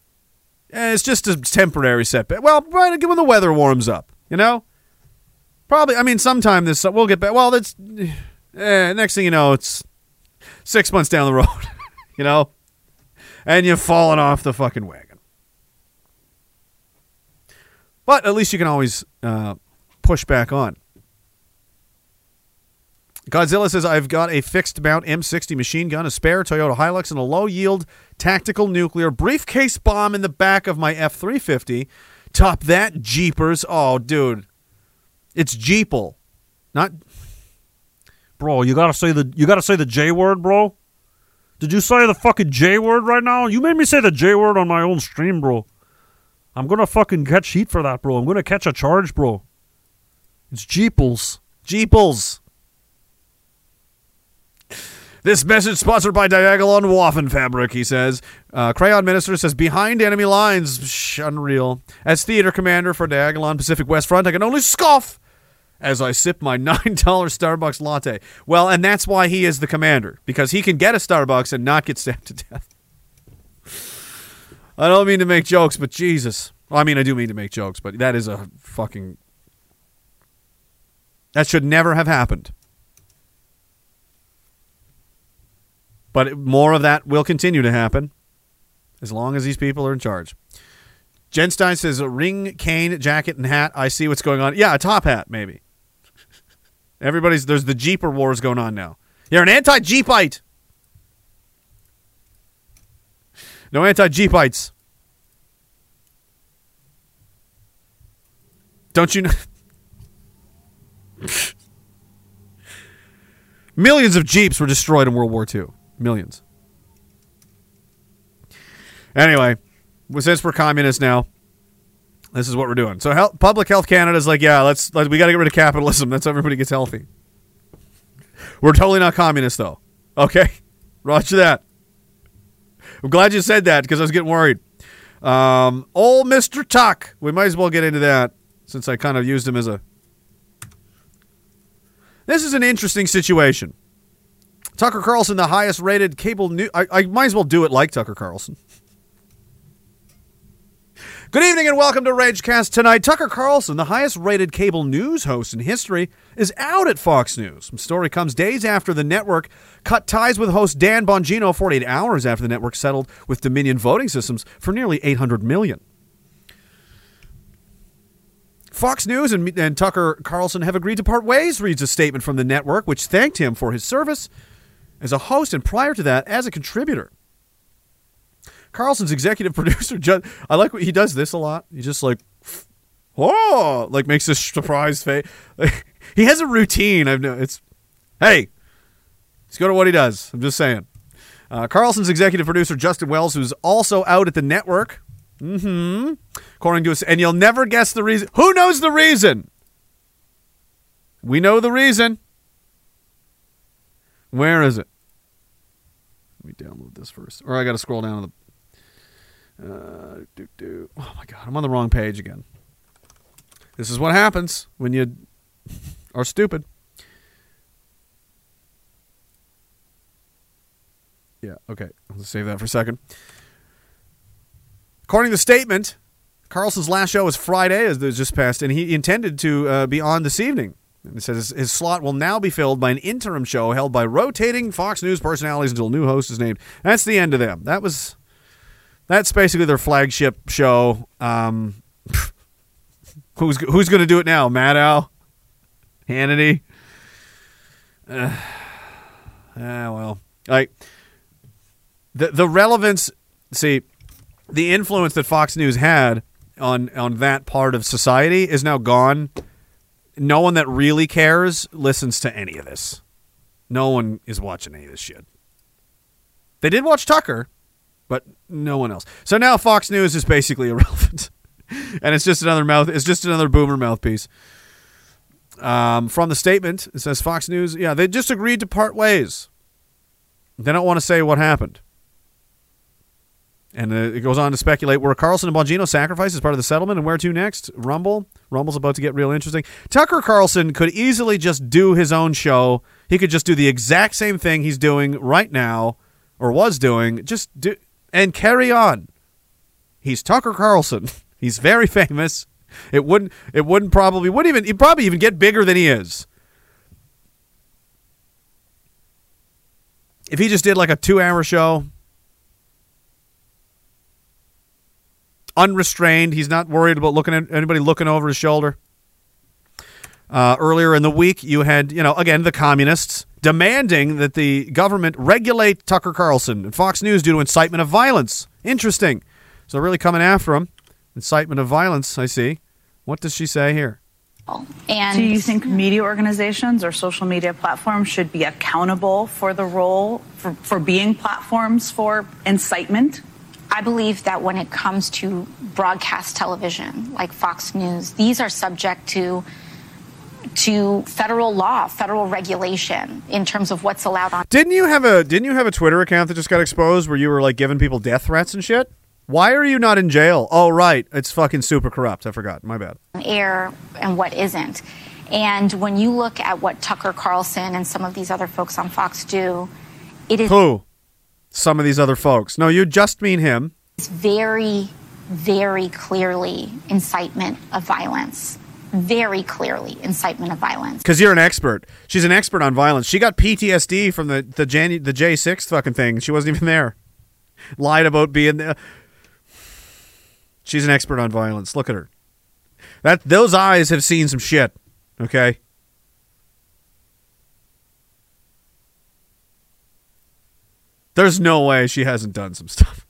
Speaker 1: And it's just a temporary setback. Well, right when the weather warms up, you know? Probably, I mean, sometime this, we'll get back. Well, that's, eh, next thing you know, it's six months down the road, you know? And you've fallen off the fucking wagon. But at least you can always uh, push back on. Godzilla says, I've got a fixed mount M60 machine gun, a spare Toyota Hilux, and a low yield tactical nuclear briefcase bomb in the back of my F 350. Top that, Jeepers. Oh, dude. It's Jeeple. Not.
Speaker 6: Bro, you gotta say the you gotta say the J word, bro. Did you say the fucking J word right now? You made me say the J word on my own stream, bro. I'm gonna fucking catch heat for that, bro. I'm gonna catch a charge, bro. It's Jeeples.
Speaker 1: Jeeples. This message sponsored by Diagolon Waffen Fabric, he says. Uh, Crayon Minister says, behind enemy lines. Shh, unreal. As theater commander for Diagolon Pacific West Front, I can only scoff as I sip my $9 Starbucks latte. Well, and that's why he is the commander, because he can get a Starbucks and not get stabbed to death. I don't mean to make jokes, but Jesus. Well, I mean, I do mean to make jokes, but that is a fucking. That should never have happened. But more of that will continue to happen as long as these people are in charge. Jen Stein says a ring, cane, jacket, and hat. I see what's going on. Yeah, a top hat, maybe. Everybody's there's the Jeeper wars going on now. You're an anti Jeepite. No anti Jeepites. Don't you know? Millions of Jeeps were destroyed in World War II. Millions. Anyway, since we're communists now, this is what we're doing. So, health, Public Health Canada is like, yeah, let's let, we got to get rid of capitalism. That's how everybody gets healthy. We're totally not communist though. Okay, Roger that. I'm glad you said that because I was getting worried. Um, old Mister Tuck. We might as well get into that since I kind of used him as a. This is an interesting situation. Tucker Carlson, the highest rated cable news. I, I might as well do it like Tucker Carlson. Good evening and welcome to Ragecast tonight. Tucker Carlson, the highest rated cable news host in history, is out at Fox News. The story comes days after the network cut ties with host Dan Bongino 48 hours after the network settled with Dominion Voting Systems for nearly 800 million. Fox News and, and Tucker Carlson have agreed to part ways, reads a statement from the network, which thanked him for his service as a host and prior to that as a contributor. Carlson's executive producer, Judd, I like what he does this a lot. He just like, oh, like makes this surprised face. he has a routine. I've known it's, hey, let's go to what he does. I'm just saying. Uh, Carlson's executive producer, Justin Wells, who's also out at the network. Mm-hmm. According to us, and you'll never guess the reason. Who knows the reason? We know the reason. Where is it? Let me download this first. Or I got to scroll down to the. Uh, do, do. Oh my God, I'm on the wrong page again. This is what happens when you are stupid. Yeah, okay. Let's save that for a second. According to the statement, Carlson's last show was Friday, as just passed, and he intended to uh, be on this evening. And it says his slot will now be filled by an interim show held by rotating Fox News personalities until a new host is named. That's the end of them. That was that's basically their flagship show. Um, who's who's going to do it now? Maddow, Hannity. Uh, ah, well, like the the relevance. See, the influence that Fox News had on on that part of society is now gone no one that really cares listens to any of this. No one is watching any of this shit. They did watch Tucker, but no one else. So now Fox News is basically irrelevant, and it's just another mouth. It's just another boomer mouthpiece. Um, from the statement, it says Fox News. Yeah, they just agreed to part ways. They don't want to say what happened. And uh, it goes on to speculate where Carlson and Bongino sacrifice as part of the settlement and where to next. Rumble. Rumble's about to get real interesting. Tucker Carlson could easily just do his own show. He could just do the exact same thing he's doing right now or was doing. Just do and carry on. He's Tucker Carlson. He's very famous. It wouldn't it wouldn't probably wouldn't even he'd probably even get bigger than he is. If he just did like a 2-hour show, unrestrained. He's not worried about looking at anybody looking over his shoulder. Uh, earlier in the week, you had, you know, again, the communists demanding that the government regulate Tucker Carlson and Fox News due to incitement of violence. Interesting. So really coming after him. Incitement of violence, I see. What does she say here?
Speaker 7: And
Speaker 8: Do you think media organizations or social media platforms should be accountable for the role for, for being platforms for incitement?
Speaker 7: I believe that when it comes to broadcast television like Fox News, these are subject to to federal law, federal regulation in terms of what's allowed on
Speaker 1: Didn't you have a didn't you have a Twitter account that just got exposed where you were like giving people death threats and shit? Why are you not in jail? Oh right, it's fucking super corrupt. I forgot. My bad.
Speaker 7: air and what isn't. And when you look at what Tucker Carlson and some of these other folks on Fox do, it is
Speaker 1: Who? Some of these other folks. No, you just mean him.
Speaker 7: It's very, very clearly incitement of violence. Very clearly incitement of violence.
Speaker 1: Because you're an expert. She's an expert on violence. She got PTSD from the the Jan- the J six fucking thing. She wasn't even there. Lied about being there. She's an expert on violence. Look at her. That those eyes have seen some shit. Okay. There's no way she hasn't done some stuff.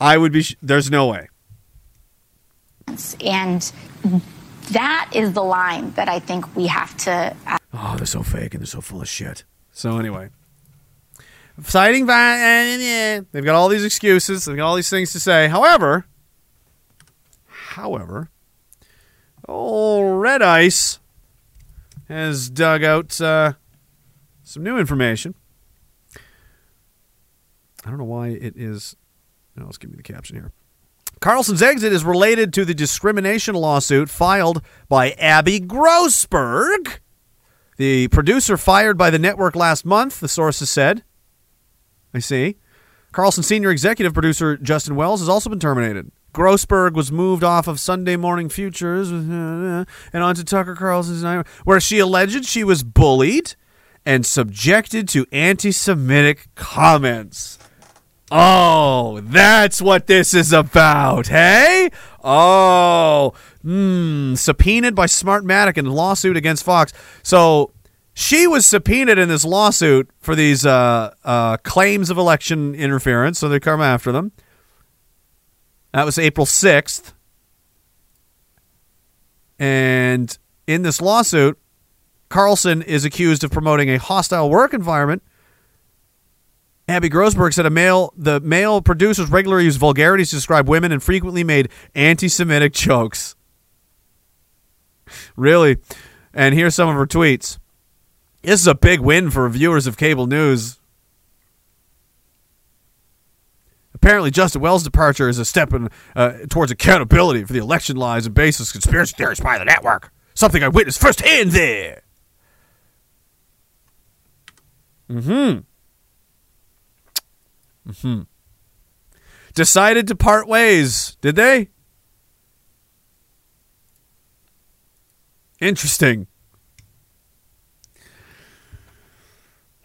Speaker 1: I would be. Sh- there's no way.
Speaker 7: And that is the line that I think we have to
Speaker 1: Oh, they're so fake and they're so full of shit. So anyway, citing violence. They've got all these excuses. They've got all these things to say. However, however, old Red Ice has dug out uh, some new information. I don't know why it is. No, let's give me the caption here. Carlson's exit is related to the discrimination lawsuit filed by Abby Grossberg, the producer fired by the network last month, the sources said. I see. Carlson senior executive producer Justin Wells has also been terminated. Grossberg was moved off of Sunday Morning Futures uh, uh, and onto Tucker Carlson's, where she alleged she was bullied and subjected to anti Semitic comments. Oh, that's what this is about, hey? Oh, hmm, subpoenaed by Smartmatic in lawsuit against Fox. So she was subpoenaed in this lawsuit for these uh, uh, claims of election interference. So they come after them. That was April 6th. And in this lawsuit, Carlson is accused of promoting a hostile work environment. Abby Grossberg said a male the male producers regularly used vulgarities to describe women and frequently made anti-Semitic jokes. Really? And here's some of her tweets. This is a big win for viewers of cable news. Apparently, Justin Wells' departure is a step in, uh, towards accountability for the election lies and baseless conspiracy theories by the network. Something I witnessed firsthand there. Mm-hmm. Mm-hmm. Decided to part ways, did they? Interesting.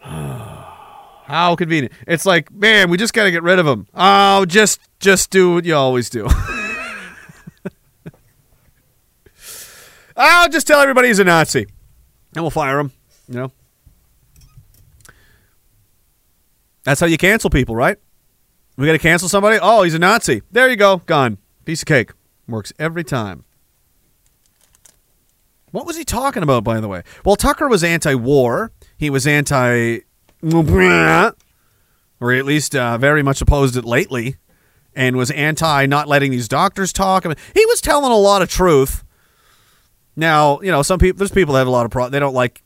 Speaker 1: How convenient. It's like, man, we just got to get rid of him. Oh, just just do what you always do. I'll just tell everybody he's a Nazi. And we'll fire him, you know. That's how you cancel people, right? We got to cancel somebody. Oh, he's a Nazi. There you go. Gone. Piece of cake. Works every time. What was he talking about, by the way? Well, Tucker was anti war. He was anti. Or at least uh, very much opposed it lately. And was anti not letting these doctors talk. I mean, he was telling a lot of truth. Now, you know, some people, there's people that have a lot of problems. They don't like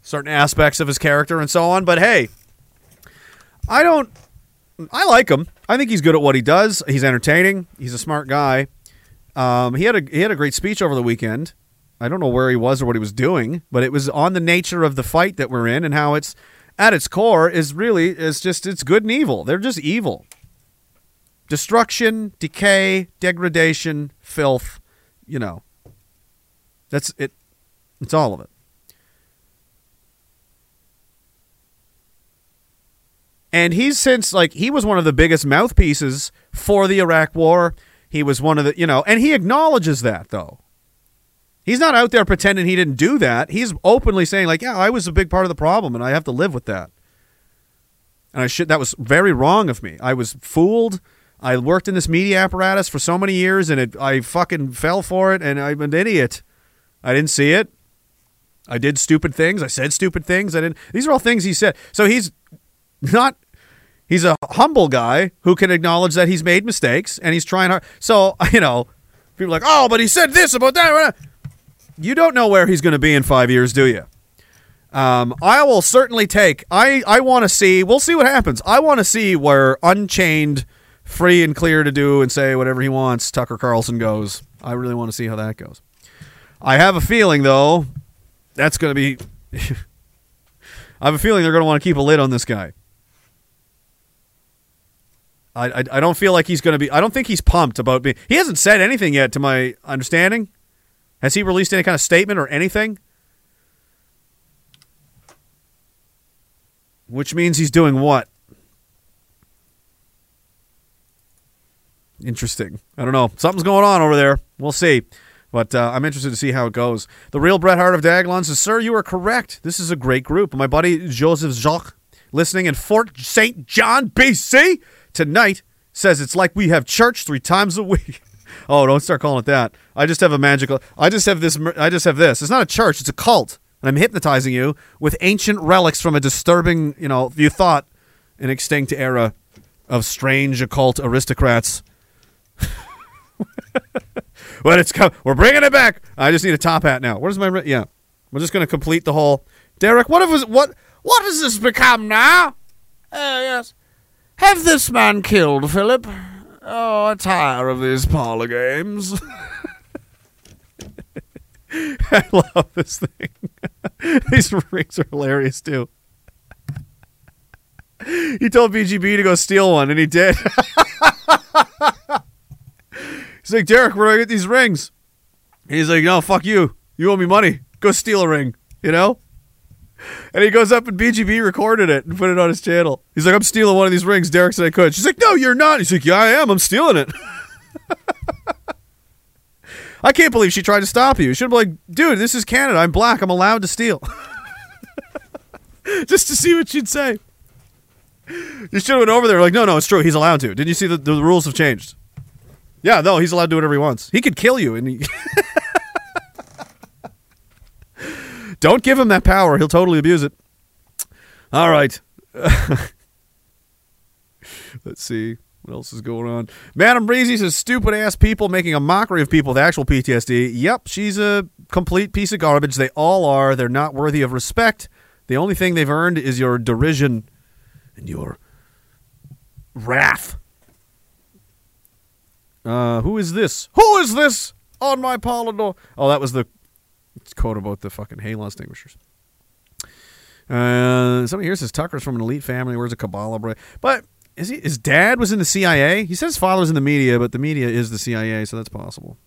Speaker 1: certain aspects of his character and so on. But hey, I don't. I like him. I think he's good at what he does. He's entertaining. He's a smart guy. Um, he had a he had a great speech over the weekend. I don't know where he was or what he was doing, but it was on the nature of the fight that we're in and how it's at its core is really is just it's good and evil. They're just evil. Destruction, decay, degradation, filth, you know. That's it it's all of it. And he's since like he was one of the biggest mouthpieces for the Iraq War. He was one of the you know, and he acknowledges that though. He's not out there pretending he didn't do that. He's openly saying like, "Yeah, I was a big part of the problem, and I have to live with that." And I should. That was very wrong of me. I was fooled. I worked in this media apparatus for so many years, and it, I fucking fell for it, and I'm an idiot. I didn't see it. I did stupid things. I said stupid things. I didn't. These are all things he said. So he's not. He's a humble guy who can acknowledge that he's made mistakes, and he's trying hard. So you know, people are like, oh, but he said this about that. You don't know where he's going to be in five years, do you? Um, I will certainly take. I I want to see. We'll see what happens. I want to see where Unchained, free and clear to do and say whatever he wants. Tucker Carlson goes. I really want to see how that goes. I have a feeling though, that's going to be. I have a feeling they're going to want to keep a lid on this guy. I, I, I don't feel like he's going to be. I don't think he's pumped about being. He hasn't said anything yet, to my understanding. Has he released any kind of statement or anything? Which means he's doing what? Interesting. I don't know. Something's going on over there. We'll see. But uh, I'm interested to see how it goes. The real Bret Hart of Diagolon says, Sir, you are correct. This is a great group. My buddy Joseph Jacques, listening in Fort St. John, BC, tonight, says it's like we have church three times a week. oh, don't start calling it that. I just have a magical. I just have this. I just have this. It's not a church. It's a cult, and I'm hypnotizing you with ancient relics from a disturbing, you know, you thought, an extinct era of strange occult aristocrats. but it's come. We're bringing it back. I just need a top hat now. Where's my? Yeah, we're just to complete the whole. Derek, what if what what has this become now?
Speaker 2: Uh, yes. Have this man killed, Philip. Oh, I tire of these parlor games.
Speaker 1: I love this thing. These rings are hilarious too. He told BGB to go steal one, and he did. He's like, Derek, where do I get these rings? He's like, no, fuck you. You owe me money. Go steal a ring, you know? And he goes up and BGB recorded it and put it on his channel. He's like, I'm stealing one of these rings. Derek said I could. She's like, No, you're not. He's like, Yeah, I am. I'm stealing it. I can't believe she tried to stop you. She should be like, Dude, this is Canada. I'm black. I'm allowed to steal. Just to see what she'd say. You should have went over there like, No, no, it's true. He's allowed to. Didn't you see that the rules have changed? Yeah, no, he's allowed to do whatever he wants. He could kill you, and he. Don't give him that power. He'll totally abuse it. All right. Let's see. What else is going on? Madam Breezy says stupid ass people making a mockery of people with actual PTSD. Yep, she's a complete piece of garbage. They all are. They're not worthy of respect. The only thing they've earned is your derision and your wrath. Uh, who is this? Who is this on my parlor door? Oh, that was the quote about the fucking halo extinguishers. Uh, somebody here says Tucker's from an elite family. Where's a Kabbalah boy? But is he? His dad was in the CIA. He says his father's in the media, but the media is the CIA, so that's possible.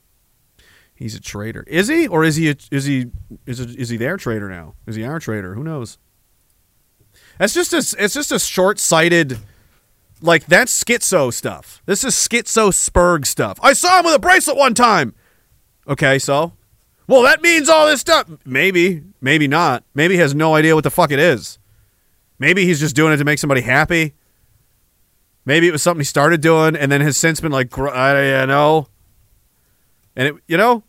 Speaker 1: He's a traitor. Is he, or is he? A, is he? Is it, is he their traitor now? Is he our traitor? Who knows? That's just a. It's just a short-sighted. Like that's schizo stuff. This is schizo spurg stuff. I saw him with a bracelet one time. Okay, so well, that means all this stuff. Maybe, maybe not. Maybe he has no idea what the fuck it is. Maybe he's just doing it to make somebody happy. Maybe it was something he started doing and then has since been like, I you know. And it, you know,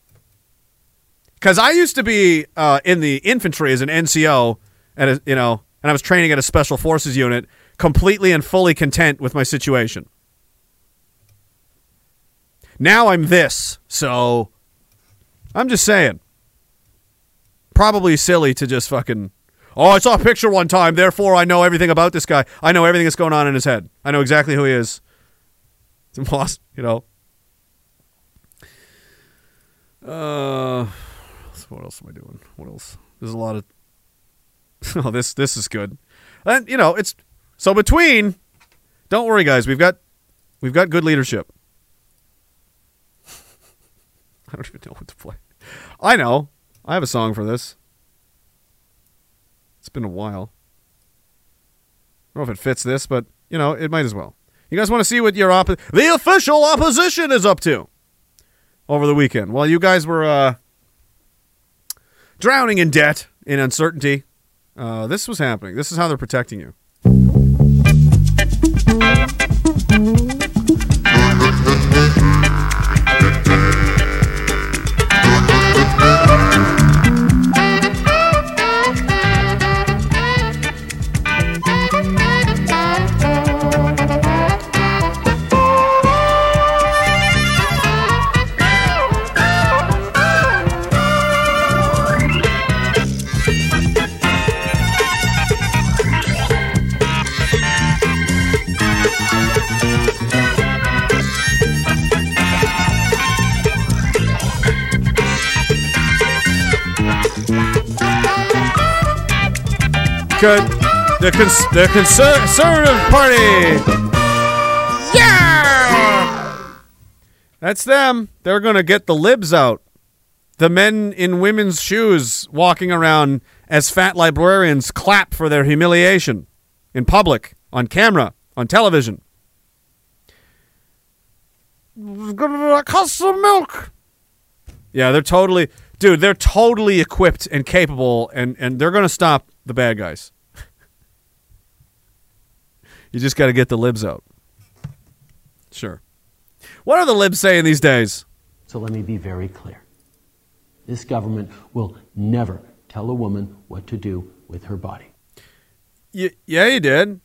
Speaker 1: because I used to be uh, in the infantry as an NCO, and you know, and I was training at a special forces unit, completely and fully content with my situation. Now I'm this, so I'm just saying. Probably silly to just fucking. Oh, I saw a picture one time, therefore I know everything about this guy. I know everything that's going on in his head. I know exactly who he is. It's lost, you know. Uh, what else am I doing? What else? There's a lot of. oh, this this is good, and you know it's so between. Don't worry, guys. We've got we've got good leadership. I don't even know what to play. I know. I have a song for this. It's been a while. I don't know if it fits this, but you know, it might as well. You guys want to see what your oppo- the official opposition is up to over the weekend? While you guys were uh, drowning in debt, in uncertainty, uh, this was happening. This is how they're protecting you. Good. The, cons- the conser- conservative party. Yeah. That's them. They're to get the libs out. The men in women's shoes walking around as fat librarians clap for their humiliation in public, on camera, on television. Custom milk. Yeah, they're totally, dude. They're totally equipped and capable, and and they're to stop the bad guys. You just got to get the libs out. Sure. What are the libs saying these days?
Speaker 9: So let me be very clear. This government will never tell a woman what to do with her body.
Speaker 1: Y- yeah, you did.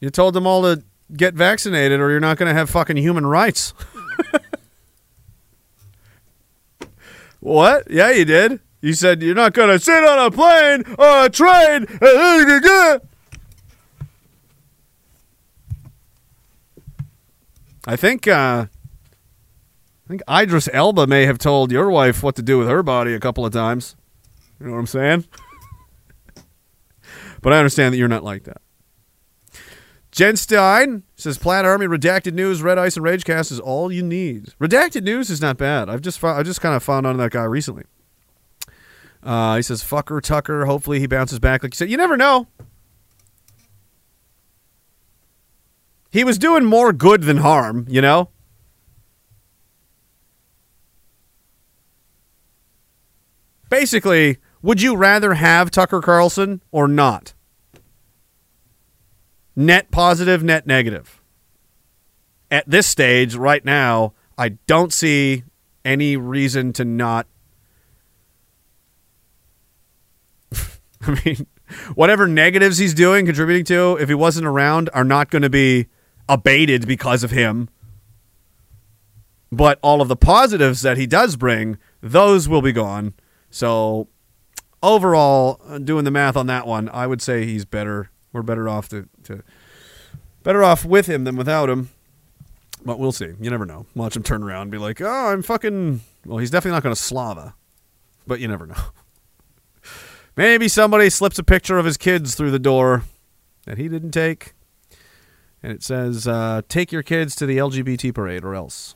Speaker 1: You told them all to get vaccinated, or you're not going to have fucking human rights. what? Yeah, you did. You said you're not going to sit on a plane or a train. Uh, uh, uh, I think. Uh, I think Idris Elba may have told your wife what to do with her body a couple of times. You know what I'm saying? but I understand that you're not like that. Jen Stein says Plaid Army redacted news, Red Ice, and Ragecast is all you need. Redacted news is not bad. I've just I just kind of found on that guy recently. Uh, he says fucker Tucker. Hopefully he bounces back. Like you said, you never know. He was doing more good than harm, you know. Basically, would you rather have Tucker Carlson or not? Net positive, net negative. At this stage, right now, I don't see any reason to not. I mean, whatever negatives he's doing, contributing to, if he wasn't around, are not going to be abated because of him. But all of the positives that he does bring, those will be gone. So, overall, uh, doing the math on that one, I would say he's better. We're better off to, to better off with him than without him. But we'll see. You never know. Watch him turn around and be like, "Oh, I'm fucking." Well, he's definitely not going to Slava, but you never know. Maybe somebody slips a picture of his kids through the door that he didn't take, and it says, uh, "Take your kids to the LGBT parade, or else."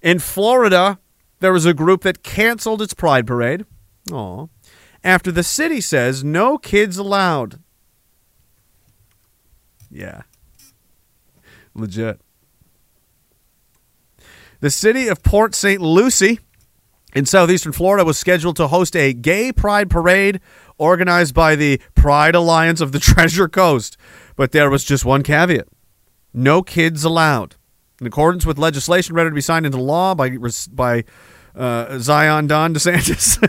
Speaker 1: In Florida, there was a group that canceled its Pride parade. Aw. After the city says no kids allowed. Yeah. Legit. The city of Port St. Lucie in southeastern Florida was scheduled to host a gay pride parade organized by the Pride Alliance of the Treasure Coast. But there was just one caveat no kids allowed. In accordance with legislation ready to be signed into law by, by uh, Zion Don DeSantis,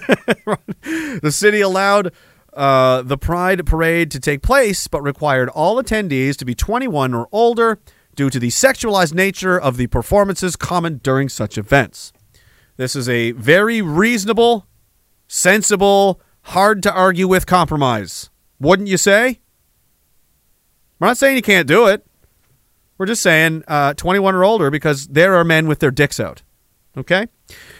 Speaker 1: the city allowed uh, the Pride Parade to take place, but required all attendees to be 21 or older due to the sexualized nature of the performances common during such events. This is a very reasonable, sensible, hard to argue with compromise. Wouldn't you say? We're not saying you can't do it. We're just saying uh, 21 or older because there are men with their dicks out. Okay?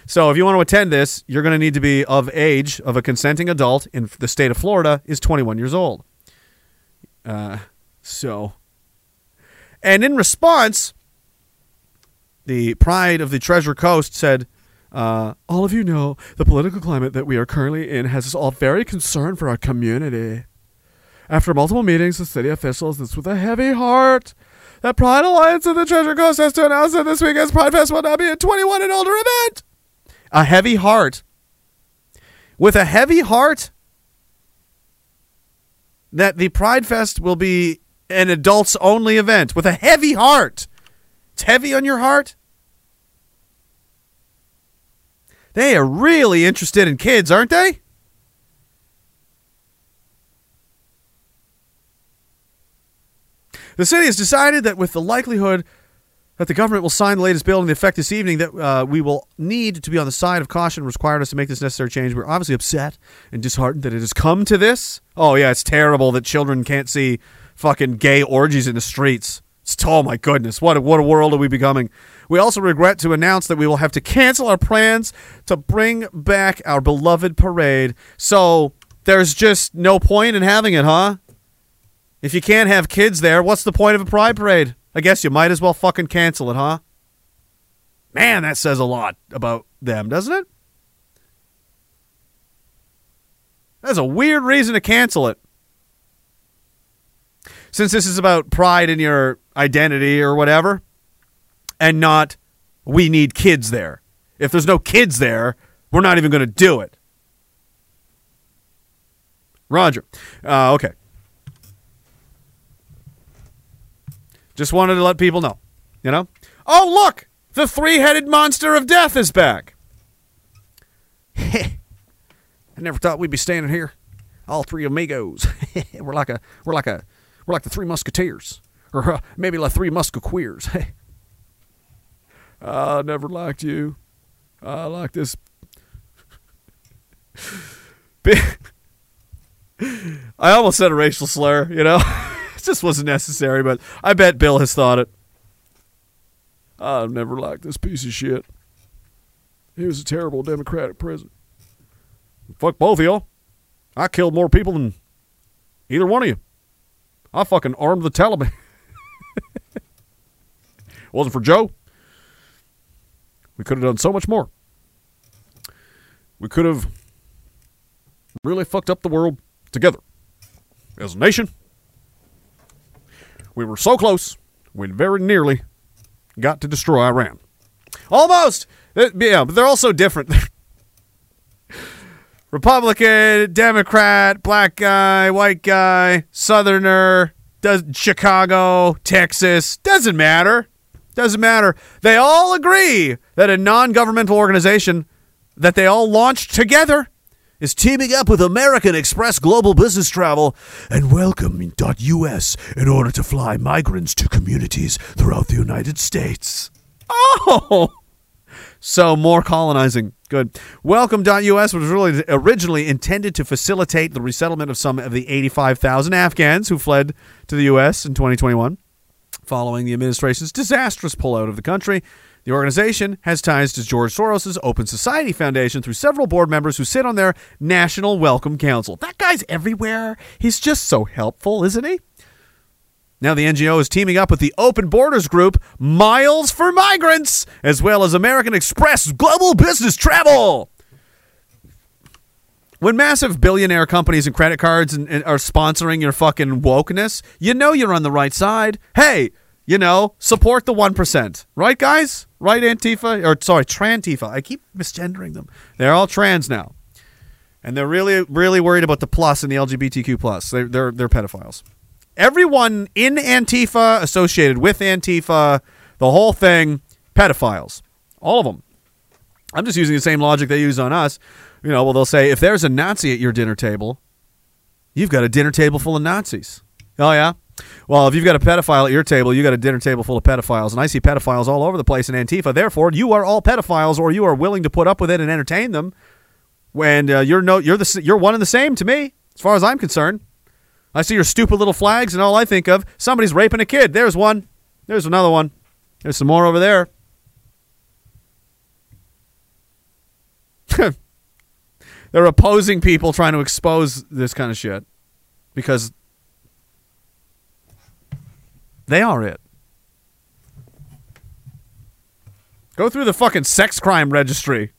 Speaker 1: So if you want to attend this, you're going to need to be of age of a consenting adult in the state of Florida is 21 years old. Uh, so, and in response, the Pride of the Treasure Coast said, uh, "All of you know the political climate that we are currently in has us all very concerned for our community. After multiple meetings with city officials, it's with a heavy heart that Pride Alliance of the Treasure Coast has to announce that this weekend's Pride Fest will now be a 21 and older event. A heavy heart. With a heavy heart, that the Pride Fest will be an adults only event with a heavy heart. It's heavy on your heart. They are really interested in kids, aren't they? The city has decided that with the likelihood that the government will sign the latest bill into effect this evening, that uh, we will need to be on the side of caution required us to make this necessary change. We're obviously upset and disheartened that it has come to this. Oh yeah, it's terrible that children can't see fucking gay orgies in the streets. It's, oh my goodness, what a, what a world are we becoming? We also regret to announce that we will have to cancel our plans to bring back our beloved parade. So there's just no point in having it, huh? If you can't have kids there, what's the point of a pride parade? I guess you might as well fucking cancel it, huh? Man, that says a lot about them, doesn't it? That's a weird reason to cancel it. Since this is about pride in your identity or whatever, and not we need kids there. If there's no kids there, we're not even going to do it. Roger. Uh, okay. Just wanted to let people know. You know? Oh, look! The three headed monster of death is back. I never thought we'd be standing here. All three amigos. we're like a we're like a we're like the three musketeers. Or uh, maybe like three musketeers. I never liked you. I like this. I almost said a racial slur, you know? Just wasn't necessary, but I bet Bill has thought it. I've never liked this piece of shit. He was a terrible Democratic president. Fuck both of y'all. I killed more people than either one of you. I fucking armed the Taliban. Wasn't for Joe. We could have done so much more. We could have really fucked up the world together as a nation. We were so close, we very nearly got to destroy Iran. Almost! Uh, Yeah, but they're all so different. Republican, Democrat, black guy, white guy, Southerner, does Chicago, Texas, doesn't matter. Doesn't matter. They all agree that a non-governmental organization that they all launched together is teaming up with American Express Global Business Travel and Welcome.us in order to fly migrants to communities throughout the United States. Oh! So more colonizing. Good. Welcome.us was really originally intended to facilitate the resettlement of some of the 85,000 Afghans who fled to the U.S. in 2021 following the administration's disastrous pullout of the country. The organization has ties to George Soros' Open Society Foundation through several board members who sit on their National Welcome Council. That guy's everywhere. He's just so helpful, isn't he? Now, the NGO is teaming up with the Open Borders Group, Miles for Migrants, as well as American Express Global Business Travel. When massive billionaire companies and credit cards and, and are sponsoring your fucking wokeness, you know you're on the right side. Hey, you know, support the 1%. Right, guys? Right, Antifa? Or, sorry, Trantifa. I keep misgendering them. They're all trans now. And they're really, really worried about the plus and the LGBTQ plus. They're, they're, they're pedophiles. Everyone in Antifa, associated with Antifa, the whole thing, pedophiles. All of them. I'm just using the same logic they use on us. You know, well, they'll say, if there's a Nazi at your dinner table, you've got a dinner table full of Nazis. Oh, yeah? Well, if you've got a pedophile at your table, you got a dinner table full of pedophiles, and I see pedophiles all over the place in Antifa. Therefore, you are all pedophiles, or you are willing to put up with it and entertain them. When uh, you're no, you're the you're one and the same to me, as far as I'm concerned. I see your stupid little flags, and all I think of somebody's raping a kid. There's one. There's another one. There's some more over there. They're opposing people trying to expose this kind of shit because they are it. Go through the fucking sex crime registry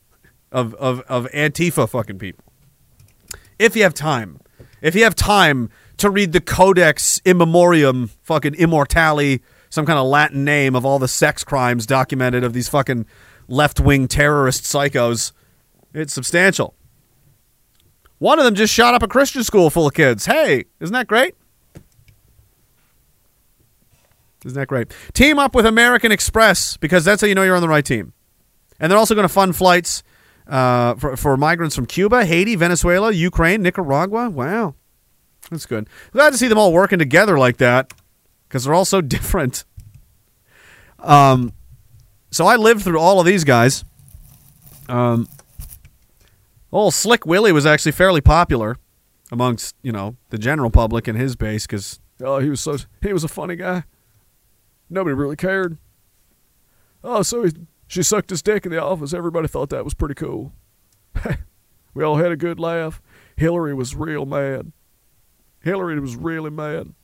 Speaker 1: of, of, of Antifa fucking people. If you have time. If you have time to read the Codex Immemorium, fucking Immortali, some kind of Latin name of all the sex crimes documented of these fucking left wing terrorist psychos. It's substantial. One of them just shot up a Christian school full of kids. Hey, isn't that great? Isn't that great? Team up with American Express because that's how you know you're on the right team. And they're also going to fund flights uh, for, for migrants from Cuba, Haiti, Venezuela, Ukraine, Nicaragua. Wow. That's good. Glad to see them all working together like that because they're all so different. Um, so I lived through all of these guys. Um, old Slick Willie was actually fairly popular amongst you know the general public and his base because oh he was so he was a funny guy. Nobody really cared. Oh, so he, she sucked his dick in the office. Everybody thought that was pretty cool. we all had a good laugh. Hillary was real mad. Hillary was really mad.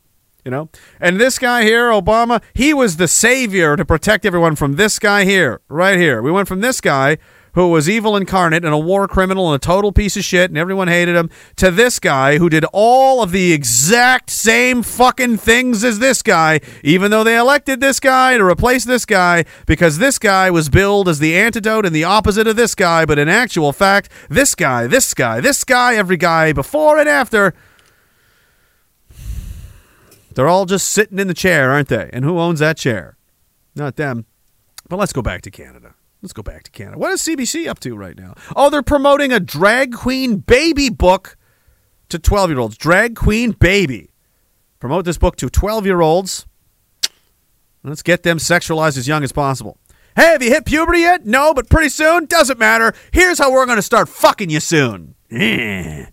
Speaker 1: You know? And this guy here, Obama, he was the savior to protect everyone from this guy here, right here. We went from this guy who was evil incarnate and a war criminal and a total piece of shit and everyone hated him to this guy who did all of the exact same fucking things as this guy, even though they elected this guy to replace this guy because this guy was billed as the antidote and the opposite of this guy. But in actual fact, this guy, this guy, this guy, every guy before and after they're all just sitting in the chair, aren't they? And who owns that chair? Not them. But let's go back to Canada. Let's go back to Canada. What is CBC up to right now? Oh, they're promoting a drag queen baby book to 12 year olds. Drag queen baby. Promote this book to 12 year olds. Let's get them sexualized as young as possible. Hey, have you hit puberty yet? No, but pretty soon? Doesn't matter. Here's how we're going to start fucking you soon. That's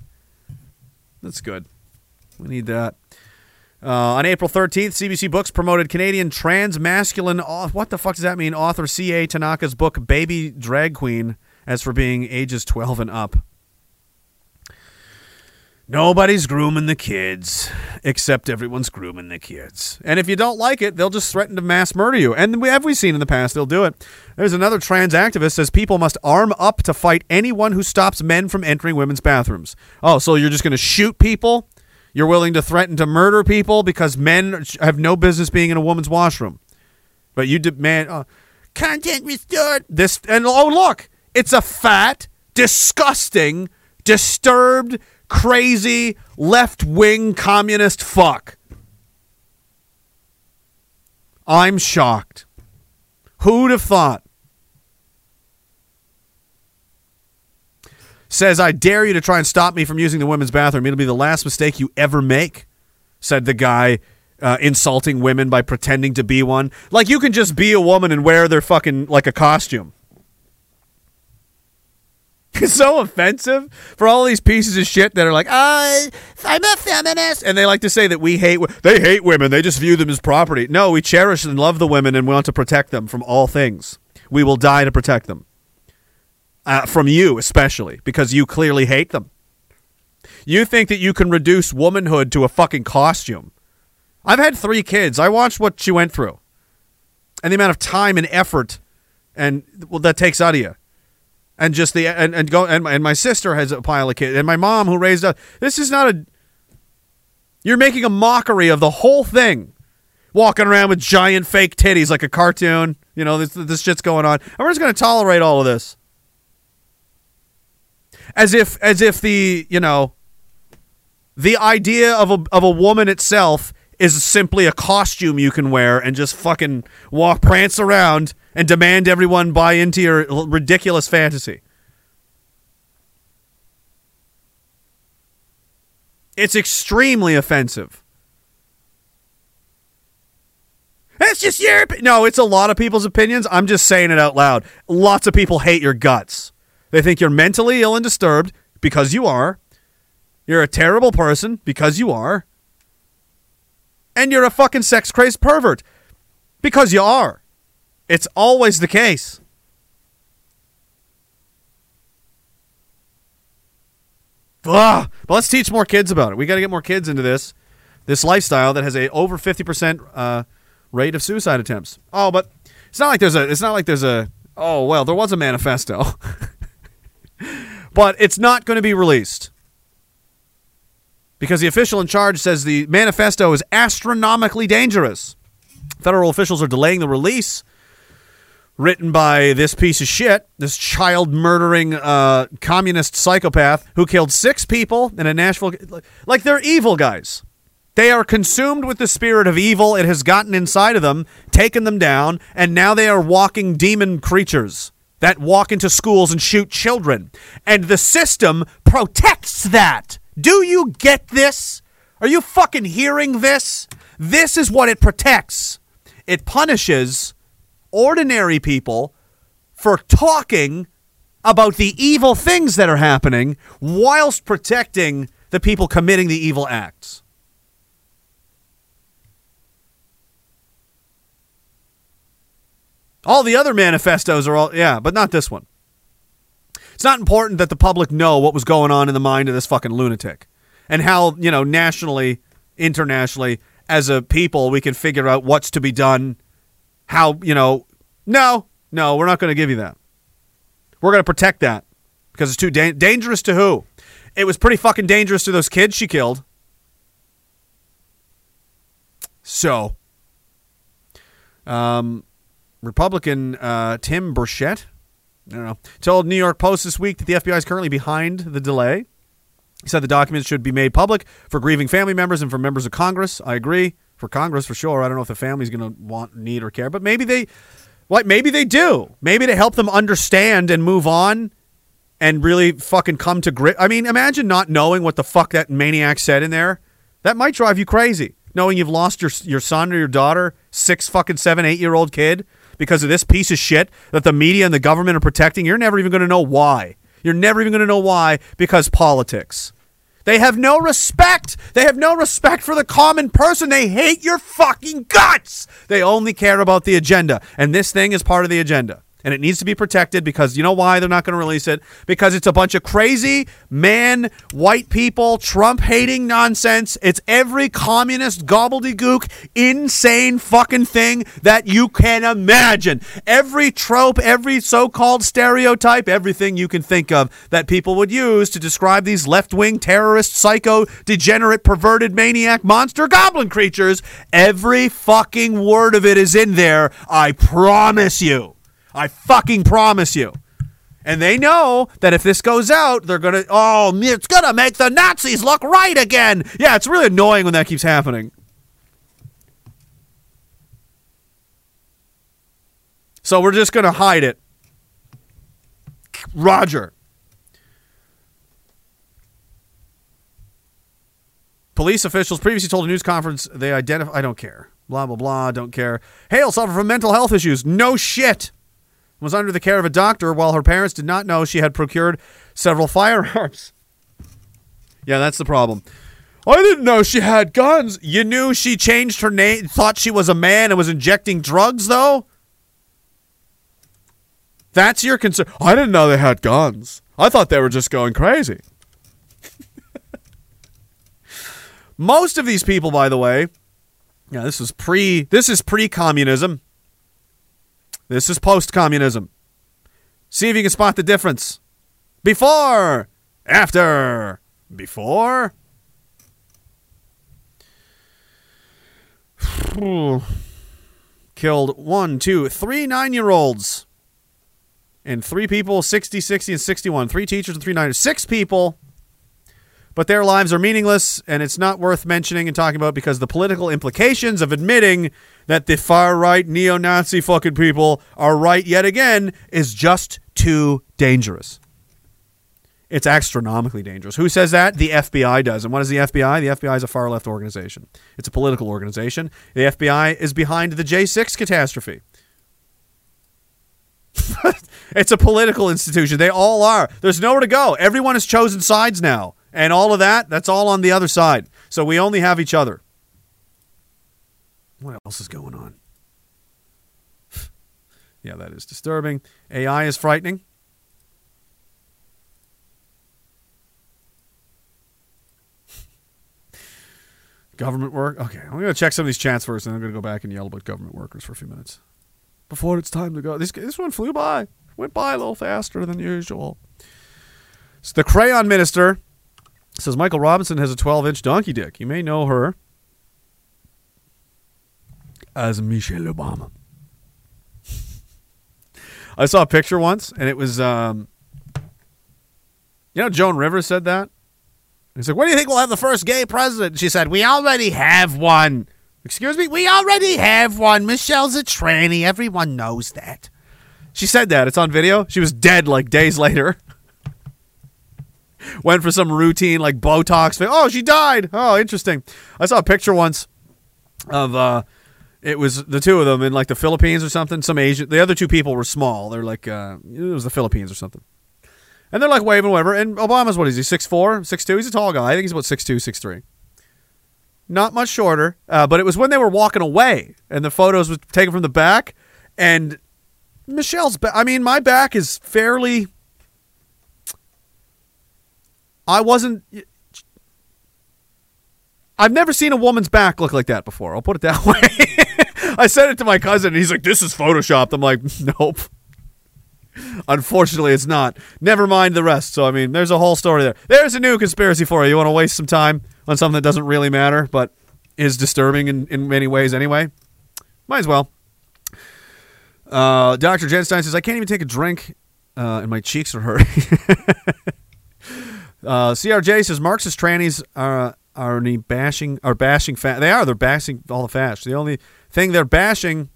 Speaker 1: good. We need that. Uh, on April 13th, CBC Books promoted Canadian trans masculine. What the fuck does that mean? Author C.A. Tanaka's book, Baby Drag Queen, as for being ages 12 and up. Nobody's grooming the kids, except everyone's grooming the kids. And if you don't like it, they'll just threaten to mass murder you. And we have we seen in the past, they'll do it. There's another trans activist says people must arm up to fight anyone who stops men from entering women's bathrooms. Oh, so you're just going to shoot people? You're willing to threaten to murder people because men have no business being in a woman's washroom. But you demand uh, content restored. This and oh look, it's a fat, disgusting, disturbed, crazy left-wing communist fuck. I'm shocked. Who'd have thought? Says, I dare you to try and stop me from using the women's bathroom. It'll be the last mistake you ever make, said the guy uh, insulting women by pretending to be one. Like, you can just be a woman and wear their fucking, like a costume. It's so offensive for all these pieces of shit that are like, I'm a feminist. And they like to say that we hate, they hate women. They just view them as property. No, we cherish and love the women and we want to protect them from all things. We will die to protect them uh, from you, especially because you clearly hate them. You think that you can reduce womanhood to a fucking costume. I've had three kids. I watched what she went through, and the amount of time and effort, and well, that takes out of you, and just the and and go and, and my sister has a pile of kids, and my mom who raised us. This is not a. You're making a mockery of the whole thing, walking around with giant fake titties like a cartoon. You know this this shit's going on, and we're just going to tolerate all of this as if as if the you know the idea of a of a woman itself is simply a costume you can wear and just fucking walk prance around and demand everyone buy into your ridiculous fantasy. It's extremely offensive. That's just your no. It's a lot of people's opinions. I'm just saying it out loud. Lots of people hate your guts. They think you're mentally ill and disturbed because you are. You're a terrible person because you are. And you're a fucking sex crazed pervert because you are. It's always the case. Ugh. But let's teach more kids about it. We got to get more kids into this this lifestyle that has a over 50% uh, rate of suicide attempts. Oh, but it's not like there's a it's not like there's a oh well, there was a manifesto. but it's not going to be released. because the official in charge says the manifesto is astronomically dangerous. Federal officials are delaying the release. Written by this piece of shit, this child murdering uh, communist psychopath who killed six people in a Nashville. Like they're evil guys. They are consumed with the spirit of evil. It has gotten inside of them, taken them down, and now they are walking demon creatures that walk into schools and shoot children. And the system protects that. Do you get this? Are you fucking hearing this? This is what it protects. It punishes ordinary people for talking about the evil things that are happening whilst protecting the people committing the evil acts. All the other manifestos are all, yeah, but not this one. It's not important that the public know what was going on in the mind of this fucking lunatic and how, you know, nationally, internationally, as a people, we can figure out what's to be done, how, you know, no, no, we're not going to give you that. We're going to protect that because it's too da- dangerous to who? It was pretty fucking dangerous to those kids she killed. So, um, Republican uh, Tim Burchett, I don't know, told New York Post this week that the FBI is currently behind the delay. He said the documents should be made public for grieving family members and for members of Congress. I agree. For Congress, for sure. I don't know if the family's going to want, need, or care, but maybe they, like, maybe they do. Maybe to help them understand and move on and really fucking come to grip. I mean, imagine not knowing what the fuck that maniac said in there. That might drive you crazy. Knowing you've lost your your son or your daughter, six fucking seven, eight year old kid, because of this piece of shit that the media and the government are protecting. You're never even going to know why. You're never even going to know why because politics. They have no respect. They have no respect for the common person. They hate your fucking guts. They only care about the agenda. And this thing is part of the agenda. And it needs to be protected because you know why they're not going to release it? Because it's a bunch of crazy man, white people, Trump hating nonsense. It's every communist gobbledygook, insane fucking thing that you can imagine. Every trope, every so called stereotype, everything you can think of that people would use to describe these left wing terrorist, psycho, degenerate, perverted, maniac, monster, goblin creatures. Every fucking word of it is in there. I promise you. I fucking promise you. And they know that if this goes out, they're going to, oh, it's going to make the Nazis look right again. Yeah, it's really annoying when that keeps happening. So we're just going to hide it. Roger. Police officials previously told a news conference they identify. I don't care. Blah, blah, blah. Don't care. Hale suffered from mental health issues. No shit was under the care of a doctor while her parents did not know she had procured several firearms. Yeah, that's the problem. I didn't know she had guns. You knew she changed her name, thought she was a man, and was injecting drugs, though? That's your concern. I didn't know they had guns. I thought they were just going crazy. Most of these people, by the way, yeah, this is pre this is pre-communism. This is post communism. See if you can spot the difference. Before, after, before. Killed one, two, three nine year olds. And three people, 60, 60, and 61. Three teachers and three nine. Six people but their lives are meaningless, and it's not worth mentioning and talking about because the political implications of admitting that the far right neo Nazi fucking people are right yet again is just too dangerous. It's astronomically dangerous. Who says that? The FBI does. And what is the FBI? The FBI is a far left organization. It's a political organization. The FBI is behind the J6 catastrophe. it's a political institution. They all are. There's nowhere to go. Everyone has chosen sides now. And all of that, that's all on the other side. So we only have each other. What else is going on? yeah, that is disturbing. AI is frightening. Government work. Okay, I'm going to check some of these chats first, and I'm going to go back and yell about government workers for a few minutes before it's time to go. This this one flew by, went by a little faster than usual. So the crayon minister says Michael Robinson has a 12 inch donkey dick. You may know her as Michelle Obama. I saw a picture once, and it was, um, you know, Joan Rivers said that. He's like, "What do you think we'll have the first gay president?" She said, "We already have one." Excuse me, we already have one. Michelle's a tranny. Everyone knows that. She said that. It's on video. She was dead like days later. Went for some routine like Botox. Oh, she died. Oh, interesting. I saw a picture once of uh it was the two of them in like the Philippines or something. Some Asian. The other two people were small. They're like uh it was the Philippines or something. And they're like waving whatever. And Obama's what is he? Six four, six two. He's a tall guy. I think he's about six two, six three. Not much shorter. Uh, but it was when they were walking away, and the photos was taken from the back, and Michelle's back. I mean, my back is fairly. I wasn't. I've never seen a woman's back look like that before. I'll put it that way. I said it to my cousin, and he's like, "This is photoshopped." I'm like, "Nope." Unfortunately, it's not. Never mind the rest. So, I mean, there's a whole story there. There's a new conspiracy for you. You want to waste some time on something that doesn't really matter, but is disturbing in, in many ways anyway? Might as well. Uh, Dr. Jenstein says, I can't even take a drink, uh, and my cheeks are hurting. uh, CRJ says, Marxist trannies are, are any bashing, are bashing fat. They are. They're bashing all the fash. The only thing they're bashing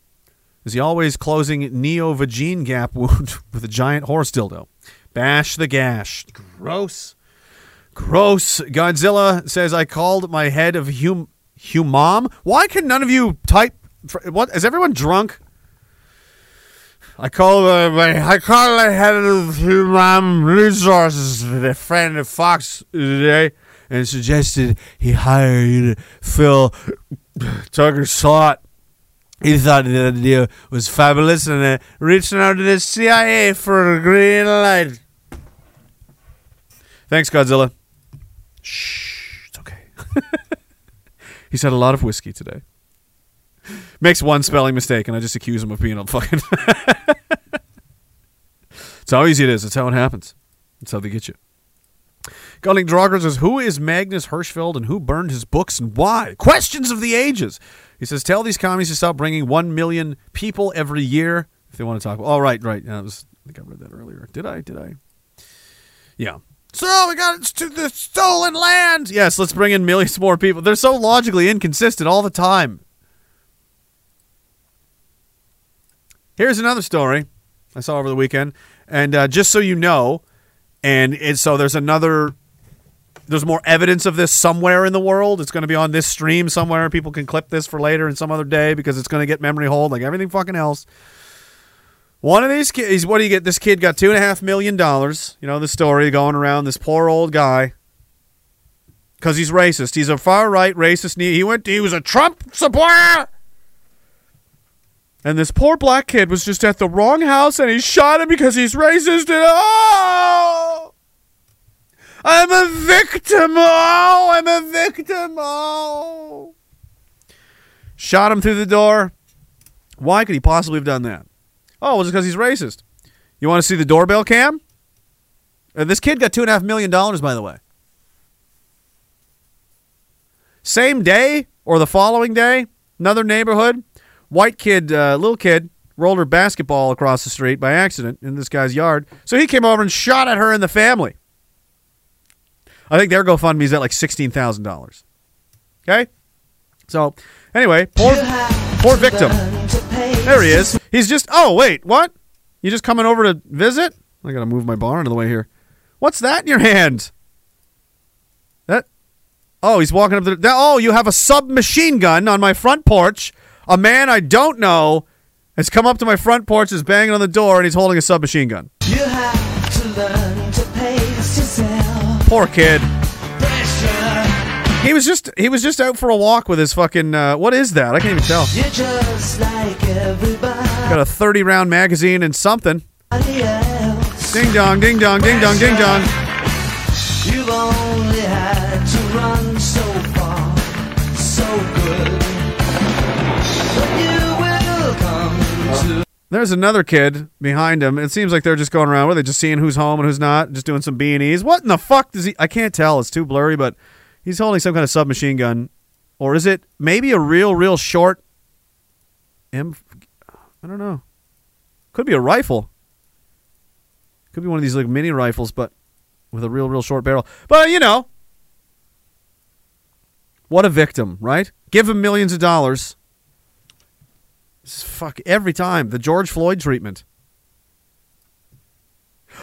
Speaker 1: is he always closing neo-vagine gap wound with a giant horse dildo. Bash the gash. Gross. Gross. Godzilla says, I called my head of hum humam. Why can none of you type? What is everyone drunk? I called uh, my I called head of human resources, the friend of Fox today, and suggested he hired Phil Tucker slot. He thought the idea was fabulous and uh, reaching out to the CIA for a green light. Thanks, Godzilla. Shh, it's okay. He's had a lot of whiskey today. Makes one spelling mistake, and I just accuse him of being a fucking. It's how easy it is. It's how it happens. It's how they get you. Gunning Drogger says, Who is Magnus Hirschfeld and who burned his books and why? Questions of the ages. He says, Tell these commies to stop bringing 1 million people every year if they want to talk. Oh, right, right. Yeah, was, I think I read that earlier. Did I? Did I? Yeah. So we got to the stolen land. Yes, let's bring in millions more people. They're so logically inconsistent all the time. Here's another story I saw over the weekend. And uh, just so you know, and it, so there's another, there's more evidence of this somewhere in the world. It's going to be on this stream somewhere. People can clip this for later and some other day because it's going to get memory hold like everything fucking else. One of these kids, what do you get? This kid got two and a half million dollars. You know the story going around. This poor old guy, because he's racist. He's a far right racist. He went. He was a Trump supporter. And this poor black kid was just at the wrong house and he shot him because he's racist. And oh, I'm a victim. Oh, I'm a victim. Oh. Shot him through the door. Why could he possibly have done that? Oh, was it because he's racist? You want to see the doorbell cam? Uh, this kid got two and a half million dollars, by the way. Same day or the following day, another neighborhood, white kid, uh, little kid, rolled her basketball across the street by accident in this guy's yard. So he came over and shot at her and the family. I think their GoFundMe's at like sixteen thousand dollars. Okay, so anyway, poor poor victim. There he is. He's just. Oh wait, what? You just coming over to visit? I gotta move my bar out of the way here. What's that in your hand? That. Oh, he's walking up the. That, oh, you have a submachine gun on my front porch. A man I don't know has come up to my front porch, is banging on the door, and he's holding a submachine gun.
Speaker 10: You have to learn to pace yourself.
Speaker 1: Poor kid.
Speaker 10: Pressure.
Speaker 1: He was just he was just out for a walk with his fucking uh, what is that? I can't even tell.
Speaker 10: You're just like everybody
Speaker 1: Got a 30 round magazine and something.
Speaker 10: else.
Speaker 1: Ding dong, ding dong, ding dong, ding dong.
Speaker 10: You've only had to run
Speaker 1: There's another kid behind him. It seems like they're just going around. Were they just seeing who's home and who's not? Just doing some B and E's. What in the fuck does he? I can't tell. It's too blurry. But he's holding some kind of submachine gun, or is it maybe a real, real short? M. I don't know. Could be a rifle. Could be one of these like mini rifles, but with a real, real short barrel. But you know, what a victim, right? Give him millions of dollars. Fuck every time the George Floyd treatment.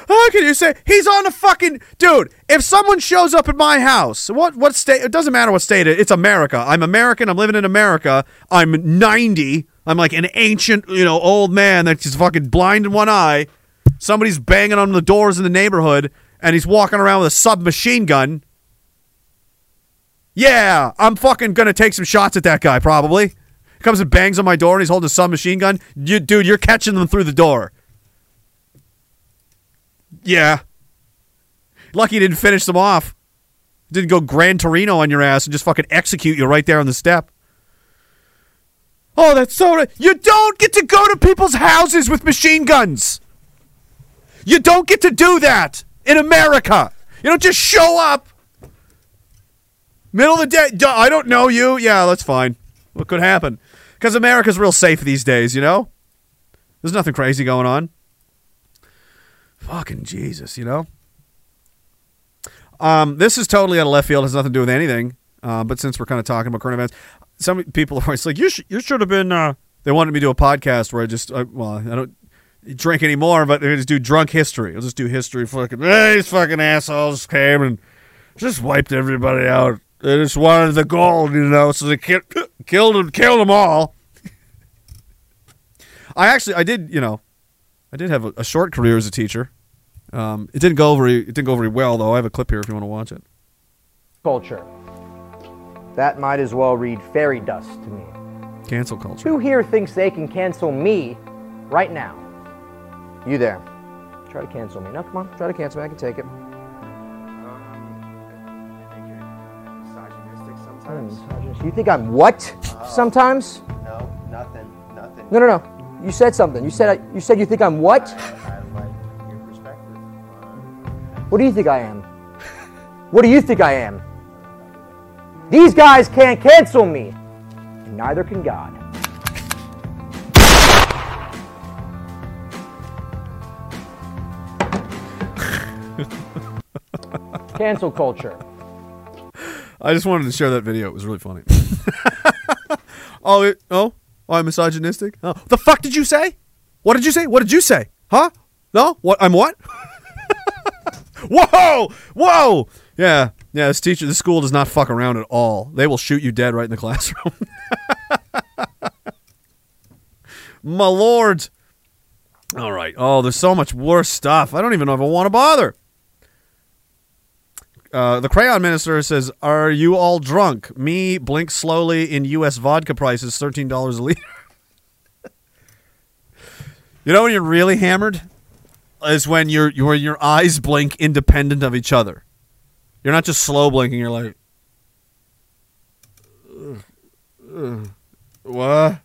Speaker 1: How can you say he's on the fucking dude? If someone shows up at my house, what what state? It doesn't matter what state. It, it's America. I'm American. I'm living in America. I'm 90. I'm like an ancient, you know, old man that's fucking blind in one eye. Somebody's banging on the doors in the neighborhood, and he's walking around with a submachine gun. Yeah, I'm fucking gonna take some shots at that guy. Probably comes and bangs on my door, and he's holding a submachine gun. You, dude, you're catching them through the door. Yeah. Lucky didn't finish them off. Didn't go Gran Torino on your ass and just fucking execute you right there on the step. Oh, that's so. Right. You don't get to go to people's houses with machine guns. You don't get to do that in America. You don't just show up. Middle of the day. I don't know you. Yeah, that's fine. What could happen? Because America's real safe these days, you know? There's nothing crazy going on. Fucking Jesus, you know? Um, this is totally out of left field. It Has nothing to do with anything. Uh, but since we're kind of talking about current events, some people are always like, "You sh- you should have been." Uh, they wanted me to do a podcast where I just, I, well, I don't drink anymore, but they just do drunk history. I'll just do history. Fucking "Eh, these fucking assholes came and just wiped everybody out. They just wanted the gold, you know, so they ki- killed them, killed them all. I actually, I did, you know, I did have a, a short career as a teacher. Um, it didn't go very, it didn't go very well though. I have a clip here if you want to watch it.
Speaker 11: culture. That might as well read fairy dust to me.
Speaker 1: Cancel culture.
Speaker 11: Who here thinks they can cancel me right now? You there. Try to cancel me. No, come on. Try to cancel me. I can take it. Misogynist. You think I'm what? Sometimes?
Speaker 12: No, nothing, nothing.
Speaker 11: No, no, no. You said something. You said you said you think I'm what?
Speaker 12: I like your perspective.
Speaker 11: What do you think I am? What do you think I am? These guys can't cancel me. And neither can God. Cancel culture.
Speaker 1: I just wanted to share that video. It was really funny. oh, it, oh, oh, I'm misogynistic. Oh, the fuck did you say? What did you say? What did you say? Huh? No? What? I'm what? whoa, whoa. Yeah, yeah. This teacher, this school does not fuck around at all. They will shoot you dead right in the classroom. My lord. All right. Oh, there's so much worse stuff. I don't even know if I want to bother. Uh, the crayon minister says, "Are you all drunk?" Me blink slowly in U.S. vodka prices, thirteen dollars a liter. you know when you're really hammered is when your your your eyes blink independent of each other. You're not just slow blinking. You're like, "Ugh, ugh, what?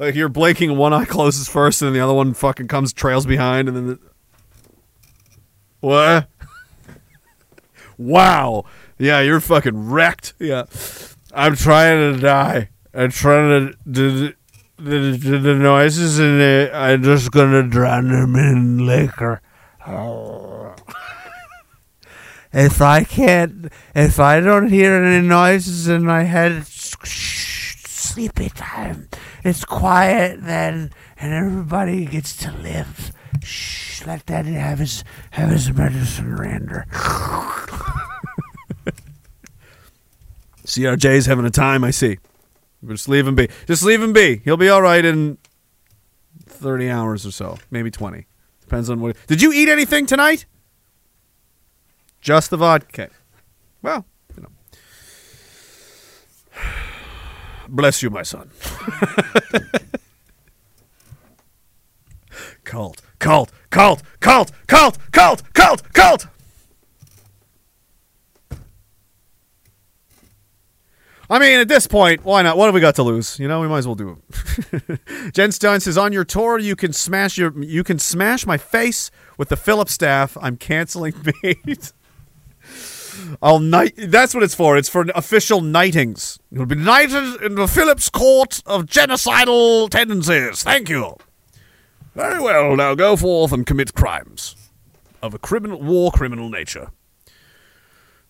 Speaker 1: like you're blinking, one eye closes first, and the other one fucking comes trails behind, and then the, what? Wow. Yeah, you're fucking wrecked. Yeah. I'm trying to die. I'm trying to. The, the, the, the noises in it, I'm just gonna drown them in liquor. if I can't. If I don't hear any noises in my head, it's sleepy time. It's quiet then, and everybody gets to live. Shh, let Daddy have his have his medicine, Rander. CRJ's having a time, I see. Just leave him be. Just leave him be. He'll be all right in 30 hours or so, maybe 20. Depends on what. Did you eat anything tonight? Just the vodka. Well, you know. Bless you, my son. cult, cult, cult, cult, cult, cult, cult, cult. I mean, at this point, why not? What have we got to lose? You know, we might as well do it. Jen Stein says, "On your tour, you can smash your you can smash my face with the Phillips staff. I'm canceling mate. I'll knight. That's what it's for. It's for official knightings. You'll be knighted in the Phillips Court of genocidal tendencies. Thank you. Very well. Now go forth and commit crimes of a criminal war criminal nature."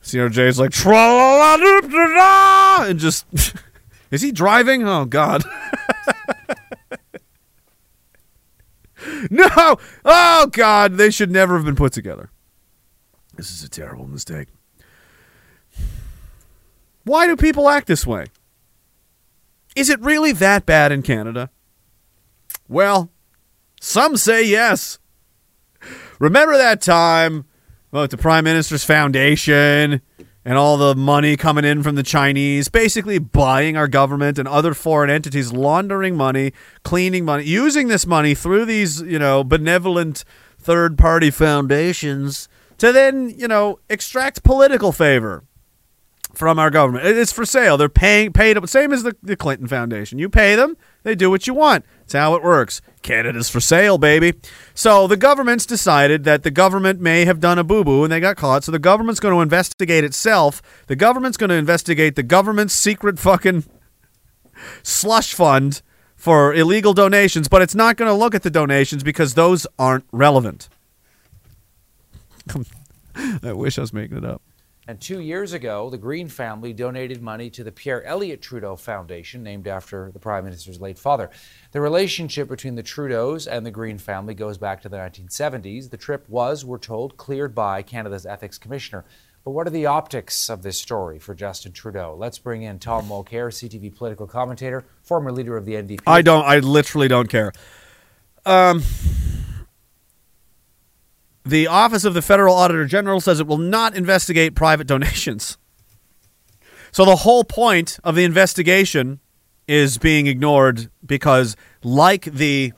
Speaker 1: CRJ's like tra la la la and just is he driving? Oh God. no! Oh God, they should never have been put together. This is a terrible mistake. Why do people act this way? Is it really that bad in Canada? Well, some say yes. Remember that time about the Prime Minister's Foundation and all the money coming in from the Chinese, basically buying our government and other foreign entities, laundering money, cleaning money, using this money through these, you know, benevolent third party foundations to then, you know, extract political favor from our government. It's for sale. They're paying paid up same as the, the Clinton Foundation. You pay them, they do what you want. It's how it works. Canada's for sale, baby. So the government's decided that the government may have done a boo boo and they got caught. So the government's going to investigate itself. The government's going to investigate the government's secret fucking slush fund for illegal donations, but it's not going to look at the donations because those aren't relevant. I wish I was making it up.
Speaker 13: And two years ago, the Green family donated money to the Pierre Elliott Trudeau Foundation, named after the Prime Minister's late father. The relationship between the Trudeaus and the Green family goes back to the 1970s. The trip was, we're told, cleared by Canada's Ethics Commissioner. But what are the optics of this story for Justin Trudeau? Let's bring in Tom Mulcair, CTV political commentator, former leader of the NDP.
Speaker 1: I don't. I literally don't care. Um, the Office of the Federal Auditor General says it will not investigate private donations. So the whole point of the investigation is being ignored because, like the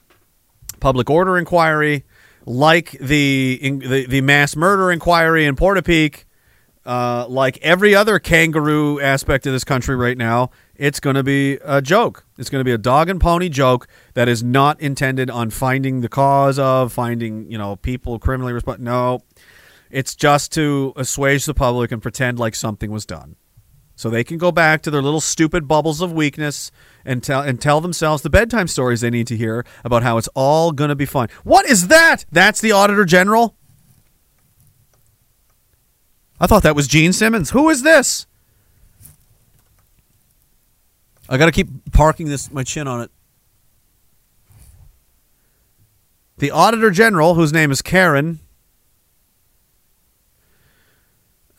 Speaker 1: public order inquiry, like the in, the, the mass murder inquiry in Portapique, uh, like every other kangaroo aspect of this country right now, it's going to be a joke. It's going to be a dog and pony joke that is not intended on finding the cause of finding you know people criminally responsible. No, it's just to assuage the public and pretend like something was done, so they can go back to their little stupid bubbles of weakness and tell and tell themselves the bedtime stories they need to hear about how it's all going to be fine. What is that? That's the Auditor General. I thought that was Gene Simmons. Who is this? I got to keep parking this my chin on it. The Auditor General, whose name is Karen,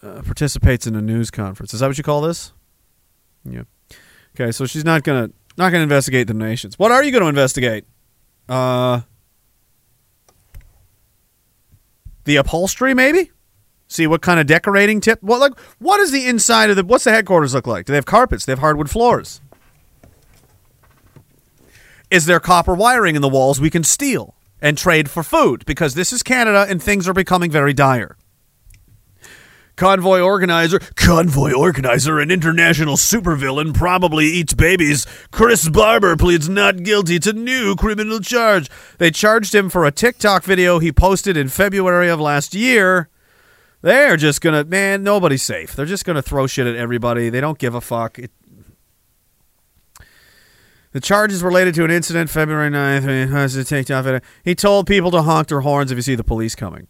Speaker 1: uh, participates in a news conference. Is that what you call this? Yeah. Okay, so she's not gonna not gonna investigate the nations. What are you gonna investigate? Uh, the upholstery, maybe. See what kind of decorating tip. What like what is the inside of the? What's the headquarters look like? Do they have carpets? Do They have hardwood floors. Is there copper wiring in the walls we can steal and trade for food? Because this is Canada and things are becoming very dire. Convoy organizer, convoy organizer, an international supervillain, probably eats babies. Chris Barber pleads not guilty to new criminal charge. They charged him for a TikTok video he posted in February of last year. They're just gonna, man, nobody's safe. They're just gonna throw shit at everybody. They don't give a fuck. It, the charge is related to an incident February 9th. when He told people to honk their horns if you see the police coming.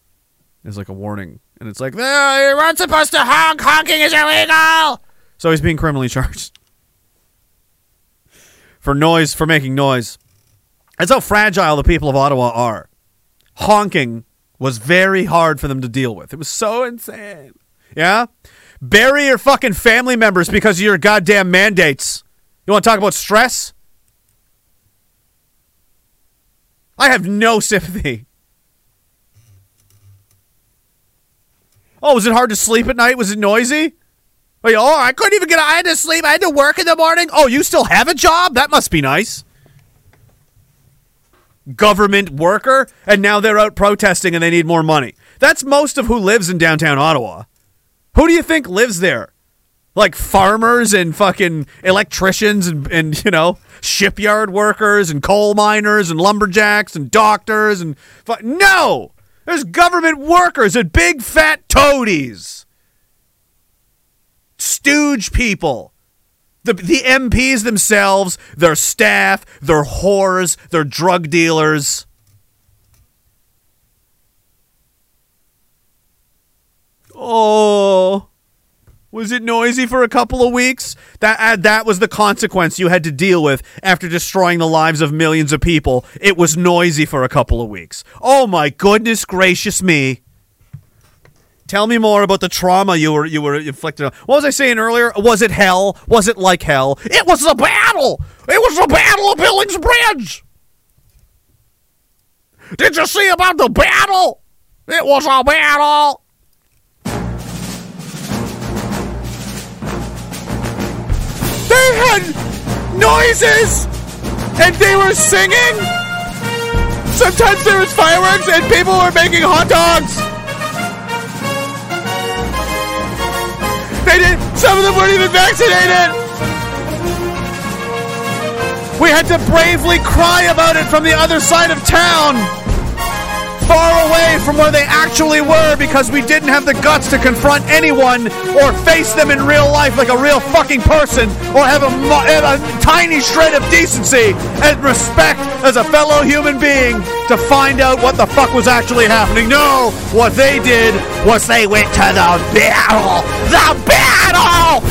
Speaker 1: It's like a warning. And it's like, "Ah, you weren't supposed to honk. Honking is illegal. So he's being criminally charged for noise, for making noise. That's how fragile the people of Ottawa are. Honking was very hard for them to deal with. It was so insane. Yeah? Bury your fucking family members because of your goddamn mandates. You want to talk about stress? I have no sympathy. Oh, was it hard to sleep at night? Was it noisy? Oh, oh, I couldn't even get. I had to sleep. I had to work in the morning. Oh, you still have a job? That must be nice. Government worker, and now they're out protesting and they need more money. That's most of who lives in downtown Ottawa. Who do you think lives there? Like farmers and fucking electricians and, and you know, shipyard workers and coal miners and lumberjacks and doctors and fu- no! There's government workers and big fat toadies. Stooge people. The, the MPs themselves, their staff, their whores, their drug dealers. Oh. Was it noisy for a couple of weeks? That uh, that was the consequence you had to deal with after destroying the lives of millions of people. It was noisy for a couple of weeks. Oh my goodness gracious me. Tell me more about the trauma you were you were inflicted on. What was I saying earlier? Was it hell? Was it like hell? It was a battle. It was the battle of Billings Bridge. Did you see about the battle? It was a battle. They had noises and they were singing. Sometimes there was fireworks and people were making hot dogs. They did. Some of them weren't even vaccinated. We had to bravely cry about it from the other side of town, far away from where they actually were, because we didn't have the guts to confront anyone or face them in real life like a real fucking person, or have a, a tiny shred of decency and respect as a fellow human being to find out what the fuck was actually happening. No, what they did was they went to the battle. The battle!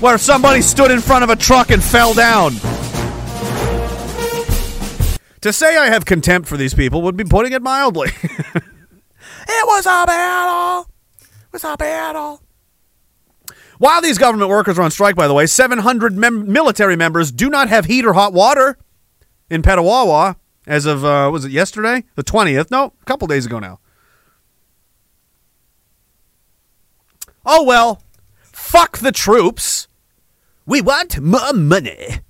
Speaker 1: Where somebody stood in front of a truck and fell down. To say I have contempt for these people would be putting it mildly. it was a battle. It was a battle. While these government workers are on strike, by the way, 700 mem- military members do not have heat or hot water in Petawawa as of, uh, was it yesterday? The 20th? No, a couple days ago now. Oh, well. Fuck the troops. We want more money.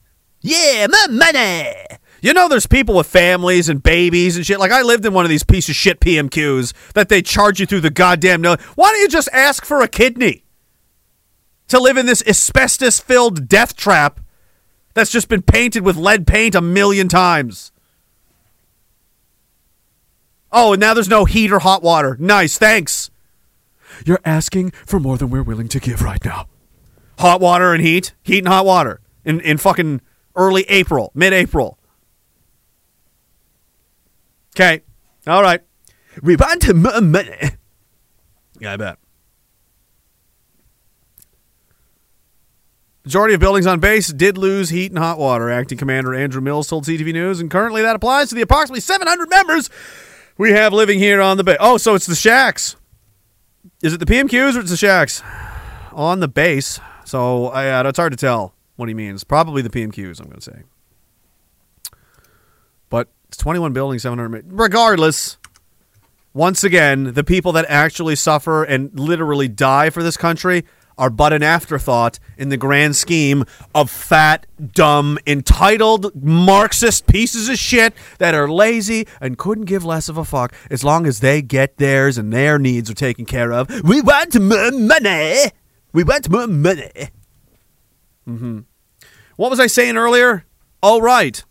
Speaker 1: Yeah, more money. You know, there's people with families and babies and shit. Like, I lived in one of these piece of shit PMQs that they charge you through the goddamn nose. Why don't you just ask for a kidney to live in this asbestos filled death trap that's just been painted with lead paint a million times? Oh, and now there's no heat or hot water. Nice, thanks. You're asking for more than we're willing to give right now. Hot water and heat, heat and hot water in in fucking early April, mid April. Okay, all right. We want more money. Yeah, I bet. Majority of buildings on base did lose heat and hot water. Acting Commander Andrew Mills told CTV News, and currently that applies to the approximately 700 members we have living here on the base. Oh, so it's the shacks. Is it the PMQs or it's the shacks on the base? So uh, it's hard to tell what he means. Probably the PMQs. I'm going to say, it's 21 buildings, 700. Regardless, once again, the people that actually suffer and literally die for this country are but an afterthought in the grand scheme of fat, dumb, entitled Marxist pieces of shit that are lazy and couldn't give less of a fuck as long as they get theirs and their needs are taken care of. We want more money. We want more money. Mm-hmm. What was I saying earlier? Oh, right.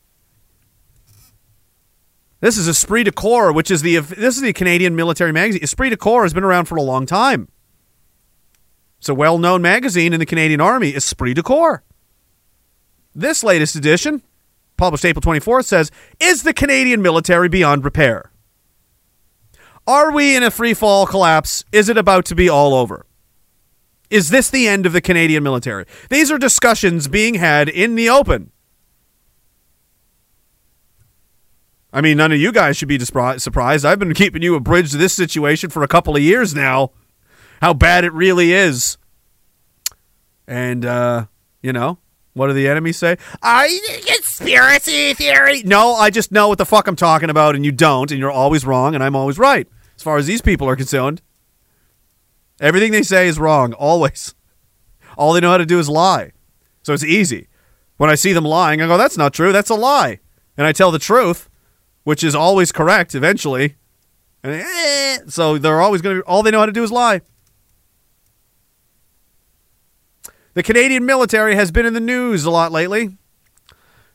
Speaker 1: This is Esprit de Corps, which is the this is the Canadian military magazine. Esprit de Corps has been around for a long time. It's a well-known magazine in the Canadian Army, Esprit de Corps. This latest edition, published April 24th, says, "Is the Canadian military beyond repair? Are we in a free fall collapse? Is it about to be all over? Is this the end of the Canadian military?" These are discussions being had in the open. I mean, none of you guys should be surprised. I've been keeping you abridged to this situation for a couple of years now. How bad it really is. And, uh, you know, what do the enemies say? I conspiracy theory. No, I just know what the fuck I'm talking about, and you don't, and you're always wrong, and I'm always right. As far as these people are concerned, everything they say is wrong, always. All they know how to do is lie. So it's easy. When I see them lying, I go, that's not true. That's a lie. And I tell the truth, which is always correct eventually. And, eh, so they're always going to be, all they know how to do is lie. The Canadian military has been in the news a lot lately.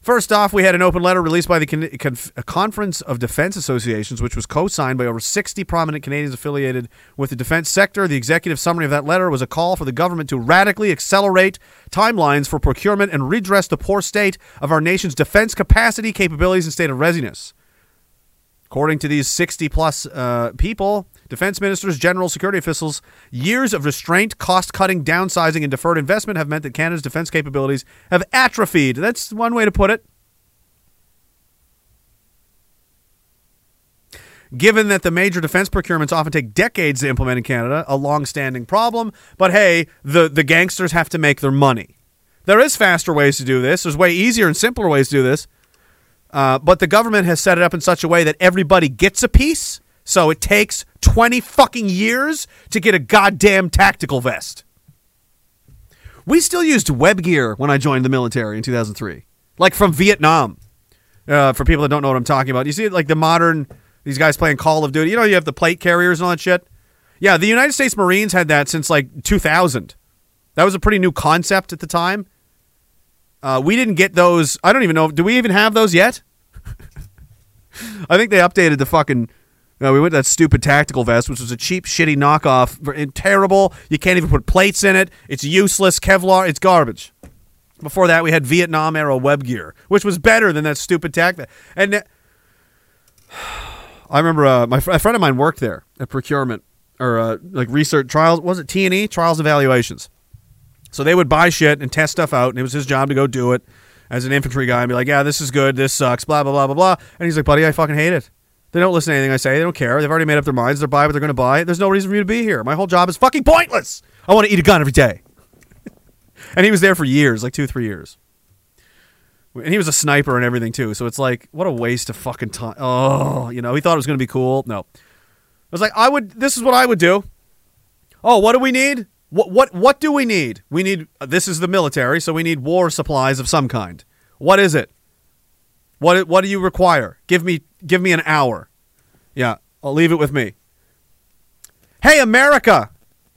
Speaker 1: First off, we had an open letter released by the Con- Conf- Conference of Defense Associations, which was co signed by over 60 prominent Canadians affiliated with the defense sector. The executive summary of that letter was a call for the government to radically accelerate timelines for procurement and redress the poor state of our nation's defense capacity, capabilities, and state of readiness. According to these 60 plus uh, people, defense ministers, general security officials, years of restraint, cost cutting, downsizing, and deferred investment have meant that Canada's defense capabilities have atrophied. That's one way to put it. Given that the major defense procurements often take decades to implement in Canada, a long-standing problem, but hey, the, the gangsters have to make their money. There is faster ways to do this. There's way easier and simpler ways to do this. Uh, but the government has set it up in such a way that everybody gets a piece. So it takes 20 fucking years to get a goddamn tactical vest. We still used web gear when I joined the military in 2003, like from Vietnam. Uh, for people that don't know what I'm talking about, you see, like the modern these guys playing Call of Duty. You know, you have the plate carriers and all that shit. Yeah, the United States Marines had that since like 2000. That was a pretty new concept at the time. Uh, we didn't get those. I don't even know. Do we even have those yet? I think they updated the fucking. Uh, we went that stupid tactical vest, which was a cheap, shitty knockoff. Terrible. You can't even put plates in it. It's useless. Kevlar. It's garbage. Before that, we had Vietnam era web gear, which was better than that stupid tac. And I remember uh, my fr- a friend of mine worked there at procurement or uh, like research trials. Was it T and E trials evaluations? So they would buy shit and test stuff out, and it was his job to go do it as an infantry guy and be like, "Yeah, this is good. This sucks." Blah blah blah blah blah. And he's like, "Buddy, I fucking hate it. They don't listen to anything I say. They don't care. They've already made up their minds. They're buy what they're going to buy. There's no reason for you to be here. My whole job is fucking pointless. I want to eat a gun every day." and he was there for years, like two, three years. And he was a sniper and everything too. So it's like, what a waste of fucking time. Oh, you know, he thought it was going to be cool. No, I was like, I would. This is what I would do. Oh, what do we need? What what what do we need? We need. This is the military, so we need war supplies of some kind. What is it? What what do you require? Give me give me an hour. Yeah, I'll leave it with me. Hey, America.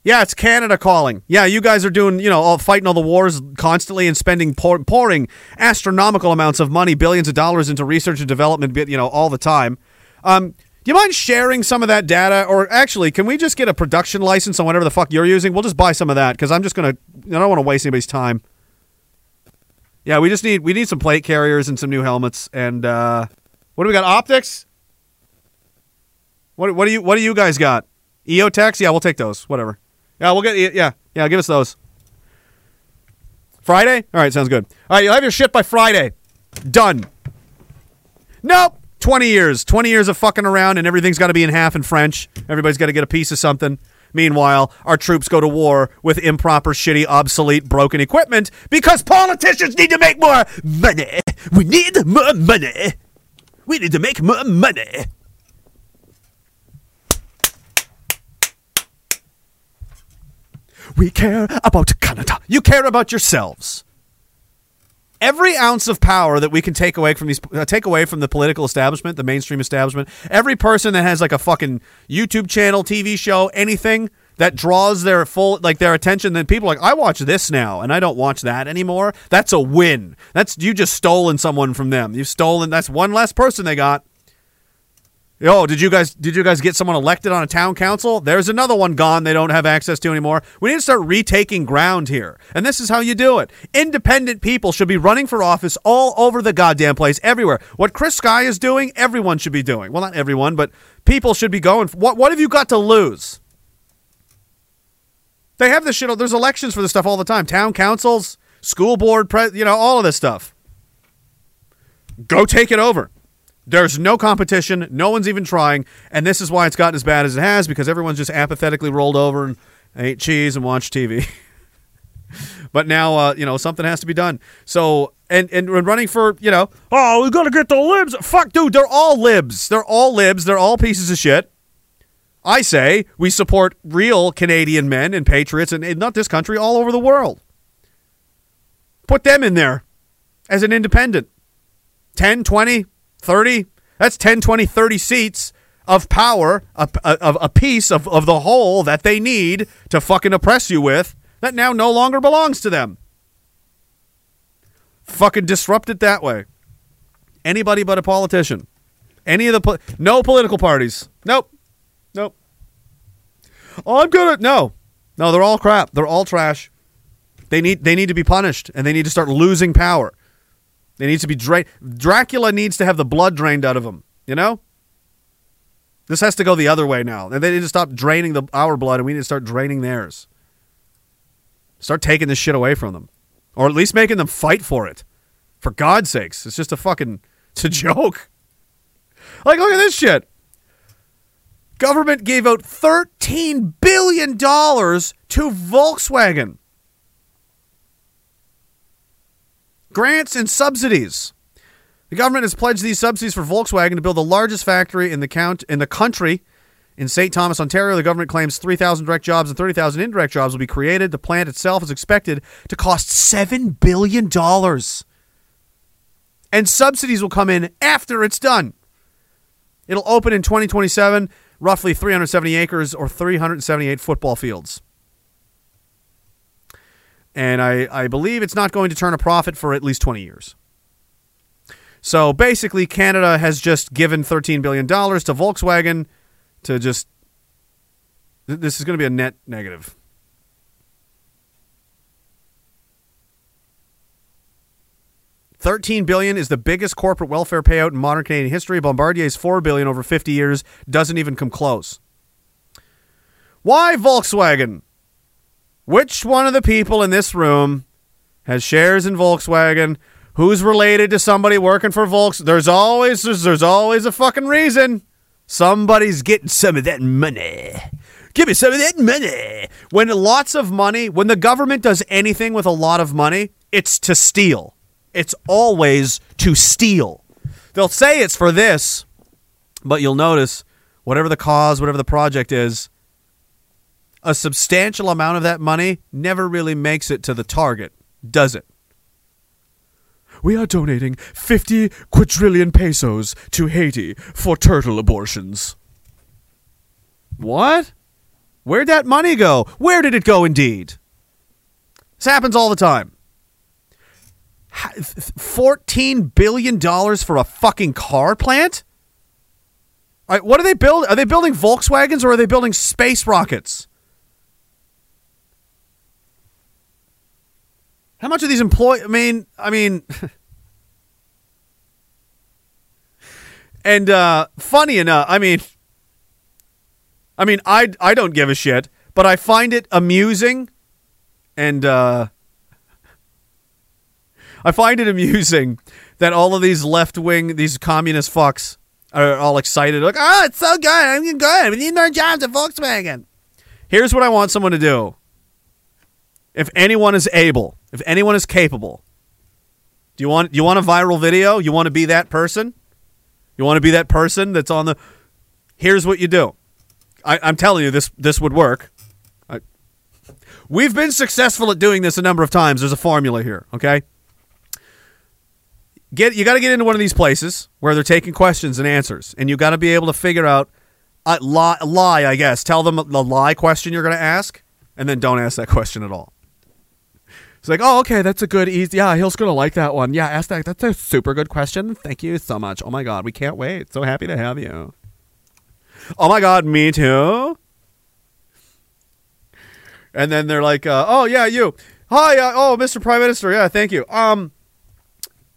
Speaker 1: Yeah, it's Canada calling. Yeah, you guys are doing, you know, all fighting all the wars constantly and spending pour, pouring astronomical amounts of money, billions of dollars into research and development, you know, all the time. Um, do you mind sharing some of that data, or actually, can we just get a production license on whatever the fuck you're using? We'll just buy some of that because I'm just gonna. I don't want to waste anybody's time. Yeah, we just need we need some plate carriers and some new helmets. And uh, what do we got? Optics. What what do you what do you guys got? EOTechs? Yeah, we'll take those. Whatever. Yeah, we'll get yeah yeah. Give us those. Friday? All right, sounds good. All right, you'll have your shit by Friday. Done. Nope. 20 years. 20 years of fucking around, and everything's got to be in half in French. Everybody's got to get a piece of something. Meanwhile, our troops go to war with improper, shitty, obsolete, broken equipment because politicians need to make more money. We need more money. We need to make more money. We care about Canada. You care about yourselves. Every ounce of power that we can take away from these, uh, take away from the political establishment, the mainstream establishment, every person that has like a fucking YouTube channel, TV show, anything that draws their full like their attention, then people like, I watch this now, and I don't watch that anymore. That's a win. That's you just stolen someone from them. You've stolen. That's one less person they got. Oh, did you guys did you guys get someone elected on a town council? There's another one gone they don't have access to anymore. We need to start retaking ground here. And this is how you do it. Independent people should be running for office all over the goddamn place everywhere. What Chris Sky is doing, everyone should be doing. Well, not everyone, but people should be going. What what have you got to lose? They have this shit. There's elections for this stuff all the time. Town councils, school board, pre, you know, all of this stuff. Go take it over. There's no competition. No one's even trying. And this is why it's gotten as bad as it has because everyone's just apathetically rolled over and ate cheese and watched TV. but now, uh, you know, something has to be done. So, and, and running for, you know, oh, we got to get the libs. Fuck, dude, they're all libs. They're all libs. They're all pieces of shit. I say we support real Canadian men and patriots, and, and not this country, all over the world. Put them in there as an independent. 10, 20, 30. That's 10, 20, 30 seats of power, a, a, a piece of, of the whole that they need to fucking oppress you with that now no longer belongs to them. Fucking disrupt it that way. Anybody but a politician. Any of the po- no political parties. Nope. Nope. Oh, I'm gonna no, no. They're all crap. They're all trash. They need they need to be punished and they need to start losing power. They need to be drained. Dracula needs to have the blood drained out of him. You know. This has to go the other way now. And they need to stop draining the our blood and we need to start draining theirs. Start taking this shit away from them, or at least making them fight for it. For God's sakes, it's just a fucking it's a joke. Like, look at this shit. Government gave out $13 billion to Volkswagen. Grants and subsidies. The government has pledged these subsidies for Volkswagen to build the largest factory in the count in the country. In St. Thomas, Ontario, the government claims 3,000 direct jobs and 30,000 indirect jobs will be created. The plant itself is expected to cost $7 billion. And subsidies will come in after it's done. It'll open in 2027, roughly 370 acres or 378 football fields. And I, I believe it's not going to turn a profit for at least 20 years. So basically, Canada has just given $13 billion to Volkswagen to just. This is going to be a net negative. Thirteen billion is the biggest corporate welfare payout in modern Canadian history. Bombardier's four billion over fifty years doesn't even come close. Why Volkswagen? Which one of the people in this room has shares in Volkswagen? Who's related to somebody working for Volks? There's always there's, there's always a fucking reason. Somebody's getting some of that money. Give me some of that money. When lots of money, when the government does anything with a lot of money, it's to steal. It's always to steal. They'll say it's for this, but you'll notice whatever the cause, whatever the project is, a substantial amount of that money never really makes it to the target, does it? We are donating 50 quadrillion pesos to Haiti for turtle abortions. What? Where'd that money go? Where did it go, indeed? This happens all the time. Ha- th- th- $14 billion for a fucking car plant? All right, what are they building? Are they building Volkswagens or are they building space rockets? How much of these employ? I mean, I mean, and uh, funny enough, I mean, I mean, I I don't give a shit, but I find it amusing, and uh, I find it amusing that all of these left wing, these communist fucks are all excited, like, oh, it's so good, I'm good, we need more jobs at Volkswagen. Here's what I want someone to do. If anyone is able, if anyone is capable, do you want you want a viral video? You want to be that person? You want to be that person that's on the Here's what you do. I, I'm telling you this this would work. I, we've been successful at doing this a number of times. There's a formula here, okay? Get you got to get into one of these places where they're taking questions and answers, and you got to be able to figure out a lie, lie. I guess tell them the lie question you're going to ask, and then don't ask that question at all. It's like, oh, okay, that's a good, easy. Yeah, he's gonna like that one. Yeah, ask that. That's a super good question. Thank you so much. Oh my god, we can't wait. So happy to have you. Oh my god, me too. And then they're like, uh, oh yeah, you. Hi, uh, oh, Mr. Prime Minister. Yeah, thank you. Um,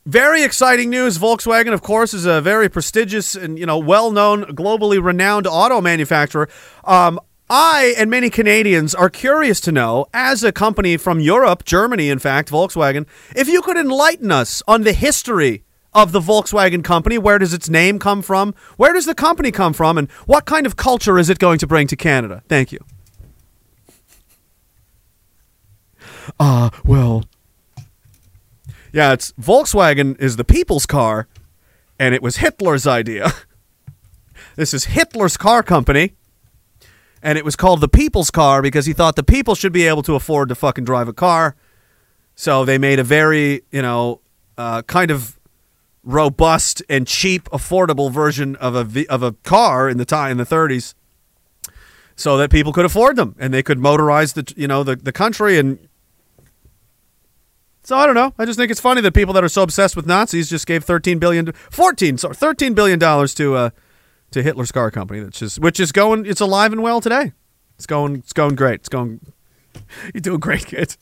Speaker 1: very exciting news. Volkswagen, of course, is a very prestigious and you know well-known, globally renowned auto manufacturer. Um, I and many Canadians are curious to know, as a company from Europe, Germany, in fact, Volkswagen, if you could enlighten us on the history of the Volkswagen company. Where does its name come from? Where does the company come from? And what kind of culture is it going to bring to Canada? Thank you. Ah, well. Yeah, it's Volkswagen is the people's car, and it was Hitler's idea. this is Hitler's car company, and it was called the people's car because he thought the people should be able to afford to fucking drive a car. So they made a very, you know, uh, kind of robust and cheap, affordable version of a of a car in the time in the 30s. so that people could afford them and they could motorize the you know the, the country and so I don't know. I just think it's funny that people that are so obsessed with Nazis just gave 13 billion 14 sorry 13 billion dollars to uh to Hitler's car company which is going it's alive and well today. It's going it's going great. It's going You're doing great, kid.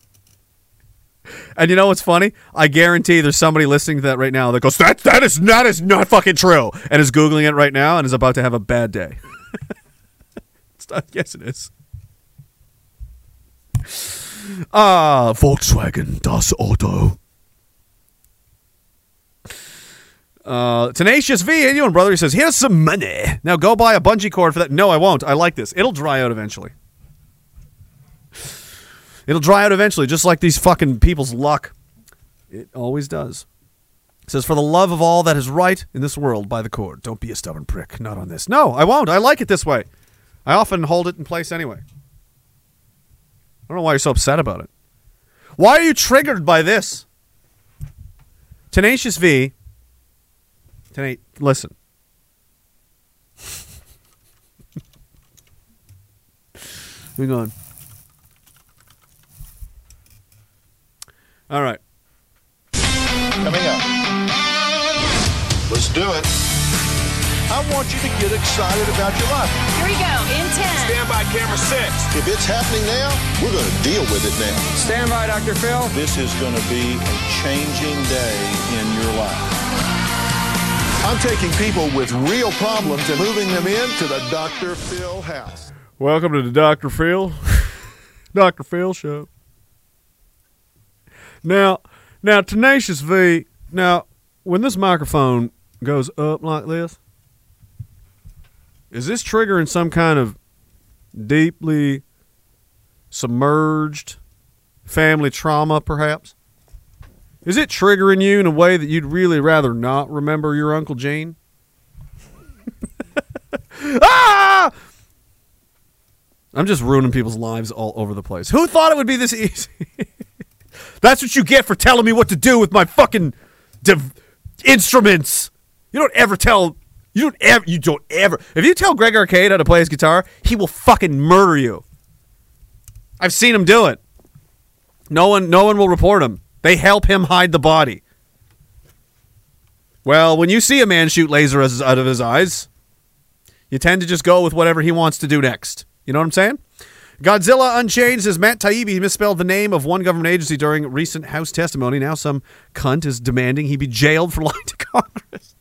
Speaker 1: And you know what's funny? I guarantee there's somebody listening to that right now that goes, "That that is that is not fucking true," and is googling it right now and is about to have a bad day. Not- yes, it is. Ah, Volkswagen Das Auto. Uh, Tenacious V, and brother, he says, "Here's some money. Now go buy a bungee cord for that." No, I won't. I like this. It'll dry out eventually. It'll dry out eventually, just like these fucking people's luck. It always does. It says, For the love of all that is right in this world, buy the cord. Don't be a stubborn prick. Not on this. No, I won't. I like it this way. I often hold it in place anyway. I don't know why you're so upset about it. Why are you triggered by this? Tenacious V. Tena- listen. Hang on. All right.
Speaker 14: Coming up. Let's do it. I want you to get excited about your life.
Speaker 15: Here we go. In 10.
Speaker 14: Stand by camera six. If it's happening now, we're going to deal with it now.
Speaker 15: Stand by, Dr. Phil.
Speaker 14: This is going to be a changing day in your life. I'm taking people with real problems and moving them into the Dr. Phil house.
Speaker 1: Welcome to the Dr. Phil, Dr. Phil show. Now, now, Tenacious V. Now, when this microphone goes up like this, is this triggering some kind of deeply submerged family trauma, perhaps? Is it triggering you in a way that you'd really rather not remember your Uncle Gene? ah! I'm just ruining people's lives all over the place. Who thought it would be this easy? That's what you get for telling me what to do with my fucking div- instruments. You don't ever tell. You don't ever. You don't ever. If you tell Greg Arcade how to play his guitar, he will fucking murder you. I've seen him do it. No one. No one will report him. They help him hide the body. Well, when you see a man shoot lasers out of his eyes, you tend to just go with whatever he wants to do next. You know what I'm saying? Godzilla Unchained says Matt Taibbi misspelled the name of one government agency during recent House testimony. Now some cunt is demanding he be jailed for lying to Congress.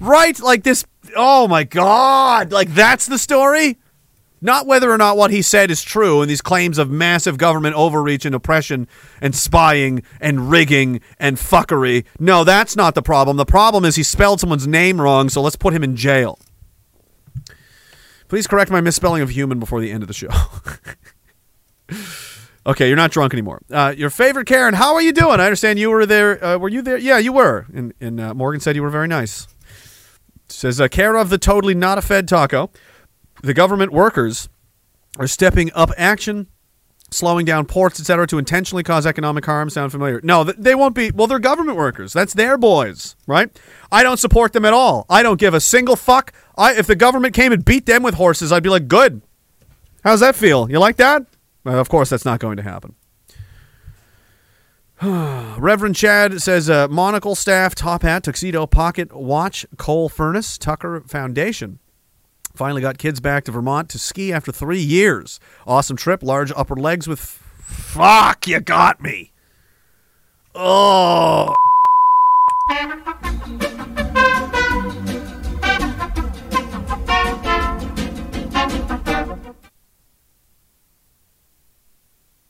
Speaker 1: Right? Like this. Oh my God. Like that's the story? Not whether or not what he said is true and these claims of massive government overreach and oppression and spying and rigging and fuckery. No, that's not the problem. The problem is he spelled someone's name wrong, so let's put him in jail. Please correct my misspelling of human before the end of the show. okay, you're not drunk anymore. Uh, your favorite Karen, how are you doing? I understand you were there. Uh, were you there? Yeah, you were. And, and uh, Morgan said you were very nice. Says, uh, care of the totally not a Fed taco. The government workers are stepping up action, slowing down ports, etc., to intentionally cause economic harm. Sound familiar? No, they won't be. Well, they're government workers. That's their boys, right? I don't support them at all. I don't give a single fuck. I, if the government came and beat them with horses, I'd be like, good. How's that feel? You like that? Well, of course, that's not going to happen. Reverend Chad says uh, monocle, staff, top hat, tuxedo, pocket, watch, coal furnace, Tucker Foundation. Finally got kids back to Vermont to ski after three years. Awesome trip, large upper legs with. Fuck, you got me. Oh.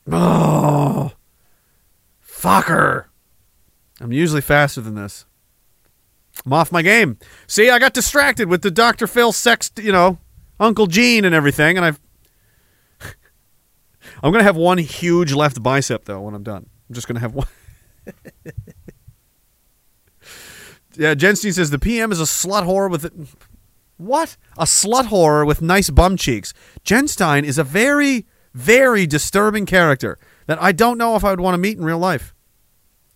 Speaker 1: Oh. Fucker. I'm usually faster than this. I'm off my game. See, I got distracted with the Dr. Phil sex, you know, Uncle Gene and everything, and I've. I'm gonna have one huge left bicep though when I'm done. I'm just gonna have one. yeah, Jenstein says the PM is a slut whore with what? A slut whore with nice bum cheeks. Jenstein is a very, very disturbing character that I don't know if I would want to meet in real life.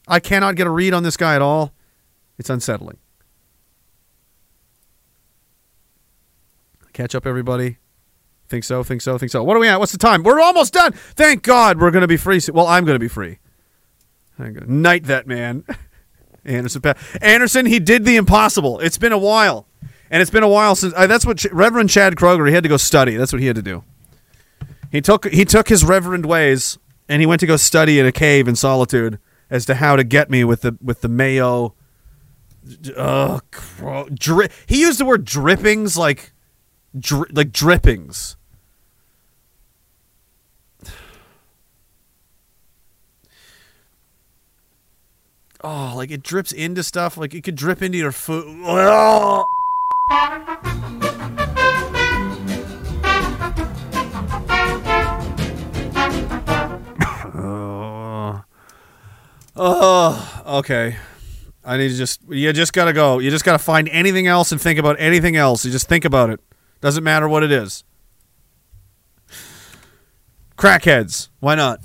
Speaker 1: I cannot get a read on this guy at all. It's unsettling. Catch up, everybody. Think so, think so, think so. What are we at? What's the time? We're almost done. Thank God we're going to be free. Well, I'm going to be free. Night that man. Anderson, Anderson, he did the impossible. It's been a while. And it's been a while since uh, that's what Ch- Reverend Chad Kroger, he had to go study. That's what he had to do. He took he took his reverend ways and he went to go study in a cave in solitude as to how to get me with the with the mayo uh, dri- he used the word drippings like dri- like drippings. Oh, like it drips into stuff. Like it could drip into your food. Oh. Oh, okay. I need to just you just gotta go. You just gotta find anything else and think about anything else. You just think about it. Doesn't matter what it is. Crackheads. Why not?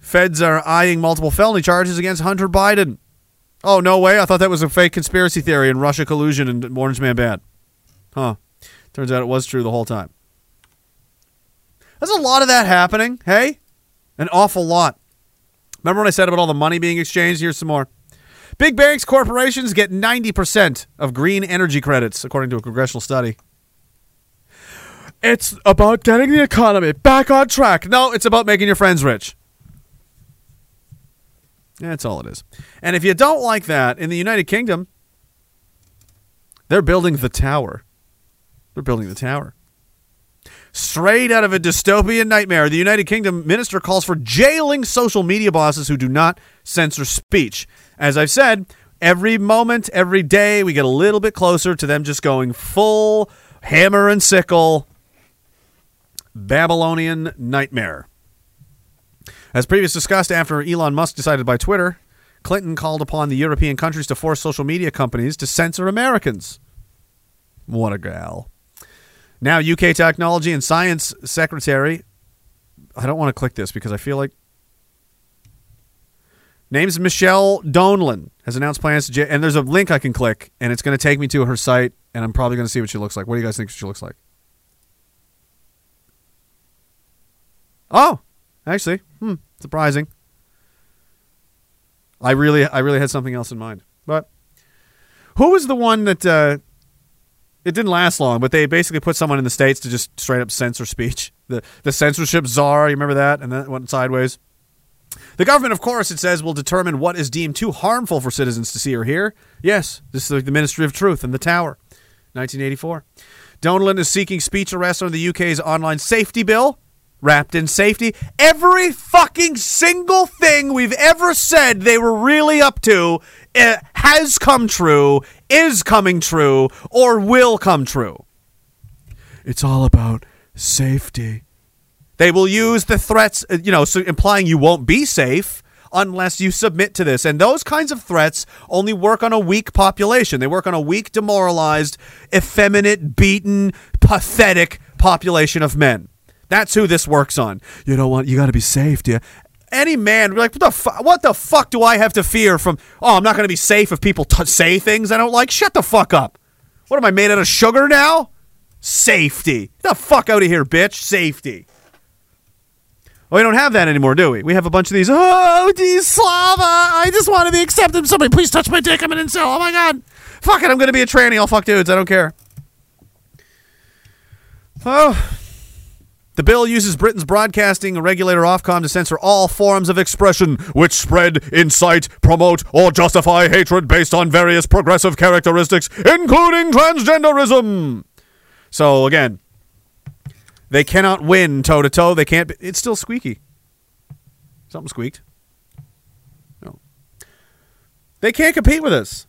Speaker 1: Feds are eyeing multiple felony charges against Hunter Biden. Oh, no way. I thought that was a fake conspiracy theory and Russia collusion and Orange Man bad. Huh. Turns out it was true the whole time. There's a lot of that happening. Hey? An awful lot. Remember when I said about all the money being exchanged? Here's some more. Big banks, corporations get 90% of green energy credits, according to a congressional study. It's about getting the economy back on track. No, it's about making your friends rich. That's all it is. And if you don't like that, in the United Kingdom, they're building the tower. They're building the tower. Straight out of a dystopian nightmare, the United Kingdom minister calls for jailing social media bosses who do not censor speech. As I've said, every moment, every day, we get a little bit closer to them just going full hammer and sickle Babylonian nightmare. As previously discussed, after Elon Musk decided by Twitter, Clinton called upon the European countries to force social media companies to censor Americans. What a gal. Now, UK Technology and Science Secretary, I don't want to click this because I feel like. Name's Michelle Donelan has announced plans to. And there's a link I can click, and it's going to take me to her site, and I'm probably going to see what she looks like. What do you guys think she looks like? Oh, actually, hmm, surprising. I really, I really had something else in mind. But who was the one that uh, it didn't last long? But they basically put someone in the states to just straight up censor speech. The the censorship czar. You remember that? And then it went sideways. The government, of course, it says, will determine what is deemed too harmful for citizens to see or hear. Yes, this is the Ministry of Truth and the Tower, 1984. Donelan is seeking speech arrest under the UK's online safety bill, wrapped in safety. Every fucking single thing we've ever said they were really up to uh, has come true, is coming true, or will come true. It's all about safety. They will use the threats, uh, you know, so implying you won't be safe unless you submit to this. And those kinds of threats only work on a weak population. They work on a weak, demoralized, effeminate, beaten, pathetic population of men. That's who this works on. You know what? You got to be safe, dear. Any man, be like, what the, fu- what the fuck do I have to fear from? Oh, I'm not going to be safe if people t- say things I don't like. Shut the fuck up. What am I made out of sugar now? Safety. Get the fuck out of here, bitch. Safety. Well, we don't have that anymore, do we? We have a bunch of these. Oh, geez, Slava, I just want to be accepted. Somebody please touch my dick. I'm an incel. Oh my god. Fuck it. I'm gonna be a tranny. I'll fuck dudes. I don't care. Oh. The bill uses Britain's broadcasting regulator Ofcom to censor all forms of expression which spread, incite, promote, or justify hatred based on various progressive characteristics, including transgenderism. So again, they cannot win toe to toe. They can't. Be, it's still squeaky. Something squeaked. No. They can't compete with us.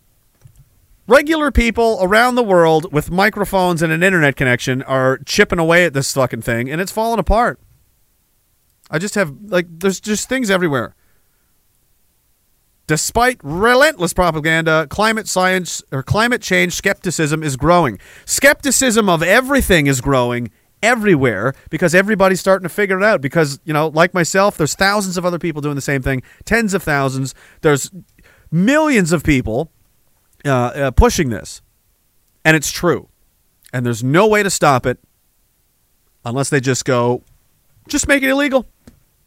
Speaker 1: Regular people around the world with microphones and an internet connection are chipping away at this fucking thing, and it's falling apart. I just have like there's just things everywhere. Despite relentless propaganda, climate science or climate change skepticism is growing. Skepticism of everything is growing everywhere because everybody's starting to figure it out. Because, you know, like myself, there's thousands of other people doing the same thing, tens of thousands. There's millions of people uh, uh, pushing this. And it's true. And there's no way to stop it. unless they just go, just make it illegal.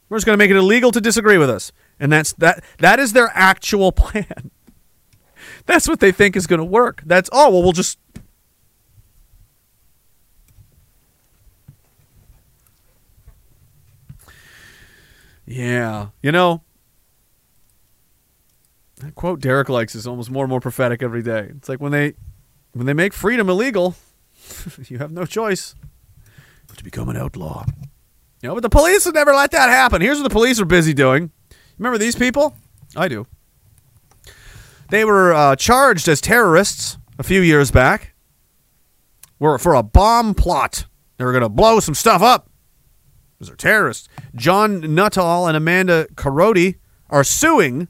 Speaker 1: We're just going to make it illegal to disagree with us, and that's that. That is their actual plan. that's what they think is going to work. That's oh well, we'll just. Yeah, you know, that quote Derek likes is almost more and more prophetic every day. It's like when they when they make freedom illegal, you have no choice but to become an outlaw. You know, but the police would never let that happen. Here's what the police are busy doing. Remember these people? I do. They were uh, charged as terrorists a few years back. Were for a bomb plot. They were going to blow some stuff up. Because they're terrorists. John Nuttall and Amanda Korody are suing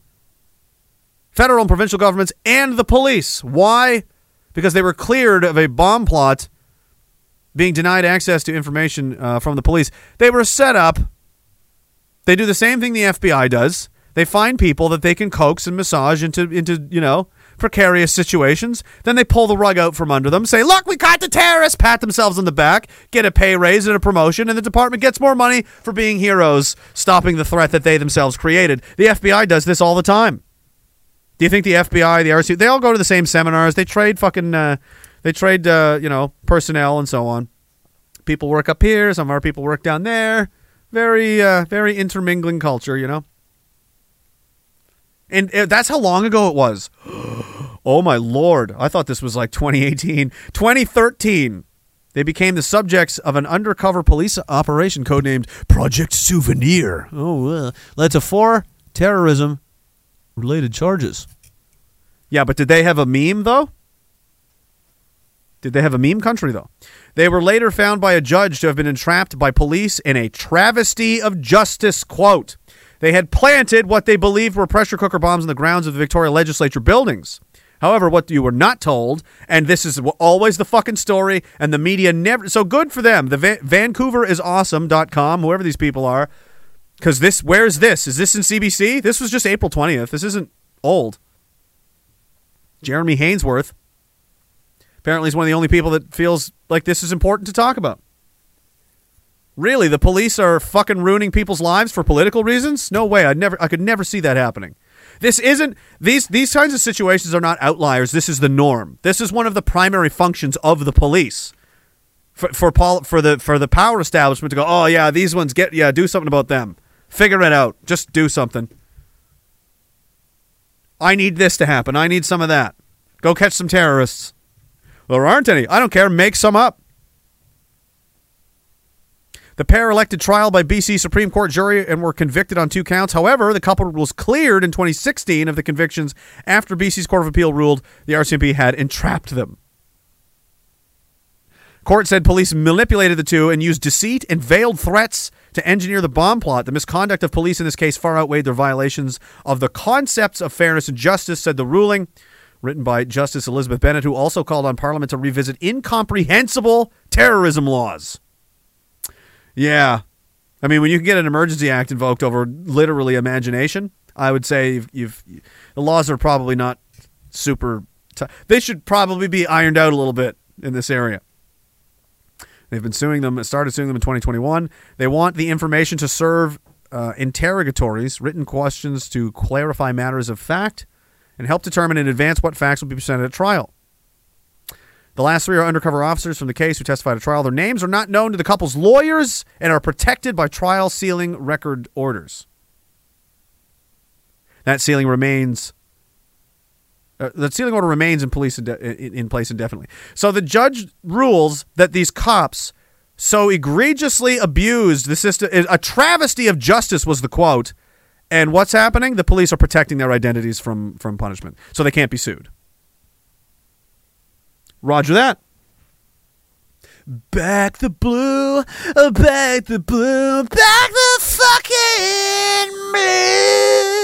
Speaker 1: federal and provincial governments and the police. Why? Because they were cleared of a bomb plot being denied access to information uh, from the police. They were set up. They do the same thing the FBI does. They find people that they can coax and massage into into you know precarious situations. Then they pull the rug out from under them, say, "Look, we caught the terrorists." Pat themselves on the back, get a pay raise and a promotion, and the department gets more money for being heroes, stopping the threat that they themselves created. The FBI does this all the time. Do you think the FBI, the RC, they all go to the same seminars? They trade fucking, uh, they trade, uh, you know, personnel and so on. People work up here, some of our people work down there. Very, uh, very intermingling culture, you know. And uh, that's how long ago it was. oh my lord! I thought this was like 2018, 2013. They became the subjects of an undercover police operation codenamed Project Souvenir. Oh, uh, led to four terrorism related charges. Yeah, but did they have a meme though? Did they have a meme country though? They were later found by a judge to have been entrapped by police in a travesty of justice quote. They had planted what they believed were pressure cooker bombs in the grounds of the Victoria Legislature buildings. However, what you were not told, and this is always the fucking story, and the media never. So good for them. The Va- Vancouver is awesome.com, whoever these people are. Because this, where's this? Is this in CBC? This was just April 20th. This isn't old. Jeremy Hainsworth apparently is one of the only people that feels like this is important to talk about. Really, the police are fucking ruining people's lives for political reasons? No way. I never I could never see that happening. This isn't these these kinds of situations are not outliers. This is the norm. This is one of the primary functions of the police. For for Paul for the for the power establishment to go, "Oh yeah, these ones get yeah, do something about them." Figure it out. Just do something. I need this to happen. I need some of that. Go catch some terrorists. Well, there aren't any. I don't care. Make some up. The pair elected trial by BC Supreme Court jury and were convicted on two counts. However, the couple was cleared in 2016 of the convictions after BC's Court of Appeal ruled the RCMP had entrapped them. Court said police manipulated the two and used deceit and veiled threats to engineer the bomb plot. The misconduct of police in this case far outweighed their violations of the concepts of fairness and justice, said the ruling, written by Justice Elizabeth Bennett, who also called on Parliament to revisit incomprehensible terrorism laws. Yeah. I mean, when you can get an emergency act invoked over literally imagination, I would say you've, you've the laws are probably not super. T- they should probably be ironed out a little bit in this area. They've been suing them, started suing them in 2021. They want the information to serve uh, interrogatories, written questions to clarify matters of fact, and help determine in advance what facts will be presented at trial. The last three are undercover officers from the case who testified at trial. Their names are not known to the couple's lawyers and are protected by trial sealing record orders. That sealing remains. Uh, the sealing order remains in police inde- in, place indefinitely. So the judge rules that these cops so egregiously abused the system. A travesty of justice was the quote. And what's happening? The police are protecting their identities from from punishment, so they can't be sued. Roger that. Back the blue, uh, back the blue, back the fucking blue.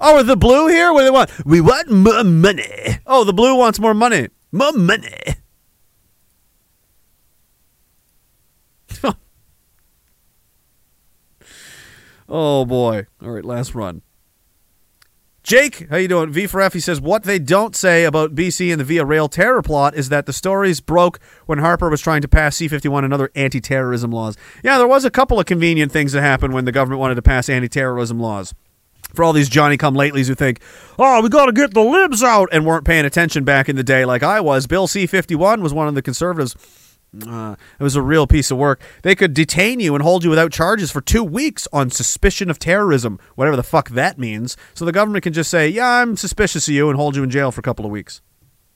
Speaker 1: Oh, the blue here? What do they want? We want more money. Oh, the blue wants more money. More money. oh boy. All right, last run. Jake, how you doing? V for F. He says what they don't say about BC and the Via Rail terror plot is that the stories broke when Harper was trying to pass C-51 and other anti-terrorism laws. Yeah, there was a couple of convenient things that happened when the government wanted to pass anti-terrorism laws. For all these Johnny come latelys who think, oh, we got to get the libs out and weren't paying attention back in the day like I was. Bill C 51 was one of the conservatives. Uh, it was a real piece of work. They could detain you and hold you without charges for two weeks on suspicion of terrorism, whatever the fuck that means. So the government can just say, yeah, I'm suspicious of you and hold you in jail for a couple of weeks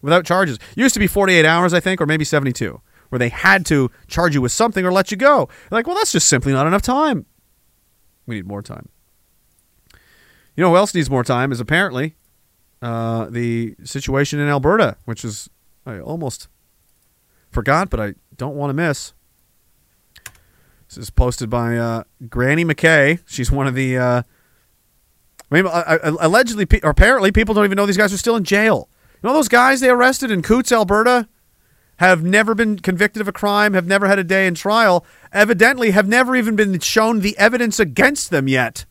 Speaker 1: without charges. Used to be 48 hours, I think, or maybe 72, where they had to charge you with something or let you go. Like, well, that's just simply not enough time. We need more time. You know who else needs more time is apparently uh, the situation in Alberta, which is I almost forgot, but I don't want to miss. This is posted by uh, Granny McKay. She's one of the. Uh, I mean, allegedly, or apparently, people don't even know these guys are still in jail. You know those guys they arrested in Coots, Alberta, have never been convicted of a crime, have never had a day in trial, evidently have never even been shown the evidence against them yet.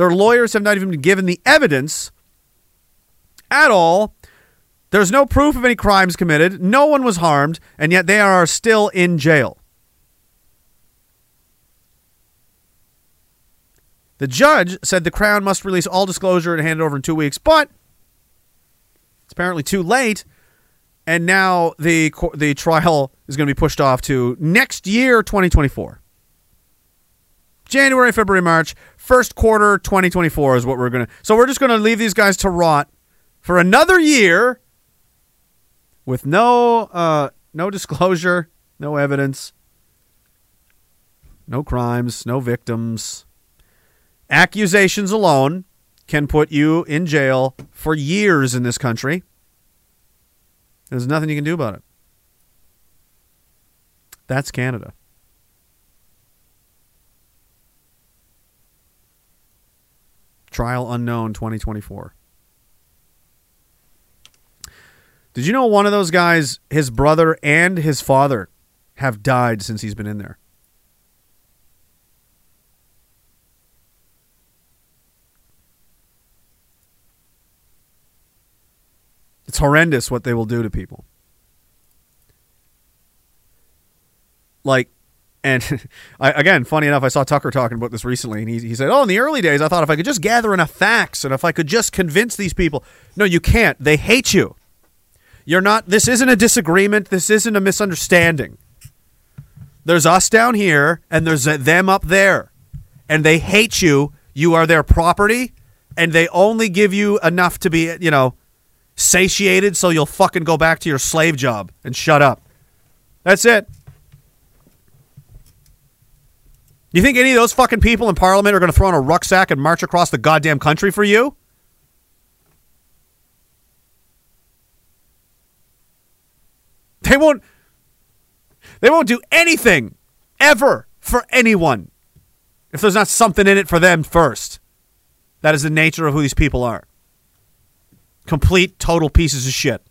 Speaker 1: Their lawyers have not even been given the evidence at all. There's no proof of any crimes committed. No one was harmed, and yet they are still in jail. The judge said the Crown must release all disclosure and hand it over in two weeks, but it's apparently too late, and now the the trial is going to be pushed off to next year, 2024. January, February, March, first quarter 2024 is what we're going to. So we're just going to leave these guys to rot for another year with no uh no disclosure, no evidence, no crimes, no victims. Accusations alone can put you in jail for years in this country. There's nothing you can do about it. That's Canada. Trial unknown 2024. Did you know one of those guys, his brother and his father, have died since he's been in there? It's horrendous what they will do to people. Like, and I, again, funny enough, I saw Tucker talking about this recently, and he, he said, Oh, in the early days, I thought if I could just gather enough facts and if I could just convince these people. No, you can't. They hate you. You're not, this isn't a disagreement. This isn't a misunderstanding. There's us down here, and there's them up there, and they hate you. You are their property, and they only give you enough to be, you know, satiated so you'll fucking go back to your slave job and shut up. That's it. You think any of those fucking people in parliament are going to throw in a rucksack and march across the goddamn country for you? They won't they won't do anything ever for anyone if there's not something in it for them first. That is the nature of who these people are. Complete total pieces of shit.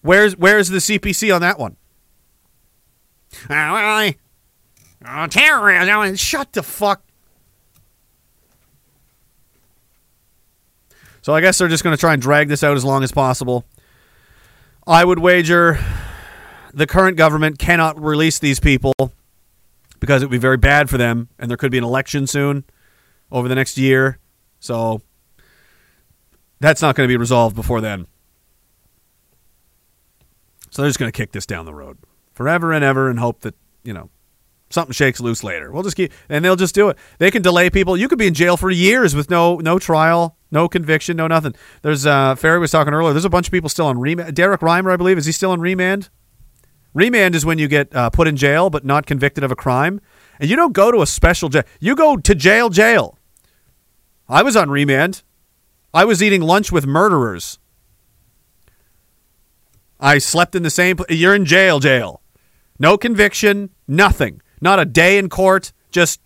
Speaker 1: Where's where's the CPC on that one? Uh, oh, terrorism. Shut the fuck. So I guess they're just going to try and drag this out as long as possible. I would wager the current government cannot release these people because it would be very bad for them, and there could be an election soon over the next year. So that's not going to be resolved before then. So they're just going to kick this down the road forever and ever and hope that, you know, something shakes loose later. We'll just keep and they'll just do it. They can delay people. You could be in jail for years with no no trial, no conviction, no nothing. There's uh Ferry was talking earlier. There's a bunch of people still on remand. Derek Reimer, I believe, is he still on remand? Remand is when you get uh, put in jail but not convicted of a crime, and you don't go to a special jail. You go to jail, jail. I was on remand. I was eating lunch with murderers. I slept in the same. Pl- You're in jail, jail. No conviction, nothing. Not a day in court. Just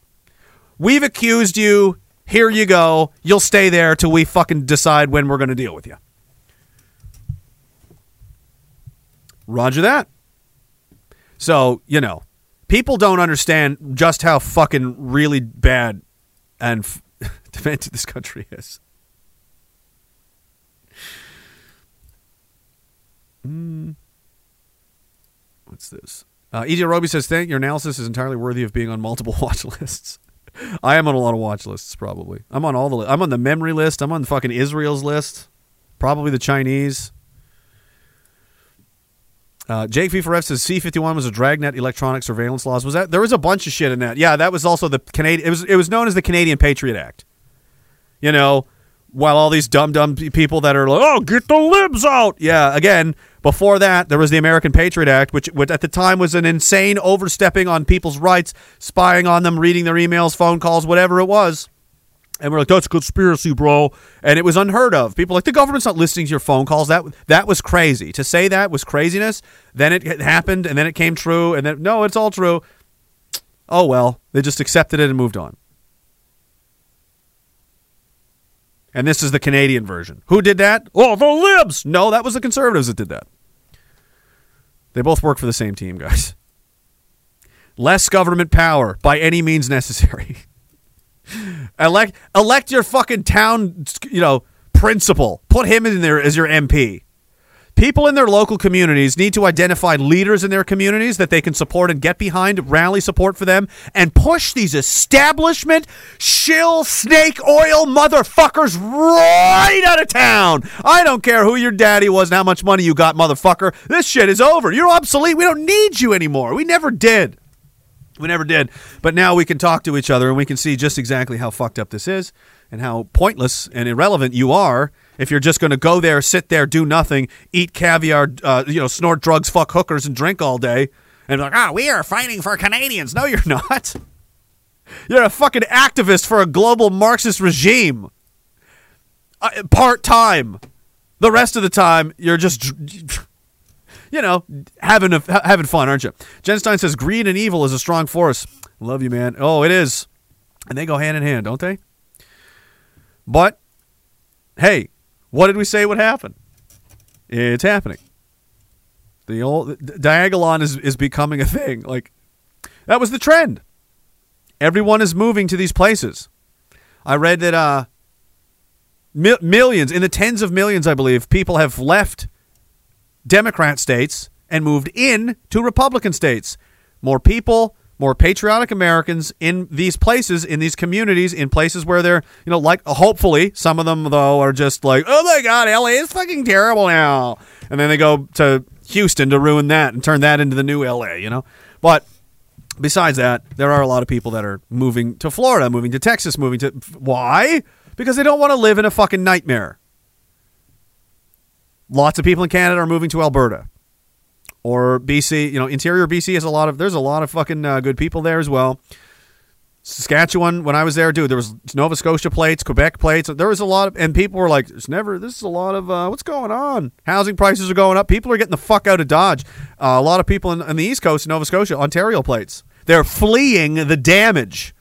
Speaker 1: we've accused you. Here you go. You'll stay there till we fucking decide when we're going to deal with you. Roger that. So, you know, people don't understand just how fucking really bad and f- demented this country is. Mm. What's this? Uh, EJ Roby says, "Thank your analysis is entirely worthy of being on multiple watch lists." I am on a lot of watch lists. Probably, I'm on all the. Li- I'm on the memory list. I'm on the fucking Israel's list. Probably the Chinese. Uh, Jake V4F says C51 was a dragnet electronic surveillance laws. Was that there was a bunch of shit in that? Yeah, that was also the Canadian. It was it was known as the Canadian Patriot Act. You know, while all these dumb dumb people that are like, oh, get the libs out. Yeah, again, before that there was the American Patriot Act, which, which at the time was an insane overstepping on people's rights, spying on them, reading their emails, phone calls, whatever it was. And we're like, that's a conspiracy, bro. And it was unheard of. People like the government's not listening to your phone calls. That that was crazy. To say that was craziness. Then it happened, and then it came true, and then no, it's all true. Oh well, they just accepted it and moved on. And this is the Canadian version. Who did that? Oh, the libs. No, that was the conservatives that did that. They both work for the same team, guys. Less government power by any means necessary. elect elect your fucking town, you know, principal. Put him in there as your MP. People in their local communities need to identify leaders in their communities that they can support and get behind, rally support for them, and push these establishment shill snake oil motherfuckers right out of town. I don't care who your daddy was and how much money you got, motherfucker. This shit is over. You're obsolete. We don't need you anymore. We never did. We never did. But now we can talk to each other and we can see just exactly how fucked up this is and how pointless and irrelevant you are if you're just going to go there, sit there, do nothing, eat caviar, uh, you know, snort drugs, fuck hookers, and drink all day, and like, ah, we are fighting for Canadians. No, you're not. You're a fucking activist for a global Marxist regime. Uh, Part time. The rest of the time, you're just, you know, having a, having fun, aren't you? Jen Stein says greed and evil is a strong force. Love you, man. Oh, it is, and they go hand in hand, don't they? But hey, what did we say would happen? It's happening. The old Diagolon is is becoming a thing. Like that was the trend. Everyone is moving to these places. I read that uh, mi- millions, in the tens of millions, I believe, people have left Democrat states and moved in to Republican states. More people, more patriotic Americans in these places, in these communities, in places where they're, you know, like hopefully some of them though are just like, oh my God, LA is fucking terrible now, and then they go to Houston to ruin that and turn that into the new LA, you know. But besides that, there are a lot of people that are moving to Florida, moving to Texas, moving to why? Because they don't want to live in a fucking nightmare. Lots of people in Canada are moving to Alberta or BC. You know, interior BC has a lot of. There's a lot of fucking uh, good people there as well. Saskatchewan, when I was there, dude, there was Nova Scotia plates, Quebec plates. There was a lot of, and people were like, "There's never. This is a lot of. Uh, what's going on? Housing prices are going up. People are getting the fuck out of Dodge. Uh, a lot of people in, in the East Coast, Nova Scotia, Ontario plates. They're fleeing the damage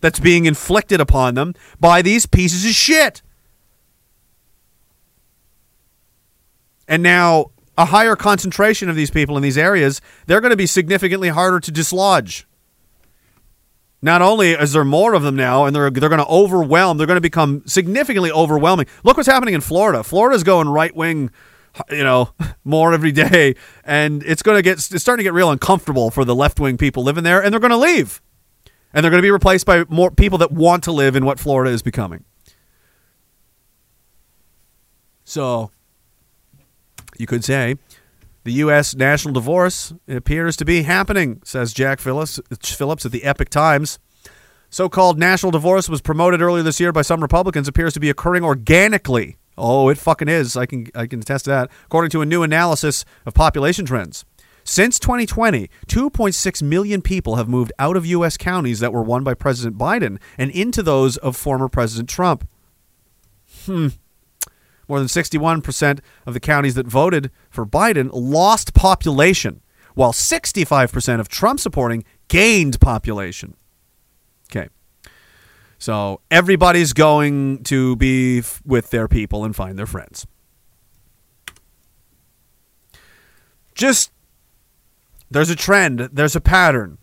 Speaker 1: that's being inflicted upon them by these pieces of shit. And now a higher concentration of these people in these areas, they're going to be significantly harder to dislodge. Not only is there more of them now, and they're they're going to overwhelm, they're going to become significantly overwhelming. Look what's happening in Florida. Florida's going right wing, you know, more every day, and it's going to get it's starting to get real uncomfortable for the left wing people living there, and they're going to leave, and they're going to be replaced by more people that want to live in what Florida is becoming. So you could say the U.S. national divorce appears to be happening, says Jack Phillips, Phillips at the Epoch Times. So called national divorce was promoted earlier this year by some Republicans, appears to be occurring organically. Oh, it fucking is. I can, I can attest to that, according to a new analysis of population trends. Since 2020, 2.6 million people have moved out of U.S. counties that were won by President Biden and into those of former President Trump. Hmm. More than 61% of the counties that voted for Biden lost population, while 65% of Trump supporting gained population. Okay. So everybody's going to be f- with their people and find their friends. Just there's a trend, there's a pattern.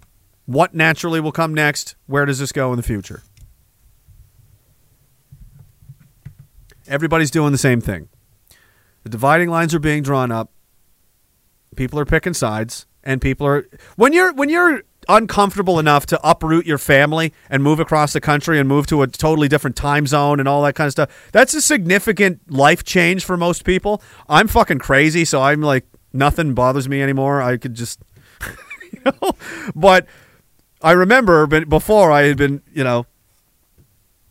Speaker 1: What naturally will come next? Where does this go in the future? Everybody's doing the same thing. The dividing lines are being drawn up. People are picking sides, and people are when you're when you're uncomfortable enough to uproot your family and move across the country and move to a totally different time zone and all that kind of stuff. That's a significant life change for most people. I'm fucking crazy, so I'm like nothing bothers me anymore. I could just you know, but I remember before I had been, you know,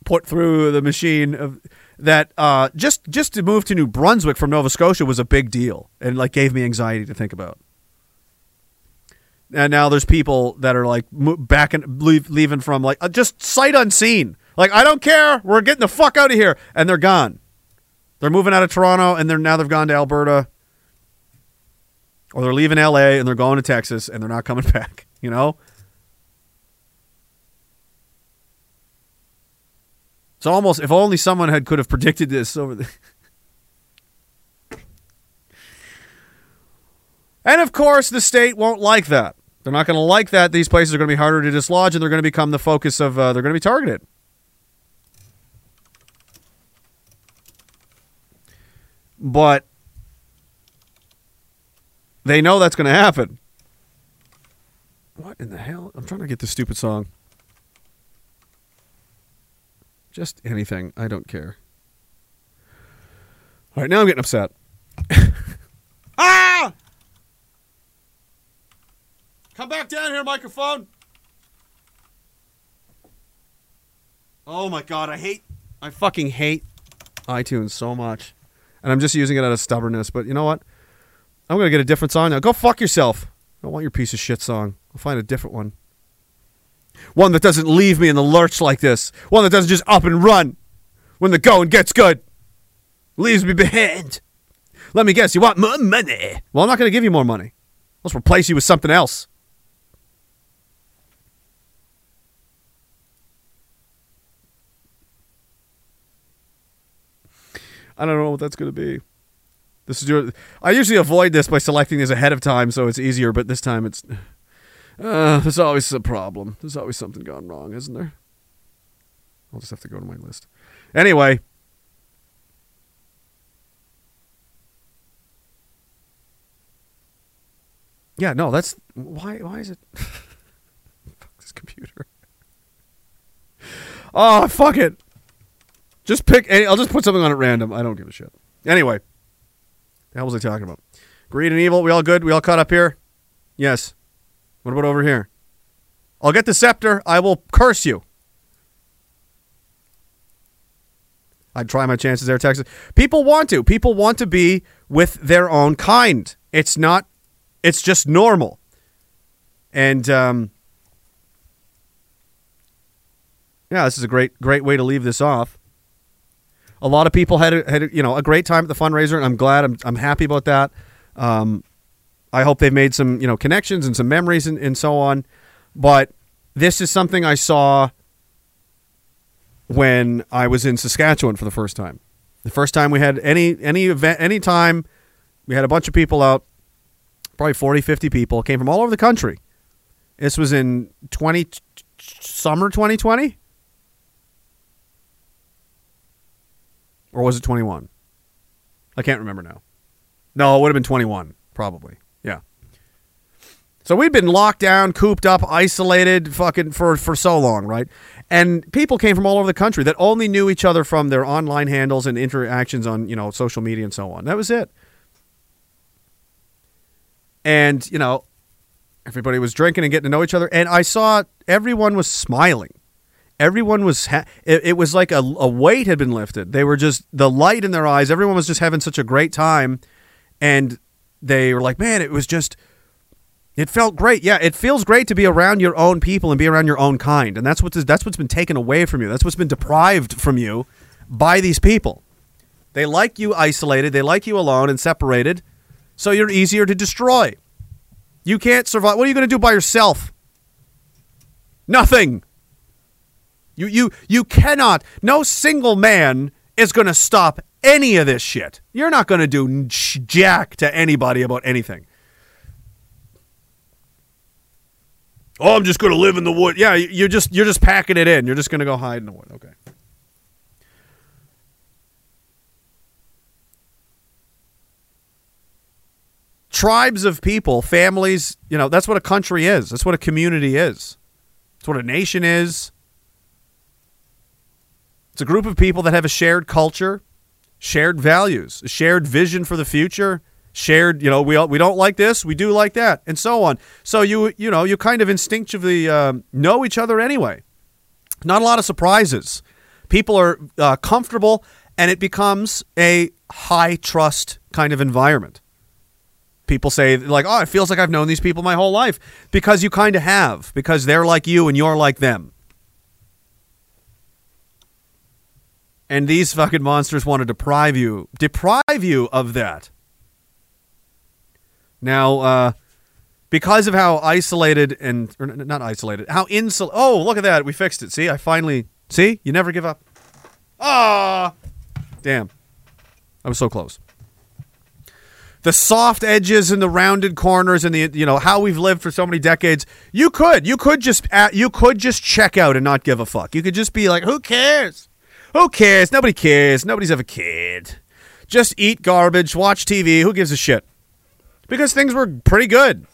Speaker 1: put through the machine of that uh, just just to move to New Brunswick from Nova Scotia was a big deal and like gave me anxiety to think about. And now there's people that are like back and leave, leaving from like uh, just sight unseen. Like I don't care, we're getting the fuck out of here, and they're gone. They're moving out of Toronto, and they're now they've gone to Alberta, or they're leaving LA and they're going to Texas, and they're not coming back. You know. It's almost if only someone had could have predicted this over the. and of course, the state won't like that. They're not going to like that. These places are going to be harder to dislodge, and they're going to become the focus of. Uh, they're going to be targeted. But they know that's going to happen. What in the hell? I'm trying to get this stupid song. Just anything. I don't care. All right, now I'm getting upset. ah! Come back down here, microphone. Oh my god, I hate I fucking hate iTunes so much. And I'm just using it out of stubbornness, but you know what? I'm going to get a different song now. Go fuck yourself. I don't want your piece of shit song. I'll find a different one. One that doesn't leave me in the lurch like this. One that doesn't just up and run when the going gets good. Leaves me behind. Let me guess, you want more money? Well, I'm not going to give you more money. Let's replace you with something else. I don't know what that's going to be. This is your, I usually avoid this by selecting this ahead of time, so it's easier. But this time, it's uh, there's always a problem. There's always something gone wrong, isn't there? I'll just have to go to my list. Anyway, yeah, no, that's why. Why is it? fuck this computer. Oh fuck it. Just pick. Any, I'll just put something on at random. I don't give a shit. Anyway, the hell was I talking about? Greed and evil. We all good? We all caught up here? Yes. What about over here? I'll get the scepter. I will curse you. I'd try my chances there, Texas. People want to. People want to be with their own kind. It's not. It's just normal. And um, yeah, this is a great, great way to leave this off. A lot of people had a, had you know a great time at the fundraiser, and I'm glad. I'm I'm happy about that. Um, I hope they've made some you know connections and some memories and, and so on. But this is something I saw when I was in Saskatchewan for the first time. The first time we had any any event any time we had a bunch of people out, probably 40, 50 people came from all over the country. This was in 20 summer 2020 or was it 21? I can't remember now. No, it would have been 21 probably. So we'd been locked down, cooped up, isolated, fucking for for so long, right? And people came from all over the country that only knew each other from their online handles and interactions on you know social media and so on. That was it. And you know, everybody was drinking and getting to know each other, and I saw everyone was smiling. Everyone was. Ha- it, it was like a, a weight had been lifted. They were just the light in their eyes. Everyone was just having such a great time, and they were like, "Man, it was just." It felt great. Yeah, it feels great to be around your own people and be around your own kind. And that's what's that's what's been taken away from you. That's what's been deprived from you by these people. They like you isolated, they like you alone and separated, so you're easier to destroy. You can't survive. What are you going to do by yourself? Nothing. You you you cannot. No single man is going to stop any of this shit. You're not going to do jack to anybody about anything. Oh, I'm just going to live in the wood. Yeah, you're just you're just packing it in. You're just going to go hide in the wood. Okay. Tribes of people, families, you know, that's what a country is. That's what a community is. It's what a nation is. It's a group of people that have a shared culture, shared values, a shared vision for the future, shared, you know, we all, we don't like this, we do like that, and so on. So you you know, you kind of instinctively um, know each other anyway. Not a lot of surprises. People are uh, comfortable, and it becomes a high trust kind of environment. People say like, "Oh, it feels like I've known these people my whole life," because you kind of have, because they're like you and you're like them. And these fucking monsters want to deprive you, deprive you of that. Now, uh, because of how isolated and not isolated, how insul. Oh, look at that, we fixed it. See, I finally see. You never give up. Ah, damn, I was so close. The soft edges and the rounded corners and the you know how we've lived for so many decades. You could you could just you could just check out and not give a fuck. You could just be like, who cares? Who cares? Nobody cares. Nobody's ever cared. Just eat garbage, watch TV. Who gives a shit? Because things were pretty good.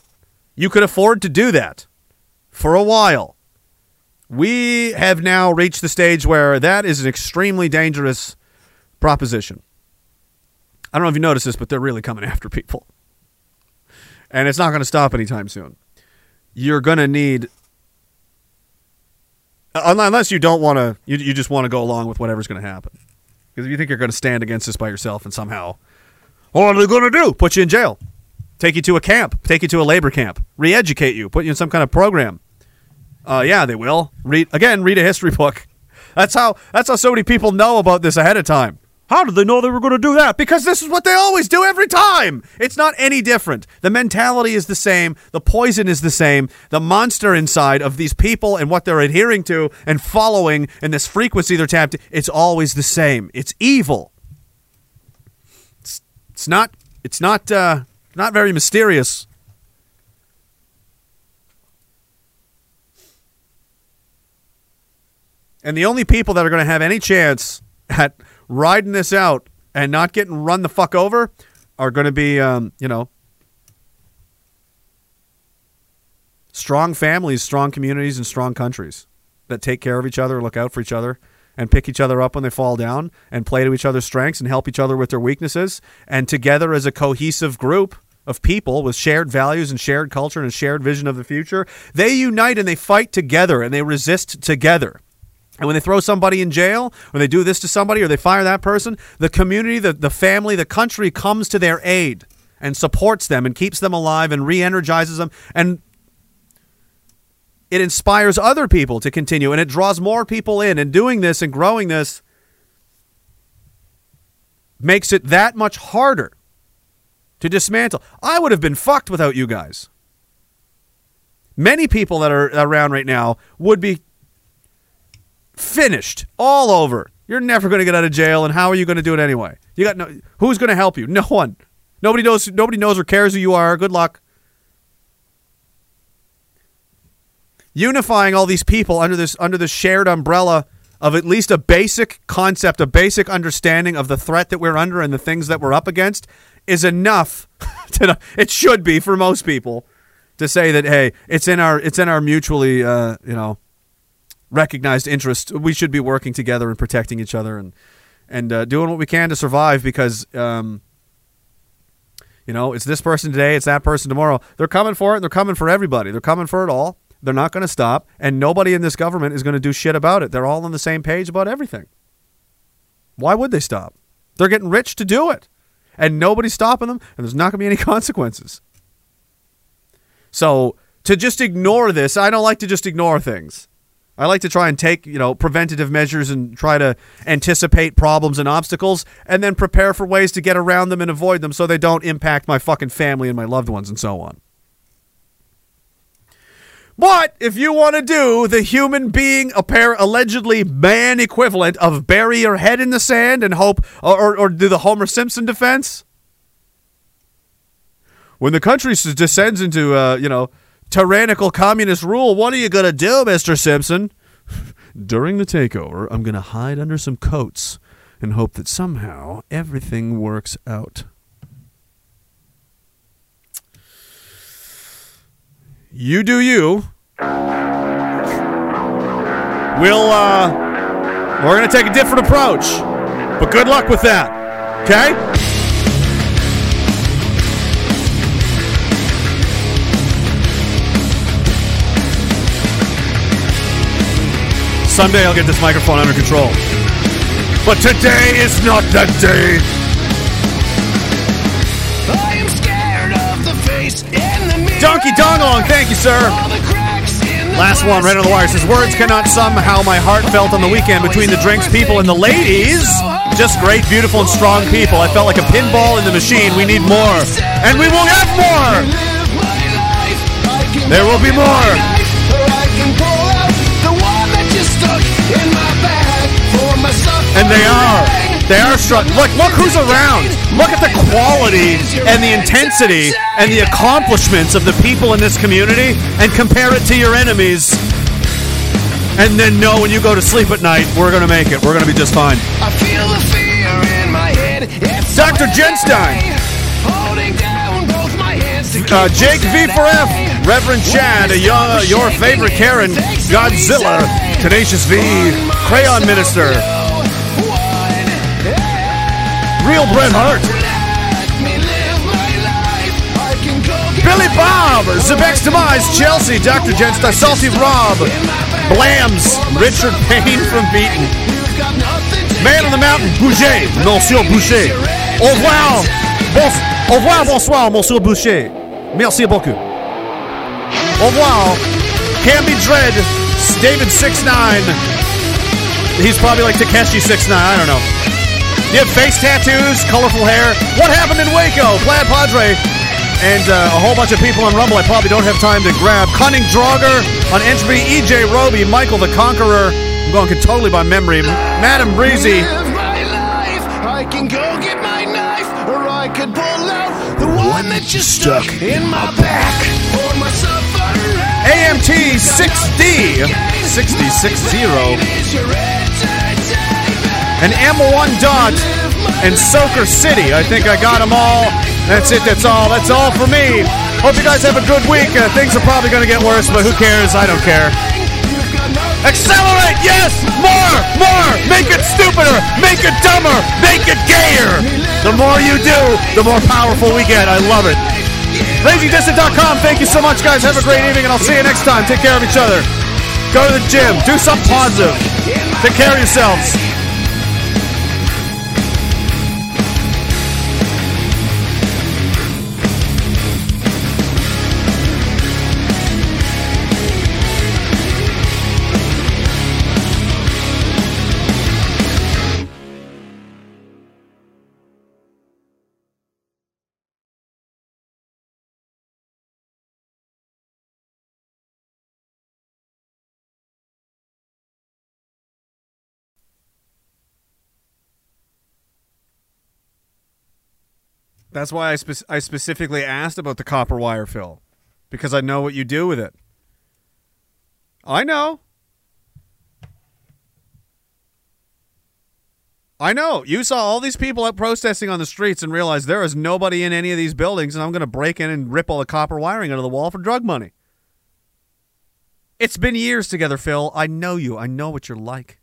Speaker 1: You could afford to do that for a while. We have now reached the stage where that is an extremely dangerous proposition. I don't know if you noticed this, but they're really coming after people. And it's not going to stop anytime soon. You're going to need uh, unless you don't want to you, you just want to go along with whatever's going to happen. Because if you think you're going to stand against this by yourself and somehow what are they going to do? Put you in jail. Take you to a camp. Take you to a labor camp. Re-educate you. Put you in some kind of program. Uh, yeah, they will. Read again. Read a history book. That's how. That's how so many people know about this ahead of time. How did they know they were going to do that? Because this is what they always do every time. It's not any different. The mentality is the same. The poison is the same. The monster inside of these people and what they're adhering to and following and this frequency they're tapped. It's always the same. It's evil. It's, it's not. It's not. Uh, not very mysterious. And the only people that are going to have any chance at riding this out and not getting run the fuck over are going to be, um, you know, strong families, strong communities, and strong countries that take care of each other, look out for each other, and pick each other up when they fall down, and play to each other's strengths and help each other with their weaknesses. And together as a cohesive group of people with shared values and shared culture and a shared vision of the future, they unite and they fight together and they resist together. And when they throw somebody in jail, or they do this to somebody, or they fire that person, the community, the, the family, the country comes to their aid and supports them and keeps them alive and re energizes them. And it inspires other people to continue and it draws more people in. And doing this and growing this makes it that much harder to dismantle. I would have been fucked without you guys. Many people that are around right now would be finished, all over. You're never going to get out of jail, and how are you going to do it anyway? You got no. Who's going to help you? No one. Nobody knows. Nobody knows or cares who you are. Good luck. Unifying all these people under this under this shared umbrella of at least a basic concept, a basic understanding of the threat that we're under and the things that we're up against is enough. To, it should be for most people to say that hey, it's in our it's in our mutually uh, you know recognized interest. We should be working together and protecting each other and and uh, doing what we can to survive because um, you know it's this person today, it's that person tomorrow. They're coming for it. and They're coming for everybody. They're coming for it all. They're not going to stop, and nobody in this government is going to do shit about it. They're all on the same page about everything. Why would they stop? They're getting rich to do it, and nobody's stopping them, and there's not going to be any consequences. So to just ignore this, I don't like to just ignore things. I like to try and take, you know, preventative measures and try to anticipate problems and obstacles and then prepare for ways to get around them and avoid them so they don't impact my fucking family and my loved ones and so on. But if you want to do the human being, appar- allegedly man equivalent of bury your head in the sand and hope, or, or, or do the Homer Simpson defense, when the country descends into, uh, you know, tyrannical communist rule, what are you going to do, Mr. Simpson? During the takeover, I'm going to hide under some coats and hope that somehow everything works out. You do you. We'll uh we're gonna take a different approach. But good luck with that. Okay? Someday I'll get this microphone under control. But today is not that day. Donkey thank you, sir. Last one, right on the wire says words cannot sum how my heart felt on the weekend between the drinks, people, and the ladies. Just great, beautiful, and strong people. I felt like a pinball in the machine. We need more, and we will have more. There will be more. And they are. They are struck. Look, look who's around. Look at the quality and the intensity and the accomplishments of the people in this community and compare it to your enemies. And then know when you go to sleep at night, we're going to make it. We're going to be just fine.
Speaker 10: I feel the fear in my head. It's
Speaker 1: Dr. Genstein.
Speaker 10: holding down both my hands to
Speaker 1: Uh, Jake V4F, Reverend Chad, a young, uh, your favorite Karen, Godzilla, Tenacious V, Crayon Minister, Real Bret Hart, Billy Bob, Zebex Demise, Chelsea, Dr. Genstein, Salty Rob, Blams, Richard Payne from Beaton, Man on the Mountain, Boucher, Monsieur Boucher. Au revoir, bon, au revoir, bonsoir, Monsieur Boucher. Merci beaucoup. Au revoir, Camby Dread, David 69. He's probably like Takeshi 69, I don't know. You have face tattoos, colorful hair. What happened in Waco? Glad Padre. And uh, a whole bunch of people on Rumble I probably don't have time to grab. Cunning Draugr on Entropy, EJ Roby, Michael the Conqueror. I'm going totally by memory. Madam Breezy.
Speaker 10: I can go get my knife, or I could pull out the one that you stuck in my back. For my suffering.
Speaker 1: AMT 6D 6060 and M1 Dot and Soaker City. I think I got them all. That's it. That's all. That's all for me. Hope you guys have a good week. Uh, things are probably going to get worse, but who cares? I don't care. Accelerate! Yes! More! More! Make it stupider! Make it dumber! Make it gayer! The more you do, the more powerful we get. I love it. RagingDissident.com. Thank you so much, guys. Have a great evening, and I'll see you next time. Take care of each other. Go to the gym. Do something positive. Take care of yourselves. That's why I, spec- I specifically asked about the copper wire fill because I know what you do with it. I know. I know. You saw all these people out protesting on the streets and realized there is nobody in any of these buildings, and I'm going to break in and rip all the copper wiring out of the wall for drug money. It's been years together, Phil. I know you. I know what you're like.